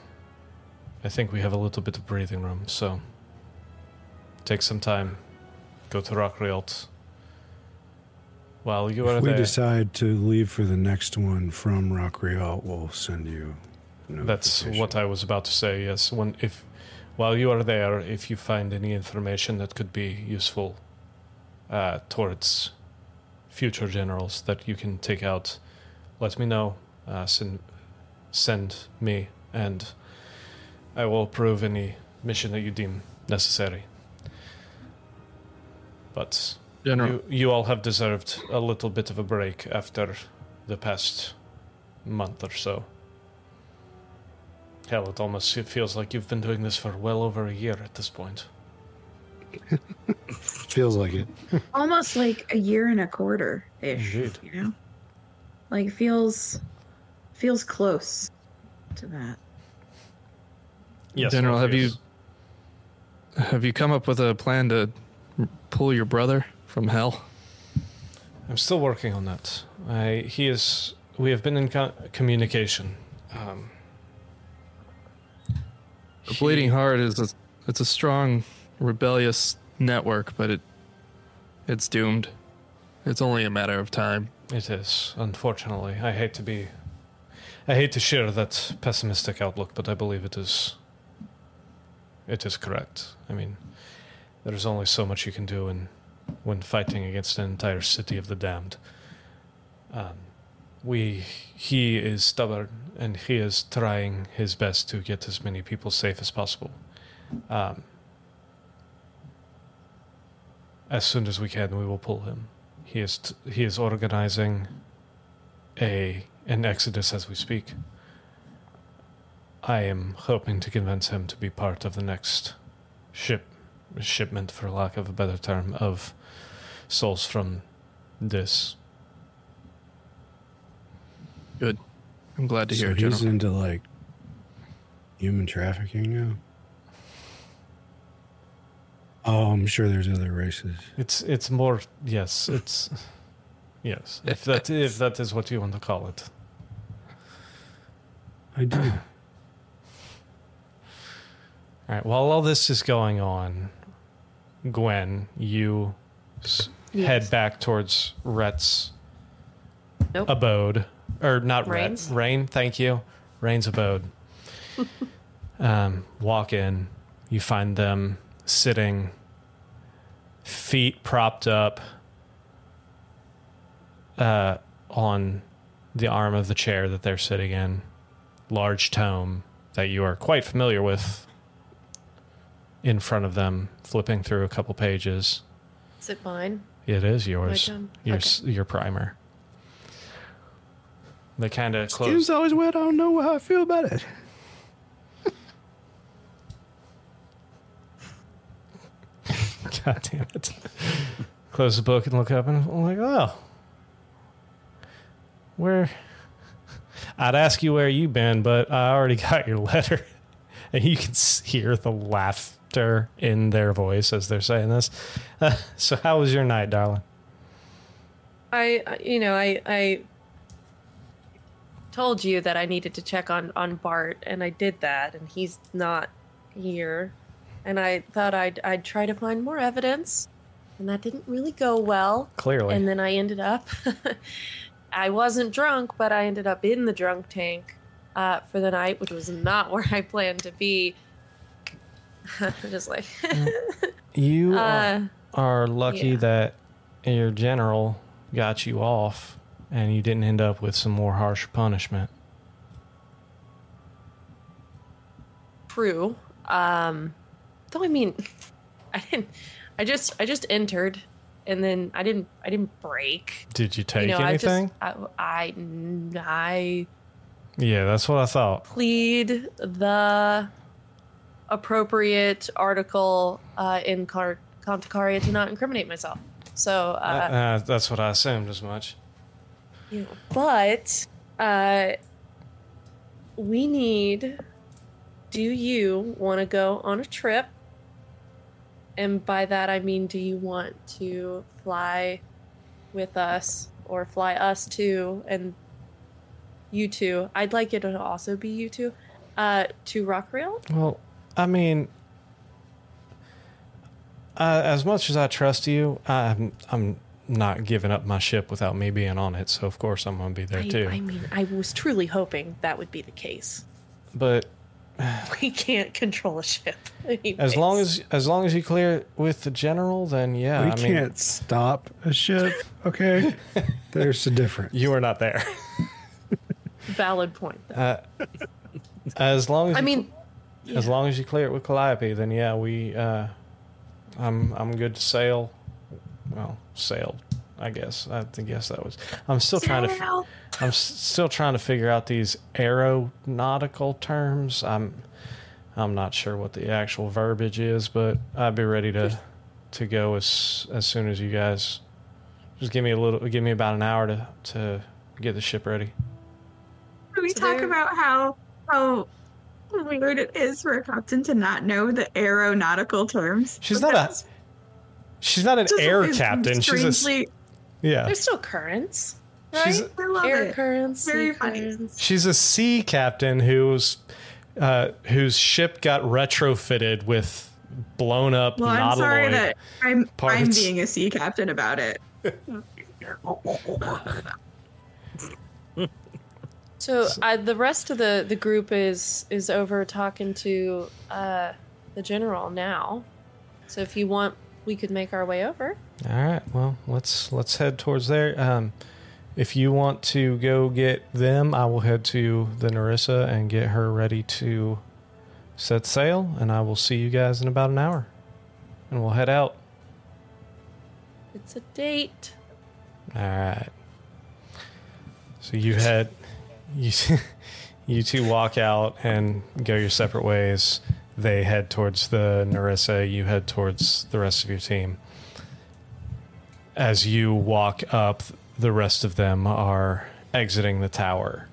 I think we have a little bit of breathing room. So, take some time, go to Rockrealt. While you are if we there, decide to leave for the next one from Rockrealt, we'll send you. that's what I was about to say. Yes, when if while you are there, if you find any information that could be useful uh, towards future generals that you can take out, let me know. Uh, send send me, and I will approve any mission that you deem necessary. But General, you, you all have deserved a little bit of a break after the past month or so. Hell, it almost it feels like you've been doing this for well over a year at this point. Feels like it. Almost like a year and a quarter ish. Indeed. You know? Like feels feels close to that. Yes, General, have you- have you come up with a plan to pull your brother from hell? I'm still working on that. I he is. We have been in co- communication. Um, The Bleeding Heart is a, it's a strong, rebellious network, but it it's doomed. It's only a matter of time. It is, unfortunately. I hate to be. I hate to share that pessimistic outlook, but I believe it is. It is correct. I mean, there is only so much you can do in, when fighting against an entire city of the damned. Um, we, he is stubborn, and he is trying his best to get as many people safe as possible. Um, as soon as we can, we will pull him. He is t- he is organizing a an exodus as we speak. I am hoping to convince him to be part of the next ship shipment, for lack of a better term, of souls from this. Good. I'm glad to So hear it, he's General. into like human trafficking now. Oh, I'm sure there's other races. It's it's more yes, it's Yes, if that if that is what you want to call it. I do. All right. While all this is going on, Gwen, you s- head back towards Ret's Nope. abode, or not Rain's? Rain. Thank you. Rain's abode. um, walk in. You find them sitting, feet propped up, uh, on the arm of the chair that they're sitting in. Large tome that you are quite familiar with in front of them, flipping through a couple pages. Is it mine? It is yours. Your Okay. your primer. They kind of close. Skin's always wet. I don't know how I feel about it. God damn it! close the book and look up, and I'm like, oh, where? I'd ask you where you been, but I already got your letter, and you can hear the laughter in their voice as they're saying this. Uh, so, how was your night, darling? I, I- you know, I, I told you that I needed to check on on Bart, and I did that, and he's not here. And I thought I'd I'd try to find more evidence, and that didn't really go well. Clearly, And then I ended up, I wasn't drunk, but I ended up in the drunk tank uh, for the night, which was not where I planned to be. Just like, you are, uh, are lucky yeah. that your general got you off, and you didn't end up with some more harsh punishment. true. Um, though I mean, I didn't. I just I just entered, and then I didn't I didn't break. Did you take you know, anything? I just I, I I yeah, that's what I thought. plead the appropriate article uh, in Car- to not incriminate myself. So, uh, Uh, that's what I assumed as much. Know, but uh, we need. Do you want to go on a trip? And by that I mean, do you want to fly with us or fly us too and you two? I'd like it to also be you two uh, to Rockrealt. Well, I mean, uh, as much as I trust you, I'm I'm not giving up my ship without me being on it. So of course I'm going to be there I, too. I mean, I was truly hoping that would be the case. but We can't control a ship. as long as as long as you clear with the general, then yeah. we I mean, can't stop a ship, okay? There's a difference. you are not there. valid point. though. Uh, as long as I you mean, As long as you clear it with Calliope, then yeah, we. Uh, I'm I'm good to sail. Well, sailed, I guess. I guess that was. I'm still trying to. f- I'm s- still trying to figure out these aeronautical terms. I'm. I'm not sure what the actual verbiage is, but I'd be ready to to go as as soon as you guys. Just give me a little. Give me about an hour to to get the ship ready. Can we So talk there- about how how weird it is for a captain to not know the aeronautical terms? She's not a. That's She's not an air it's captain. She's a, Yeah. there's still currents, She's- right? I love Air it. currents, Very sea funny. currents. She's a sea captain who's uh, whose ship got retrofitted with blown up Well, I'm sorry that I'm I'm being a sea captain about it. So uh, the rest of the the group is is over talking to uh, the general now. So if you want, we could make our way over. All right, well let's let's head towards there. Um, if you want to go get them, I will head to the Narissa and get her ready to set sail, and I will see you guys in about an hour, and we'll head out. It's a date. All right. So you head, you you two walk out and go your separate ways. They head towards the Narissa. You head towards the rest of your team. As you walk up, the rest of them are exiting the tower.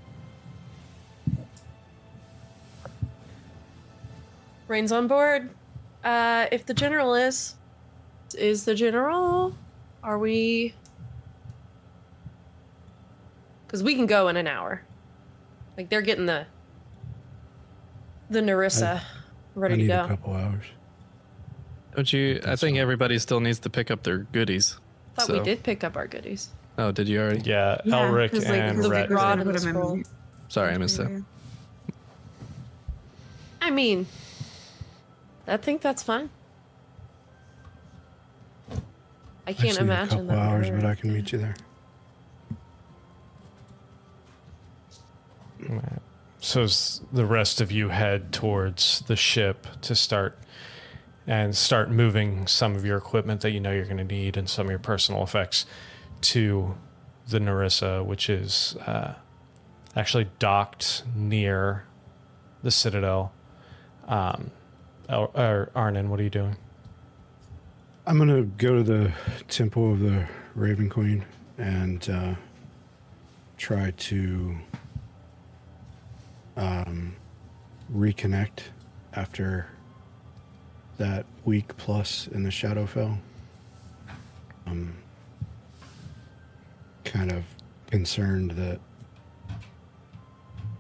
Rain's on board. Uh, if the general is, is the general? Are we? because we can go in an hour. Like they're getting the the Narissa I ready to need a go. couple hours. Don't you? I think everybody still needs to pick up their goodies. Thought so- we did pick up our goodies. Oh, did you already? Yeah, Elric 'cause, like, and the Ret. Rod and the scroll. Sorry, I missed that. I mean, I think that's fine. I I can't just need a imagine couple that. hours, but I can meet you there. So the rest of you head towards the ship to start and start moving some of your equipment that you know you're going to need and some of your personal effects to the Narissa, which is uh, actually docked near the Citadel. Um, or, or Arnon, what are you doing? I'm gonna go to the temple of the Raven Queen and uh, try to um, reconnect after that week plus in the Shadowfell. I'm kind of concerned that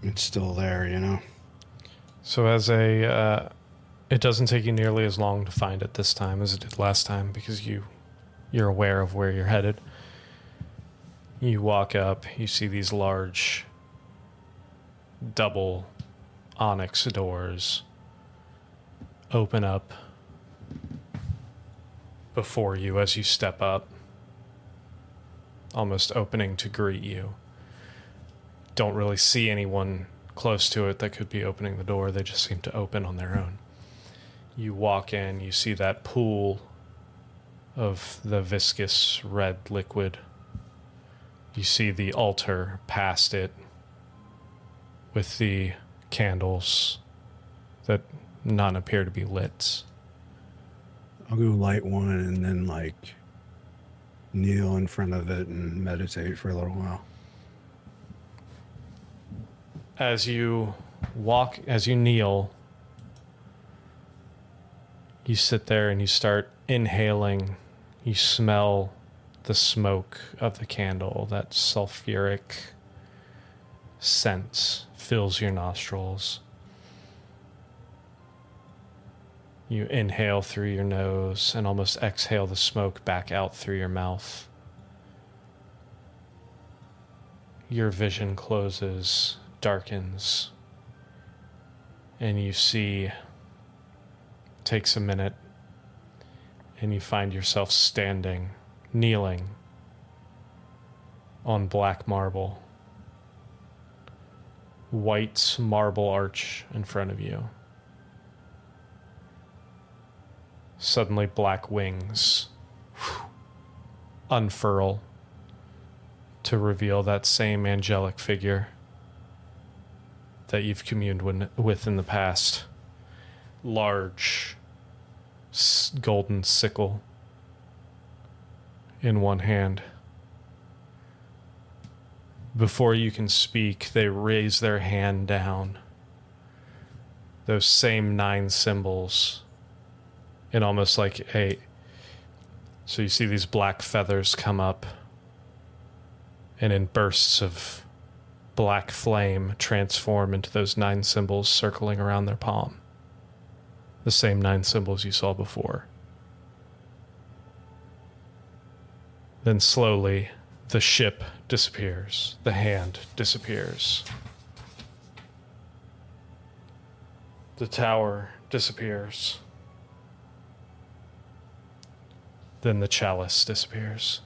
it's still there, you know. So as a, uh, it doesn't take you nearly as long to find it this time as it did last time because you, you're aware of where you're headed. You walk up, you see these large, double onyx doors open up before you as you step up, almost opening to greet you. Don't really see anyone close to it that could be opening the door. They just seem to open on their own. You walk in, you see that pool of the viscous red liquid. You see the altar past it with the candles that none appear to be lit. I'll go light one and then like kneel in front of it and meditate for a little while. as you walk, as you kneel, you sit there and you start inhaling. You smell the smoke of the candle. That sulfuric scent fills your nostrils. You inhale through your nose and almost exhale the smoke back out through your mouth. Your vision closes, darkens, and you see. Takes a minute, and you find yourself standing, kneeling on black marble. White marble arch in front of you. Suddenly, black wings unfurl to reveal that same angelic figure that you've communed with in the past. Large golden sickle in one hand. Before you can speak, they raise their hand down. Those same nine symbols, in almost like a. So you see these black feathers come up, and in bursts of black flame transform into those nine symbols circling around their palm. The same nine symbols you saw before. Then slowly, the ship disappears, the hand disappears. The tower disappears. Then the chalice disappears.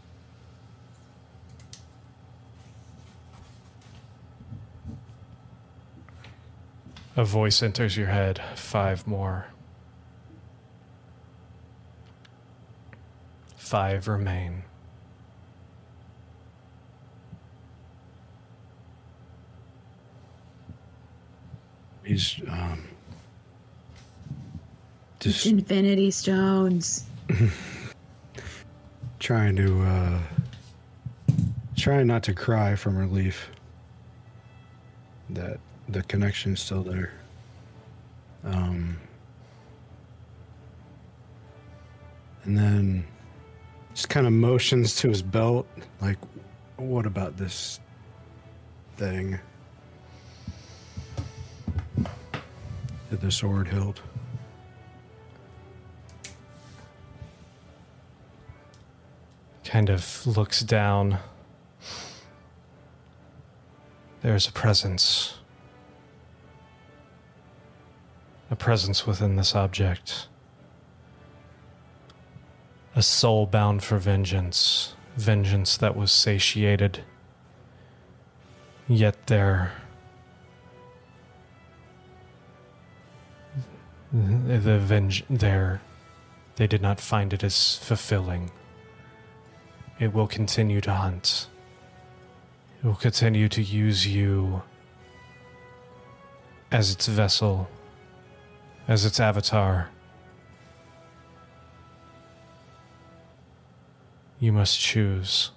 A voice enters your head. Five more. Five remain. He's um, just Infinity Stones. trying to uh, trying not to cry from relief that the connection's still there. Um, and then just kind of motions to his belt, like, "What about this thing. Did the sword hilt? kind of looks down. There's a presence. A presence within this object. A soul bound for vengeance. Vengeance that was satiated. Yet there. Mm-hmm. The venge. There. They did not find it as fulfilling. It will continue to hunt. It will continue to use you as its vessel, as its avatar. You must choose.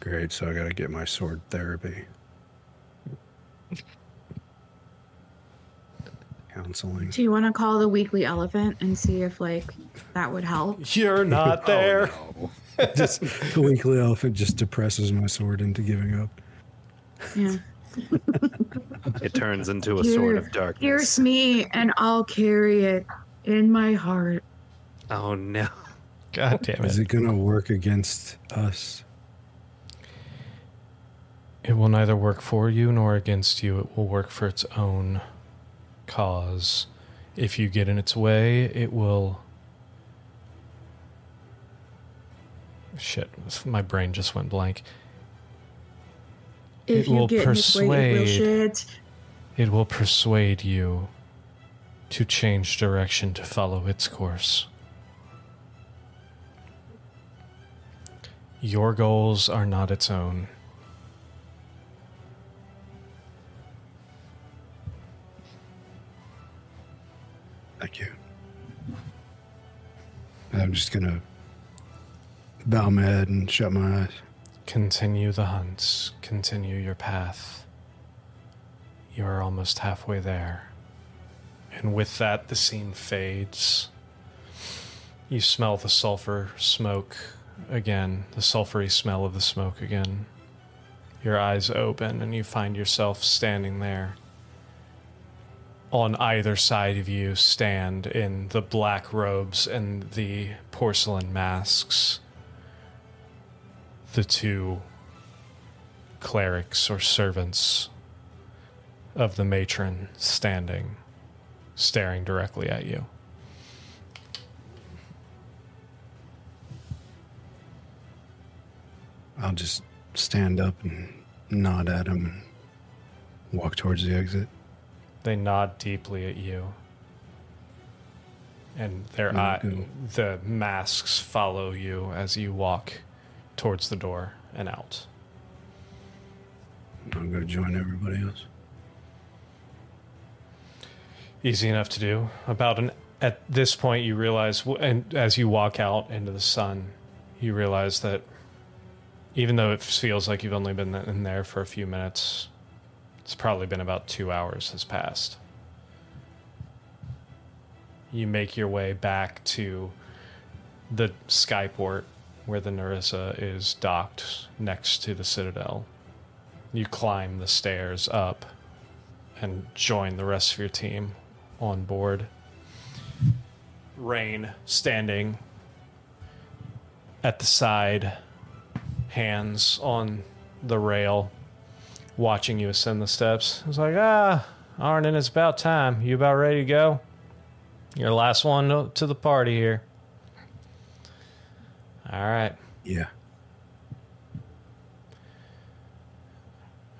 Great, so I gotta get my sword therapy. Counseling. Do you want to call the weekly elephant and see if like that would help? You're not oh, there. just the weekly elephant just depresses my sword into giving up. Yeah. It turns into a sword of darkness. Pierce me and I'll carry it in my heart. Oh no. God damn Is it. it gonna work against us? It will neither work for you nor against you. It will work for its own cause. If you get in its way, it will. Shit, my brain just went blank. If It you will get in his way, it will persuade. It will persuade you to change direction to follow its course. Your goals are not its own. Thank you. I'm just gonna bow my head and shut my eyes. Continue the hunts, continue your path. You are almost halfway there. And with that, the scene fades. You smell the sulfur smoke again, the sulfury smell of the smoke again. Your eyes open, and you find yourself standing there. On either side of you stand in the black robes and the porcelain masks the two clerics or servants of the matron standing, staring directly at you. I'll just stand up and nod at him and walk towards the exit. They nod deeply at you, and their eye, the masks follow you as you walk towards the door and out. I'll go join everybody else. Easy enough to do. About an at this point, you realize, and as you walk out into the sun, you realize that even though it feels like you've only been in there for a few minutes, it's probably been about two hours has passed. You make your way back to the skyport where the Narissa is docked next to the Citadel. You climb the stairs up and join the rest of your team on board. Rain standing at the side, hands on the rail, watching you ascend the steps. It's like, ah, Arnon, it's about time. You about ready to go? You're last one to- to the party here. All right. Yeah.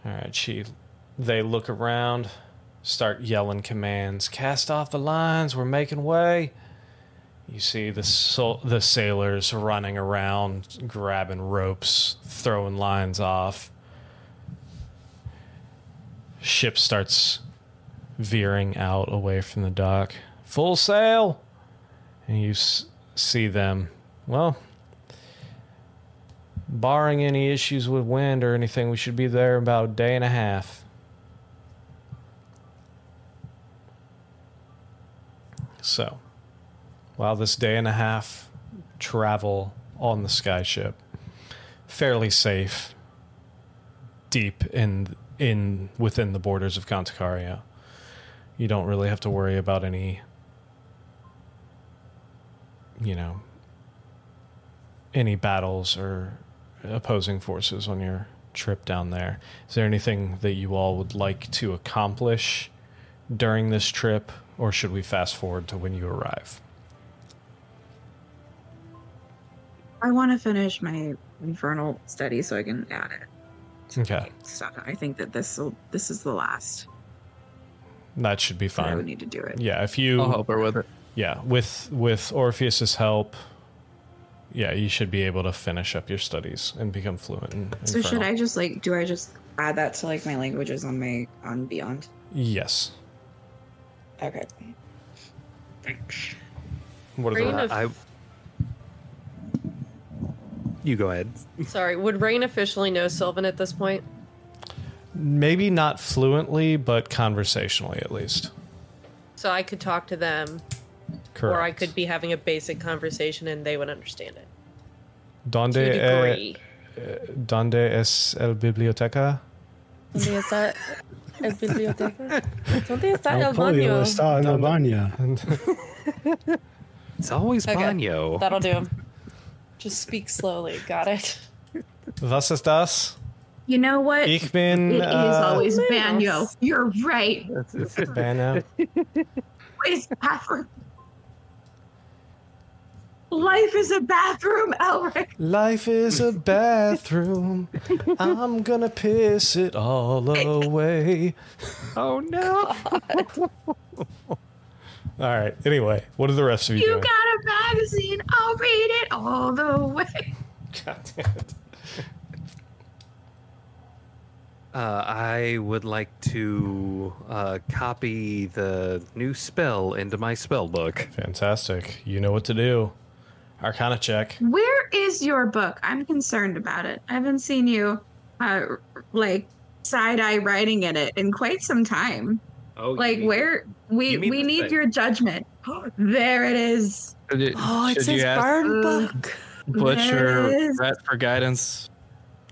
All right, she. They look around, start yelling commands. Cast off the lines. We're making way. You see the sol- the sailors running around, grabbing ropes, throwing lines off. Ship starts veering out away from the dock. Full sail. And you s- see them. Well, barring any issues with wind or anything, we should be there in about a day and a half. So, while this day and a half travel on the skyship, fairly safe deep in in within the borders of Contacaria. You don't really have to worry about any you know any battles or opposing forces on your trip down there. Is there anything that you all would like to accomplish during this trip or should we fast forward to when you arrive? I want to finish my infernal study so I can add it. Okay. stuff. I think that this will this is the last That should be fine. I would need to do it. Yeah, if you I'll help her with it. Yeah, with with Orpheus's help, yeah, you should be able to finish up your studies and become fluent in So should I just like do I just add that to like my languages on my on Beyond? Yes. Okay. Thanks. What are Brain the of- I. You go ahead. Sorry, would Rain officially know Sylvan at this point? maybe not fluently, but conversationally at least. So I could talk to them, Correct. or I could be having a basic conversation and they would understand it. Donde, To a eh, donde es el biblioteca? ¿Dónde está el biblioteca? ¿Dónde está El el pollo baño? está en el baño. It's always Okay. Banyo. That'll do. Just speak slowly. Got it. Was ist das? You know what? Ich bin It is uh, always Banyo. You're right. Bano. Wait, bathroom. Life is a bathroom, Elric. Life is a bathroom. I'm gonna piss it all away. Oh no! All right. Anyway, what are the rest of you, You doing? got a magazine. I'll read it all the way. God damn it. Uh, I would like to uh, copy the new spell into my spell book. Fantastic. You know what to do. Arcana check. Where is your book? I'm concerned about it. I haven't seen you, uh, like side eye writing in it in quite some time. Oh, Like where we we need thing. your judgment. there it is. Oh, should you, Oh, it's should his you burn book. Butch There or. Rat for guidance?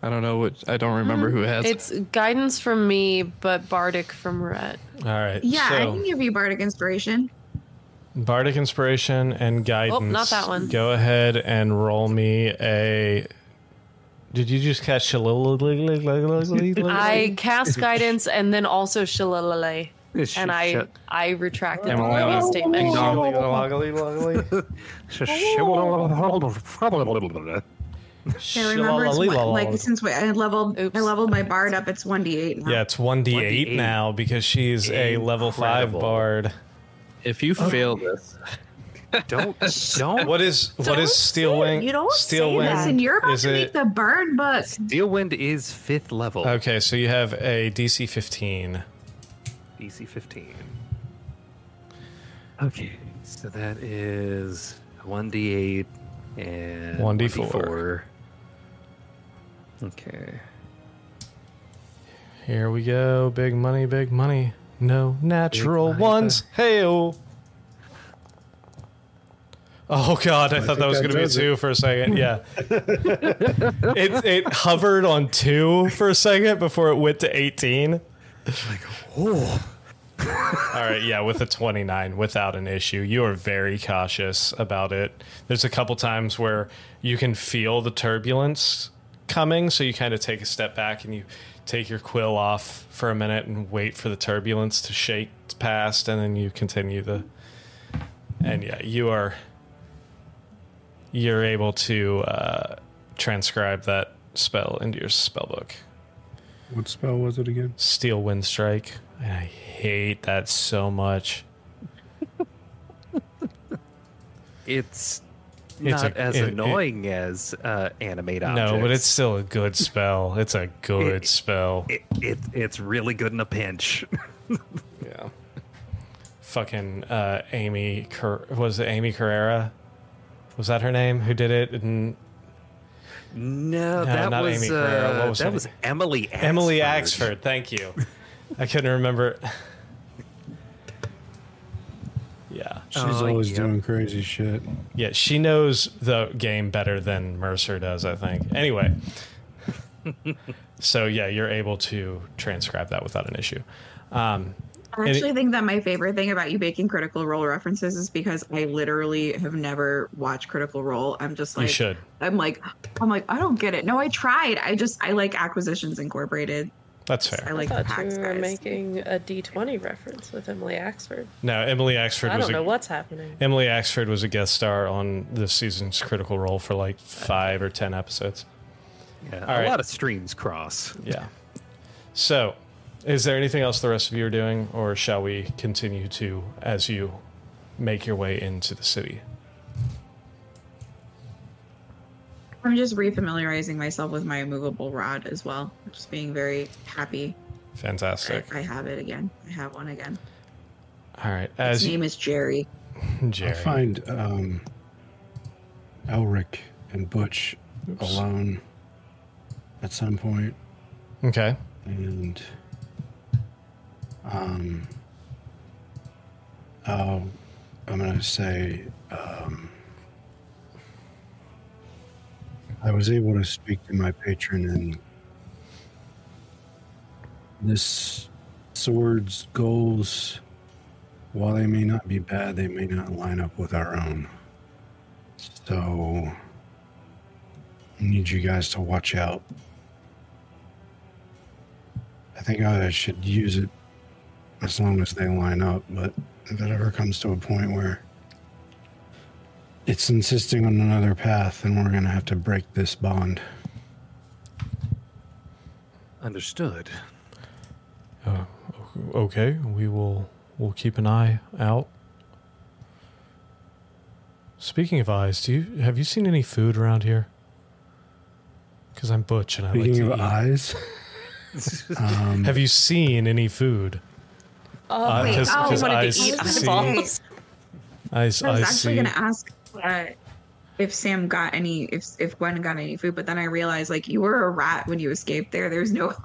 I don't know what. I don't remember who has. it. It's guidance from me, but Bardic from Ret. All right. Yeah, I so, can give you bardic inspiration. Bardic inspiration and guidance. Oh, not that one. Go ahead and roll me a. Did you just catch a little? I cast guidance and then also Shillelagh, and I I retracted Emily, my statement. I remember it's one, like since we, I leveled Oops. I leveled my bard up, it's one d eight now. Yeah, it's one d eight now because she's a level five bard. if you fail this, don't don't. What is what Don't is steel wing? you don't steel say wing. Listen, you're about is to it meet the burn book. Steelwind is fifth level. okay? So you have a DC fifteen. DC 15. Okay, so that is 1d8 and 1d4. 1d4. Okay. Here we go. Big money, big money. No natural money, ones. Hail. Oh god, I, thought that was going to be does it. two for a second. Yeah. it it hovered on two for a second before it went to 18. Oh, All right, yeah, with a 29 without an issue. You are very cautious about it. There's a couple times where you can feel the turbulence coming, so you kind of take a step back and you take your quill off for a minute and wait for the turbulence to shake past and then you continue the and yeah, you are you're able to uh, transcribe that spell into your spell book. What spell was it again? Steel Wind Strike. And I hate that so much. it's It's not a- as it- it- annoying as uh, animate objects. No, but it's still a good spell. It's a good It- spell. It, it, it's really good in a pinch. yeah. Fucking uh, Amy, Car- was it Amy Carrera? Was that her name? Who did it? And no, No, that not was, Amy Carrera. What uh, was that was name? Emily Axford. Emily Axford. Thank you. I couldn't remember. Yeah. She's Oh, always yep. doing crazy shit. Yeah, she knows the game better than Mercer does, I think. Anyway. so yeah, you're able to transcribe that without an issue. Um, I And it- actually think that my favorite thing about you making Critical Role references is because I literally have never watched Critical Role. I'm just you like, should. I'm like, I'm like, I don't get it. No, I tried. I just, I like Acquisitions Incorporated. That's I fair. like I the thought you were guys. making a D20 reference with Emily Axford. No, Emily Axford I was don't a, know what's happening. Emily Axford was a guest star on this season's Critical Role for like five or ten episodes. Yeah, All a right. lot of streams cross. Yeah. So, is there anything else the rest of you are doing, or shall we continue to as you make your way into the city? I'm just refamiliarizing myself with my immovable rod as well. Just being very happy. Fantastic. I have it again. I have one again. All right, His as you, name is Jerry. Jerry. I find um, Elric and Butch alone at some point, Okay. and um, oh, I'm gonna say um, I was able to speak to my patron, and this sword's goals, while they may not be bad, they may not line up with our own. So, I need you guys to watch out. I think I should use it as long as they line up, but if it ever comes to a point where it's insisting on another path, and we're going to have to break this bond. Understood. Okay, we will. We'll keep an eye out. Speaking of eyes, do you have you seen any food around here? Because I'm Butch and I Speaking like of to eat. eyes, um, Have you seen any food? Oh, Uh, wait, 'cause- oh, I 'cause wanted I to eat see- eyeballs. I, I was I actually see. gonna ask uh, if Sam got any, if if Gwen got any food, but then I realized like you were a rat when you escaped there. There's no.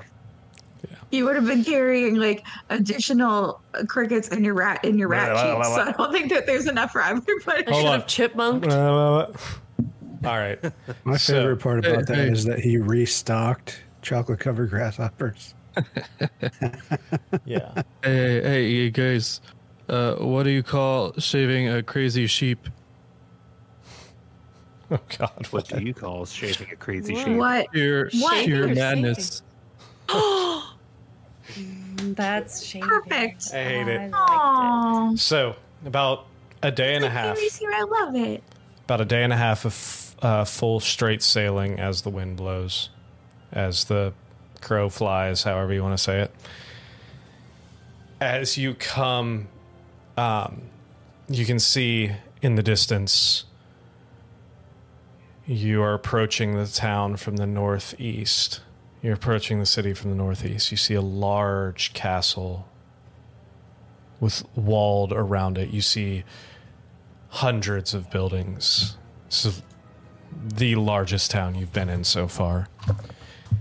Yeah. You would have been carrying like additional crickets in your rat in your rat Blah, blah, cheeks, blah, so I don't think that there's enough for everybody. Hold Should on. have chipmunked. All right. my So- favorite part about that is that he restocked chocolate covered grasshoppers. Yeah. Hey, hey, you guys. Uh, what do you call shaving a crazy sheep? Oh God. What do you call shaving a crazy What? sheep? What? Sheer, What? sheer You're madness. That's shady. Perfect. I hate it. I liked Aww. So about a day and a half. Here, I love it. About a day and a half of uh, full straight sailing as the wind blows, as the crow flies, however you want to say it. As you come, um, you can see in the distance. You are approaching the town from the northeast. You're approaching the city from the northeast. You see a large castle with walled around it. You see hundreds of buildings. This is the largest town you've been in so far.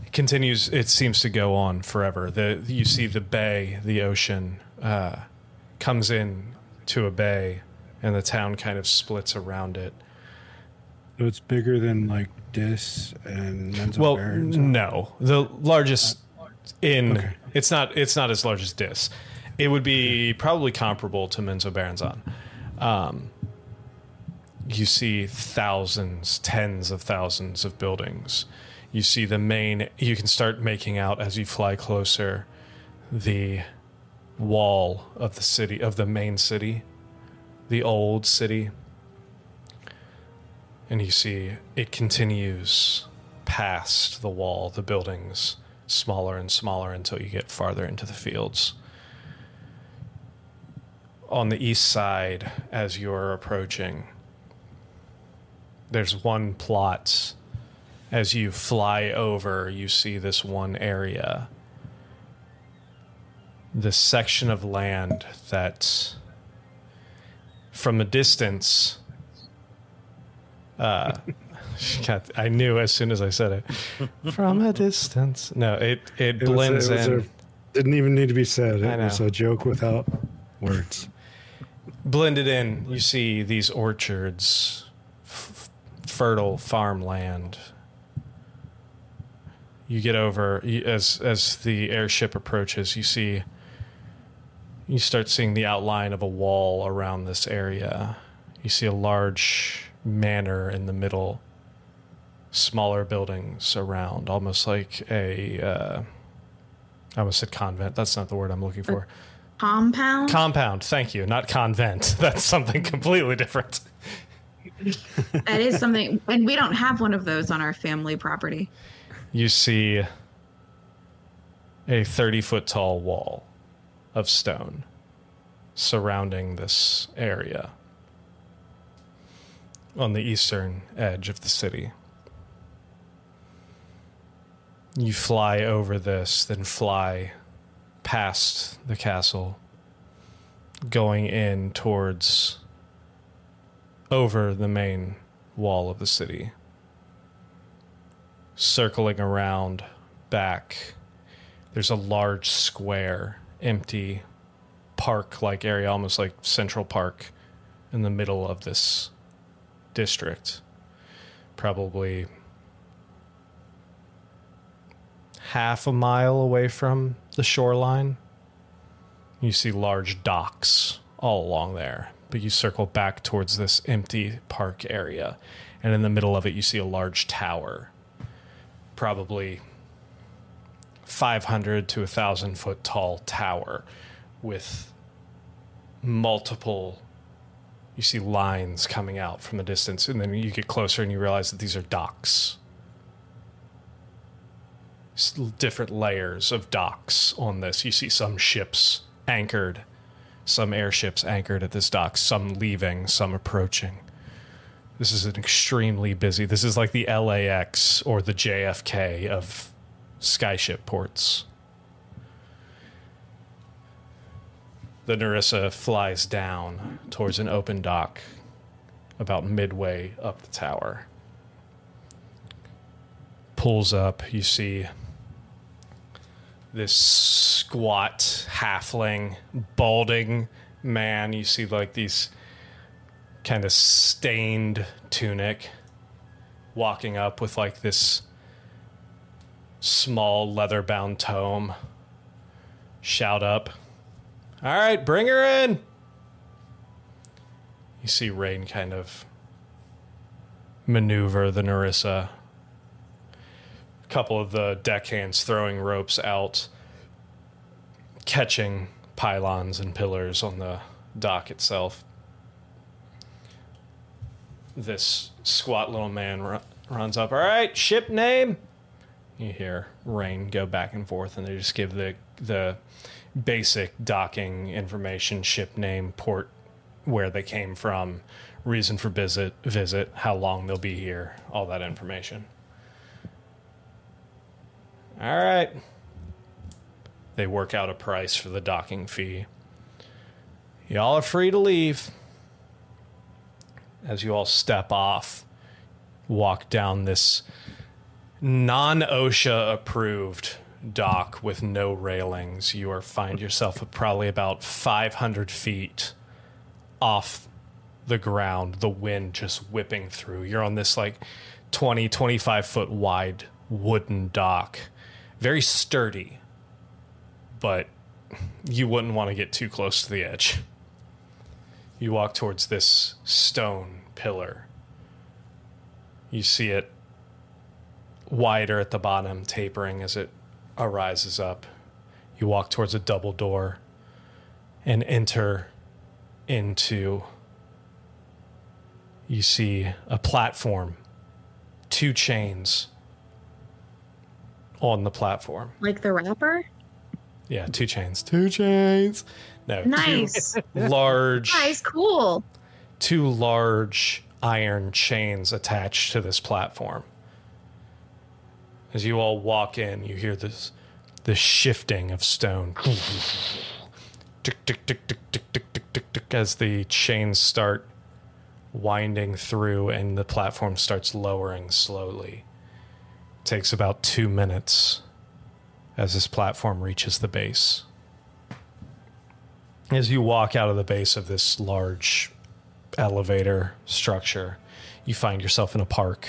It continues. It seems to go on forever. The you see the bay, the ocean, uh, comes in to a bay, and the town kind of splits around it. So it's bigger than like Dis and Menzel Well, no, the largest in Okay. it's not it's not as large as Dis. It would be probably comparable to Menzoberranzan. Um, you see thousands, tens of thousands of buildings. You see the main. You can start making out as you fly closer the wall of the city of the main city, the old city and you see it continues past the wall, the buildings, smaller and smaller until you get farther into the fields. On the east side, as you're approaching, there's one plot. As you fly over, you see this one area. This section of land that, from a distance, uh, God, I knew as soon as I said it. From a distance. No, it it It was- blends it was in. a- didn't even need to be said. It was a joke without words. Blended in, you see these orchards, f- fertile farmland. You get over as as the airship approaches. You see, you start seeing the outline of a wall around this area. You see a large manor in the middle, smaller buildings around, almost like a. Uh, I almost said convent. That's not the word I'm looking for. Compound. Compound. Thank you. Not convent. That's something completely different. that is something, and we don't have one of those on our family property. You see a 30 foot tall wall of stone surrounding this area on the eastern edge of the city. You fly over this, then fly past the castle, going in towards over the main wall of the city, circling around back. There's a large square, empty park like area, almost like Central Park, in the middle of this district. Probably half a mile away from the shoreline. You see large docks all along there, but you circle back towards this empty park area, and in the middle of it, you see a large tower, probably 500 to 1,000 foot tall tower with multiple. You see lines coming out from the distance, and then you get closer and you realize that these are docks different layers of docks on this. You see some ships anchored, some airships anchored at this dock, some leaving, some approaching. This is an extremely busy. This is like the LAX or the JFK of skyship ports. The Narissa flies down towards an open dock about midway up the tower. Pulls up, you see this squat halfling balding man. You see like these kind of stained tunic walking up with like this small leather bound tome. Shout up all right bring her in you see rain kind of maneuver the narissa A couple of the deckhands throwing ropes out, catching pylons and pillars on the dock itself. This squat little man ru- runs up. All right, ship name. You hear Rain go back and forth, and they just give the the basic docking information: ship name, port, where they came from, reason for visit, visit, how long they'll be here, all that information. All right. They work out a price for the docking fee. Y'all are free to leave. As you all step off, walk down this non OSHA approved dock with no railings, you are find yourself probably about 500 feet off the ground, the wind just whipping through. You're on this like 20, 25 foot wide wooden dock very sturdy, but you wouldn't want to get too close to the edge. You walk towards this stone pillar. You see it wider at the bottom, tapering as it arises up. You walk towards a double door and enter into. You see a platform, two chains on the platform. Like the rapper? Yeah, two chains. Two chains. No, Nice. large, nice, cool. two large iron chains attached to this platform. As you all walk in, you hear this the shifting of stone. tick, tick, tick, tick, tick, tick, tick, tick, tick, as the chains start winding through and the platform starts lowering slowly. takes about two minutes as this platform reaches the base. as you walk out of the base of this large elevator structure, you find yourself in a park.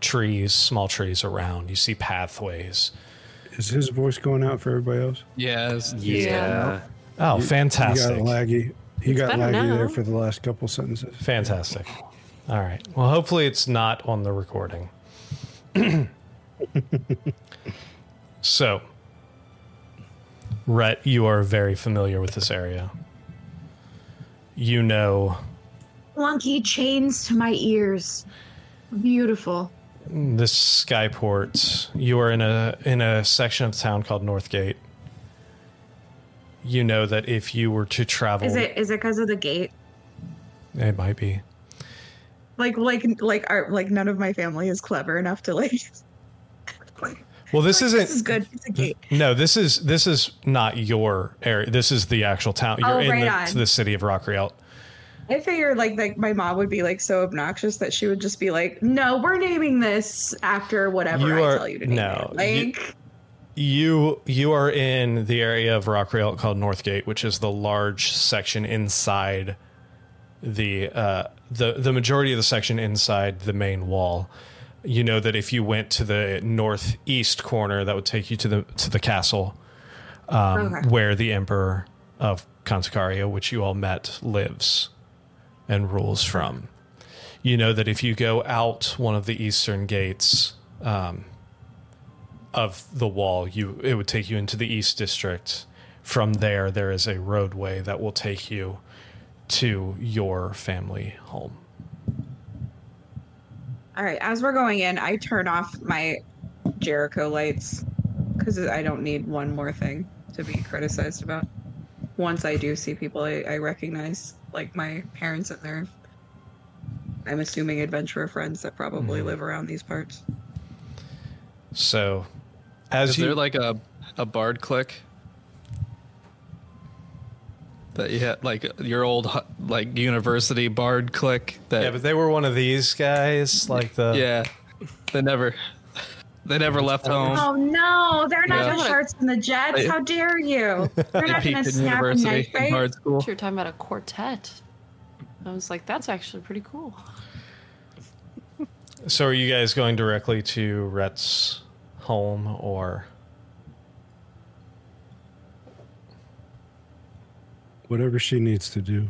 Trees, small trees around. You see pathways. Is his voice going out for everybody else? Yeah. it's- Yeah. Oh, You- fantastic. You got laggy. He It's got laggy now. there for the last couple sentences. Fantastic. All right. Well, hopefully it's not on the recording. so, Ret, you are very familiar with this area. You know Flunky chains to my ears. Beautiful. This skyport. You are in a in a section of town called Northgate. You know that if you were to travel, Is it is it because of the gate? it might be. Like like like our like none of my family is clever enough to like. Well, this isn't. This is good. It's a gate. No, this is this is not your area. This is the actual town. You're Oh, in right the, the city of Rockrealt. I figured like like my mom would be like so obnoxious that she would just be like, "No, we're naming this after whatever You I are- tell you to name no, it." you- Like, You you are in the area of Rockrealt called Northgate, which is the large section inside the uh, the the majority of the section inside the main wall. You know that if you went to the northeast corner, that would take you to the to the castle um, Okay. where the Emperor of Kantacaria, which you all met, lives and rules from. You know that if you go out one of the eastern gates um, of the wall, you it would take you into the east district. From there, there is a roadway that will take you to your family home. all right, as we're going in, I turn off my Jericho lights because I don't need one more thing to be criticized about. Once I do see people I, I recognize, like my parents and their, I'm assuming adventurer friends that probably mm-hmm. live around these parts. So, as Is you there like a a bard clique that you had like your old like university bard clique that yeah, but they were one of these guys, like the yeah they never they never left home. Oh no, they're not Yeah. the sharks and the jets. How dare you? They're not going to peaked in snap a university knife, in right? bard school. You're talking about a quartet. I was like, that's actually pretty cool. So, are you guys going directly to Ret's home, or Whatever she needs to do.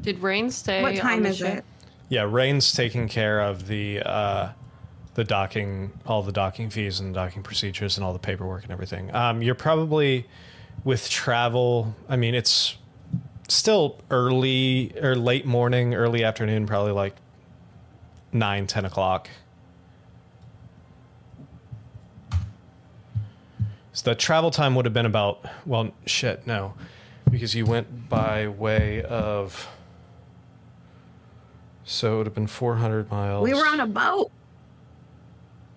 Did Rain stay? What on time the is ship? it? Yeah, Rain's taking care of the uh, the docking, all the docking fees and docking procedures, and all the paperwork and everything. Um, you're probably with travel. I mean, it's still early or late morning, early afternoon, probably like nine, ten o'clock. So the travel time would have been about well, shit, no, because you went by way of. So it would have been 400 miles. We were on a boat.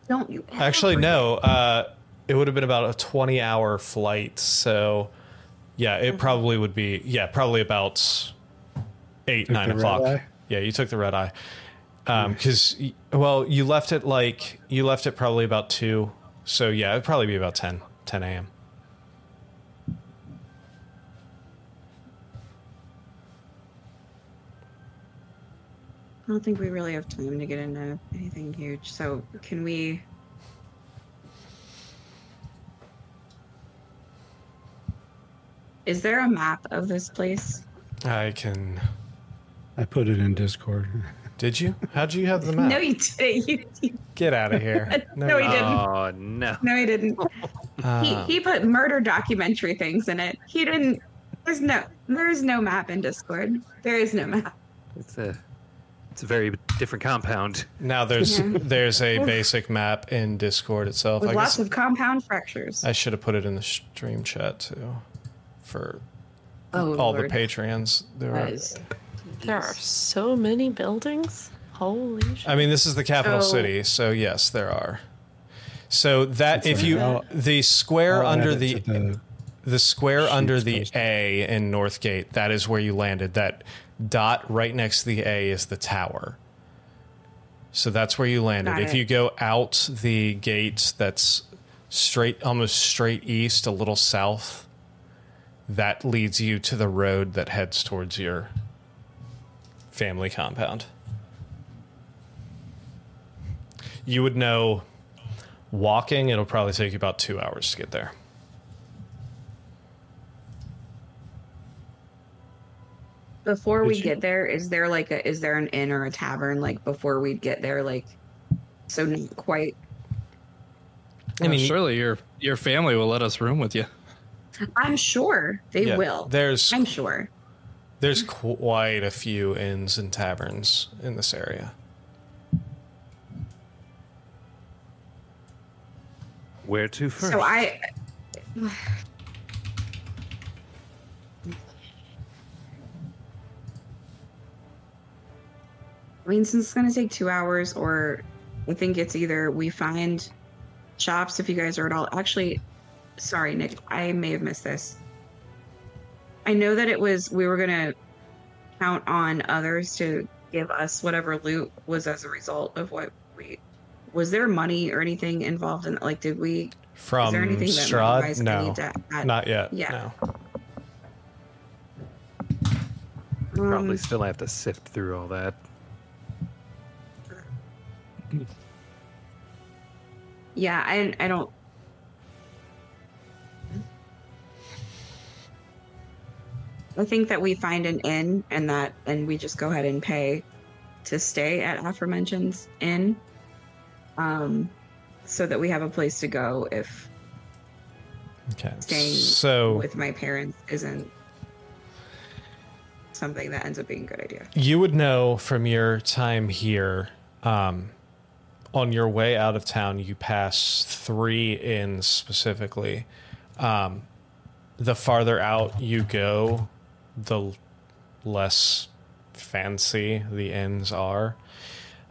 Don't you? ever Actually, no. Uh, it would have been about a 20 hour flight. So, yeah, Mm-hmm. it probably would be, yeah, probably about eight, Took nine o'clock. eye? Yeah, you took the red eye. Because, well, you left it like, you left it probably about two. So, yeah, it'd probably be about 10, 10 a.m. I don't think we really have time to get into anything huge. So can we? Is there a map of this place? I can. I put it in Discord. Did you? How'd you have the map? No, you didn't. You, you, Get out of here. No, he didn't. Oh no. no, he didn't. Ah. he, he put murder documentary things in it. He didn't. There's no. There is no map in Discord. There is no map. It's a it's a very different compound. Now there's Yeah. there's a basic map in Discord itself. With I lots guess of compound fractures. I should have put it in the stream chat too, for oh, all Lord. the Patreons. There That are, is- There are so many buildings. Holy shit. I mean, this is the capital So- city, so yes, there are. So that if you I'll- the square I'll under the the the square under the. A in Northgate, that is where you landed. That dot right next to the A is the tower. So that's where you landed. If you go out the gate that's straight almost straight east, a little south that leads you to the road that heads towards your family compound. You would know walking, it'll probably take you about two hours to get there. Before we you- get there, is there like a is there an inn or a tavern like before we get there? Like, so not quite. I mean, surely your your family will let us room with you. I'm sure they yeah, will. There's I'm sure. there's quite a few inns and taverns in this area. Where to first? So I. Uh, I mean, since it's gonna take two hours, or I think it's either we find shops if you guys are at all. Actually, sorry, Nick, I may have missed this. I know that it was we were gonna count on others to give us whatever loot was as a result of what we. Was there money or anything involved in? Like, did we? From is there anything that you Strahd? guys No, need to add? not yet. Yeah. No. Probably Um, still have to sift through all that. Yeah, I I don't. I think that we find an inn and that and we just go ahead and pay to stay at aforementioned inn, um, so that we have a place to go if Okay. staying So with my parents isn't something that ends up being a good idea. you would know from your time here um, on your way out of town you pass three inns specifically. Um, the farther out you go the less fancy the inns are.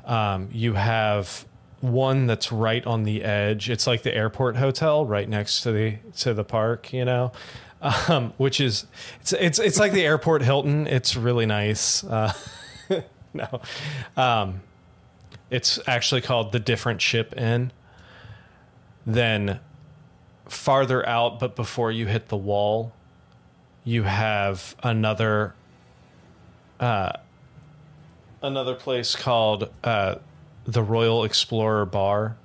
Um, you have one that's right on the edge. It's like the airport hotel right next to the to the park you know? Um, which is it's it's it's like the airport Hilton. It's really nice. Uh, no, um, it's actually called the Different Ship Inn. Then farther out, but before you hit the wall, you have another uh, another place called uh, the Royal Explorer Bar.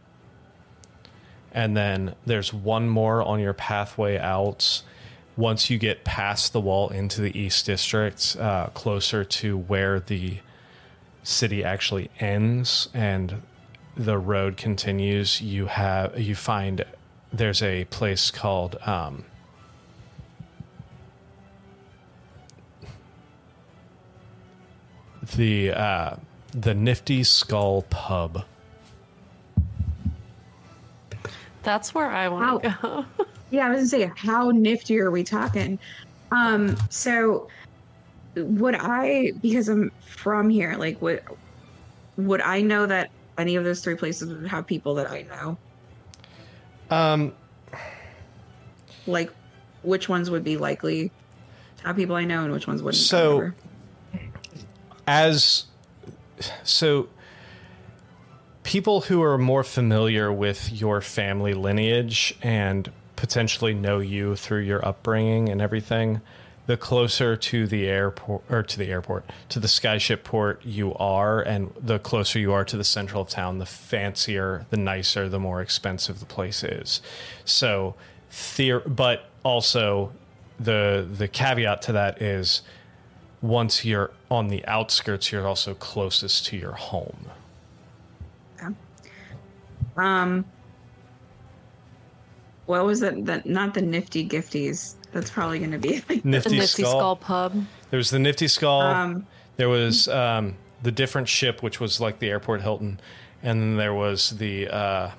And then there's one more on your pathway out once you get past the wall into the East District, uh, closer to where the city actually ends and the road continues, you have you find there's a place called um, the uh, the Nifty Skull Pub. That's where I want to go. Yeah, I was gonna say, how nifty are we talking? Um, so would I, because I'm from here, like would would I know that any of those three places would have people that I know? Um, Like, which ones would be likely to have people I know, and which ones wouldn't? So- as so people who are more familiar with your family lineage and potentially know you through your upbringing and everything the closer to the airport or to the airport to the skyship port you are and the closer you are to the central of town the fancier the nicer the more expensive the place is so theor- but also the the caveat to that is once you're on the outskirts, you're also closest to your home. um, what was it? That not the nifty gifties. That's probably gonna be like The Nifty, Nifty Skull. Skull Pub. There was the Nifty Skull. um. there was um, the different ship, which was like the airport Hilton, and then there was the uh,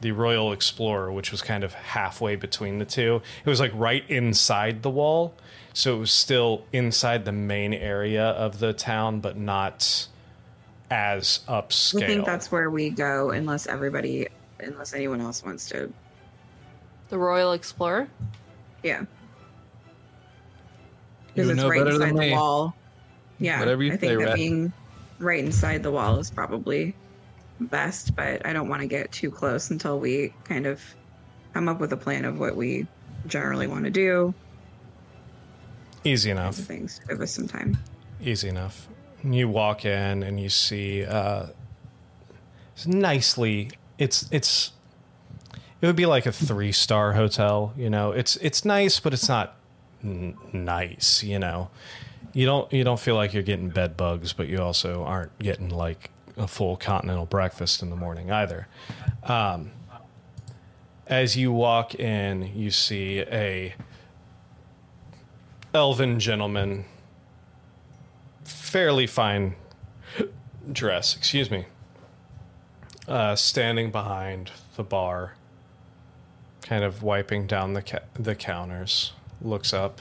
the Royal Explorer, which was kind of halfway between the two. It was like right inside the wall, so it was still inside the main area of the town, but not as upscale. I think that's where we go, unless everybody, unless anyone else wants to. The Royal Explorer. Yeah. Because it's know right better inside than the me. wall. Yeah. Whatever you I think say, that Rat. being right inside the wall is probably best, but I don't want to get too close until we kind of come up with a plan of what we generally want to do. Easy enough. things. Give us some time. Easy enough. You walk in and you see uh, it's nicely. It's it's. It would be like a three star hotel. You know, it's it's nice, but it's not n- nice. You know, you don't you don't feel like you're getting bed bugs, but you also aren't getting like a full continental breakfast in the morning either. Um, as you walk in, you see a elven gentleman fairly fine dress, excuse me, uh, standing behind the bar, kind of wiping down the ca- the counters, looks up.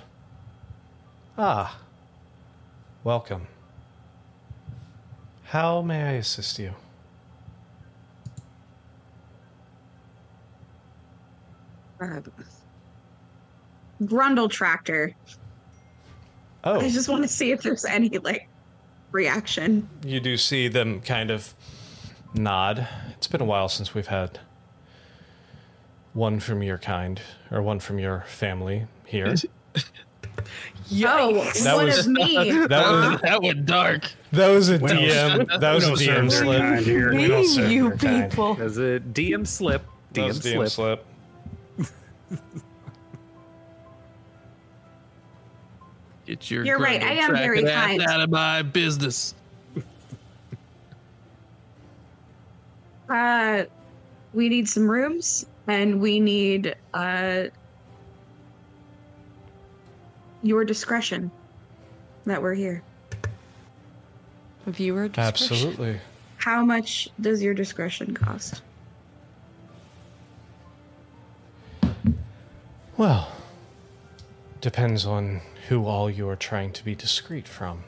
Ah, welcome. How may I assist you? Uh, Grundle tractor. Oh, I just want to see if there's any like reaction. you do see them kind of nod. It's been a while since we've had one from your kind or one from your family here. Yo, That one was- of me. That was that went dark. that was a We don't- DM. That was a we don't serve DM slip. kind here. We you their kind. people. As a DM slip, DM DM slip. slip. Get your You're right, I am tracker very ass kind. out of my business. Uh, we need some rooms, and we need uh your discretion that we're here. Viewer discretion. Absolutely. How much does your discretion cost? Well, depends on who all you are trying to be discreet from.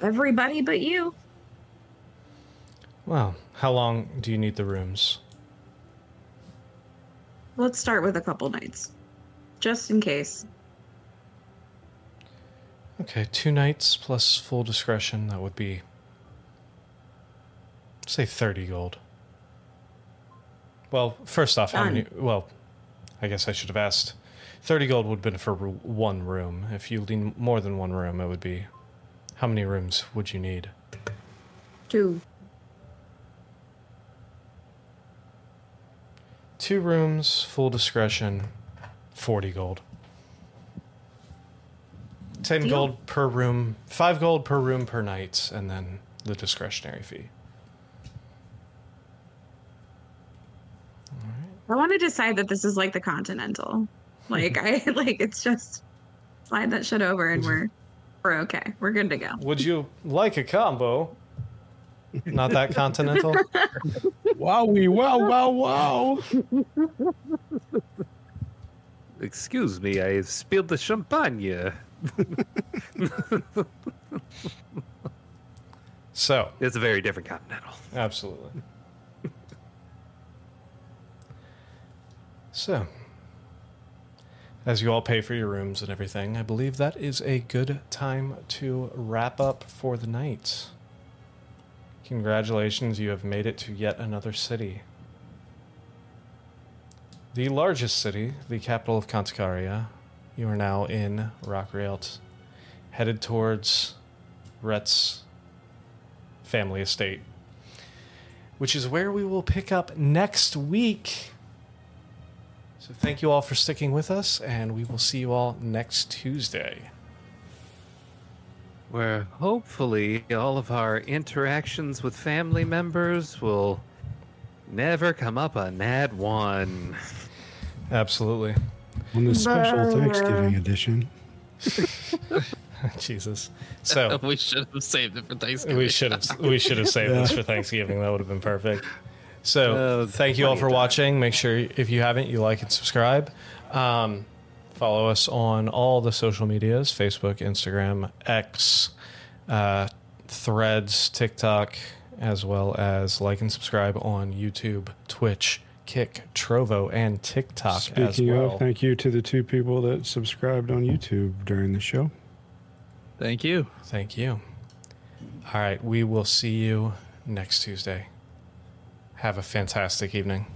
Everybody but you. Well, how long do you need the rooms? Let's start with a couple nights, just in case. Okay, two nights plus full discretion. That would be, say, 30 gold. Well, first off, how many? Well, I guess I should have asked. 30 gold would have been for one room. If you need more than one room, it would be. How many rooms would you need? Two. Two rooms, full discretion, 40 gold. 10 Deal. gold per room, 5 gold per room per night, and then the discretionary fee. I want to decide that this is like the Continental. Like I like it's just slide that shit over and we're we're okay. We're good to go. Would you like a combo? Not that continental? Wowie, wow, wow, wow. Excuse me, I spilled the champagne. So, It's a very different continental. absolutely. So, as you all pay for your rooms and everything, I believe that is a good time to wrap up for the night. Congratulations, you have made it to yet another city. The largest city, the capital of Kantakaria. You are now in Rockrealt, headed towards Ret's family estate, which is where we will pick up next week. So thank you all for sticking with us, and we will see you all next Tuesday. Where hopefully all of our interactions with family members will never come up a Nad 1. Absolutely. On the special Thanksgiving edition. Jesus. So we should have saved it for Thanksgiving. we should have we should have saved this for Thanksgiving. That would have been perfect. So Uh, thank you all for time. watching. Make sure if you haven't, you like and subscribe. Um, follow us on all the social medias: Facebook, Instagram, X, uh, Threads, TikTok, as well as like and subscribe on YouTube, Twitch, Kick, Trovo, and TikTok as Speaking well. of, thank you to the two people that subscribed on YouTube during the show. Thank you. Thank you. All right, we will see you next Tuesday. Have a fantastic evening.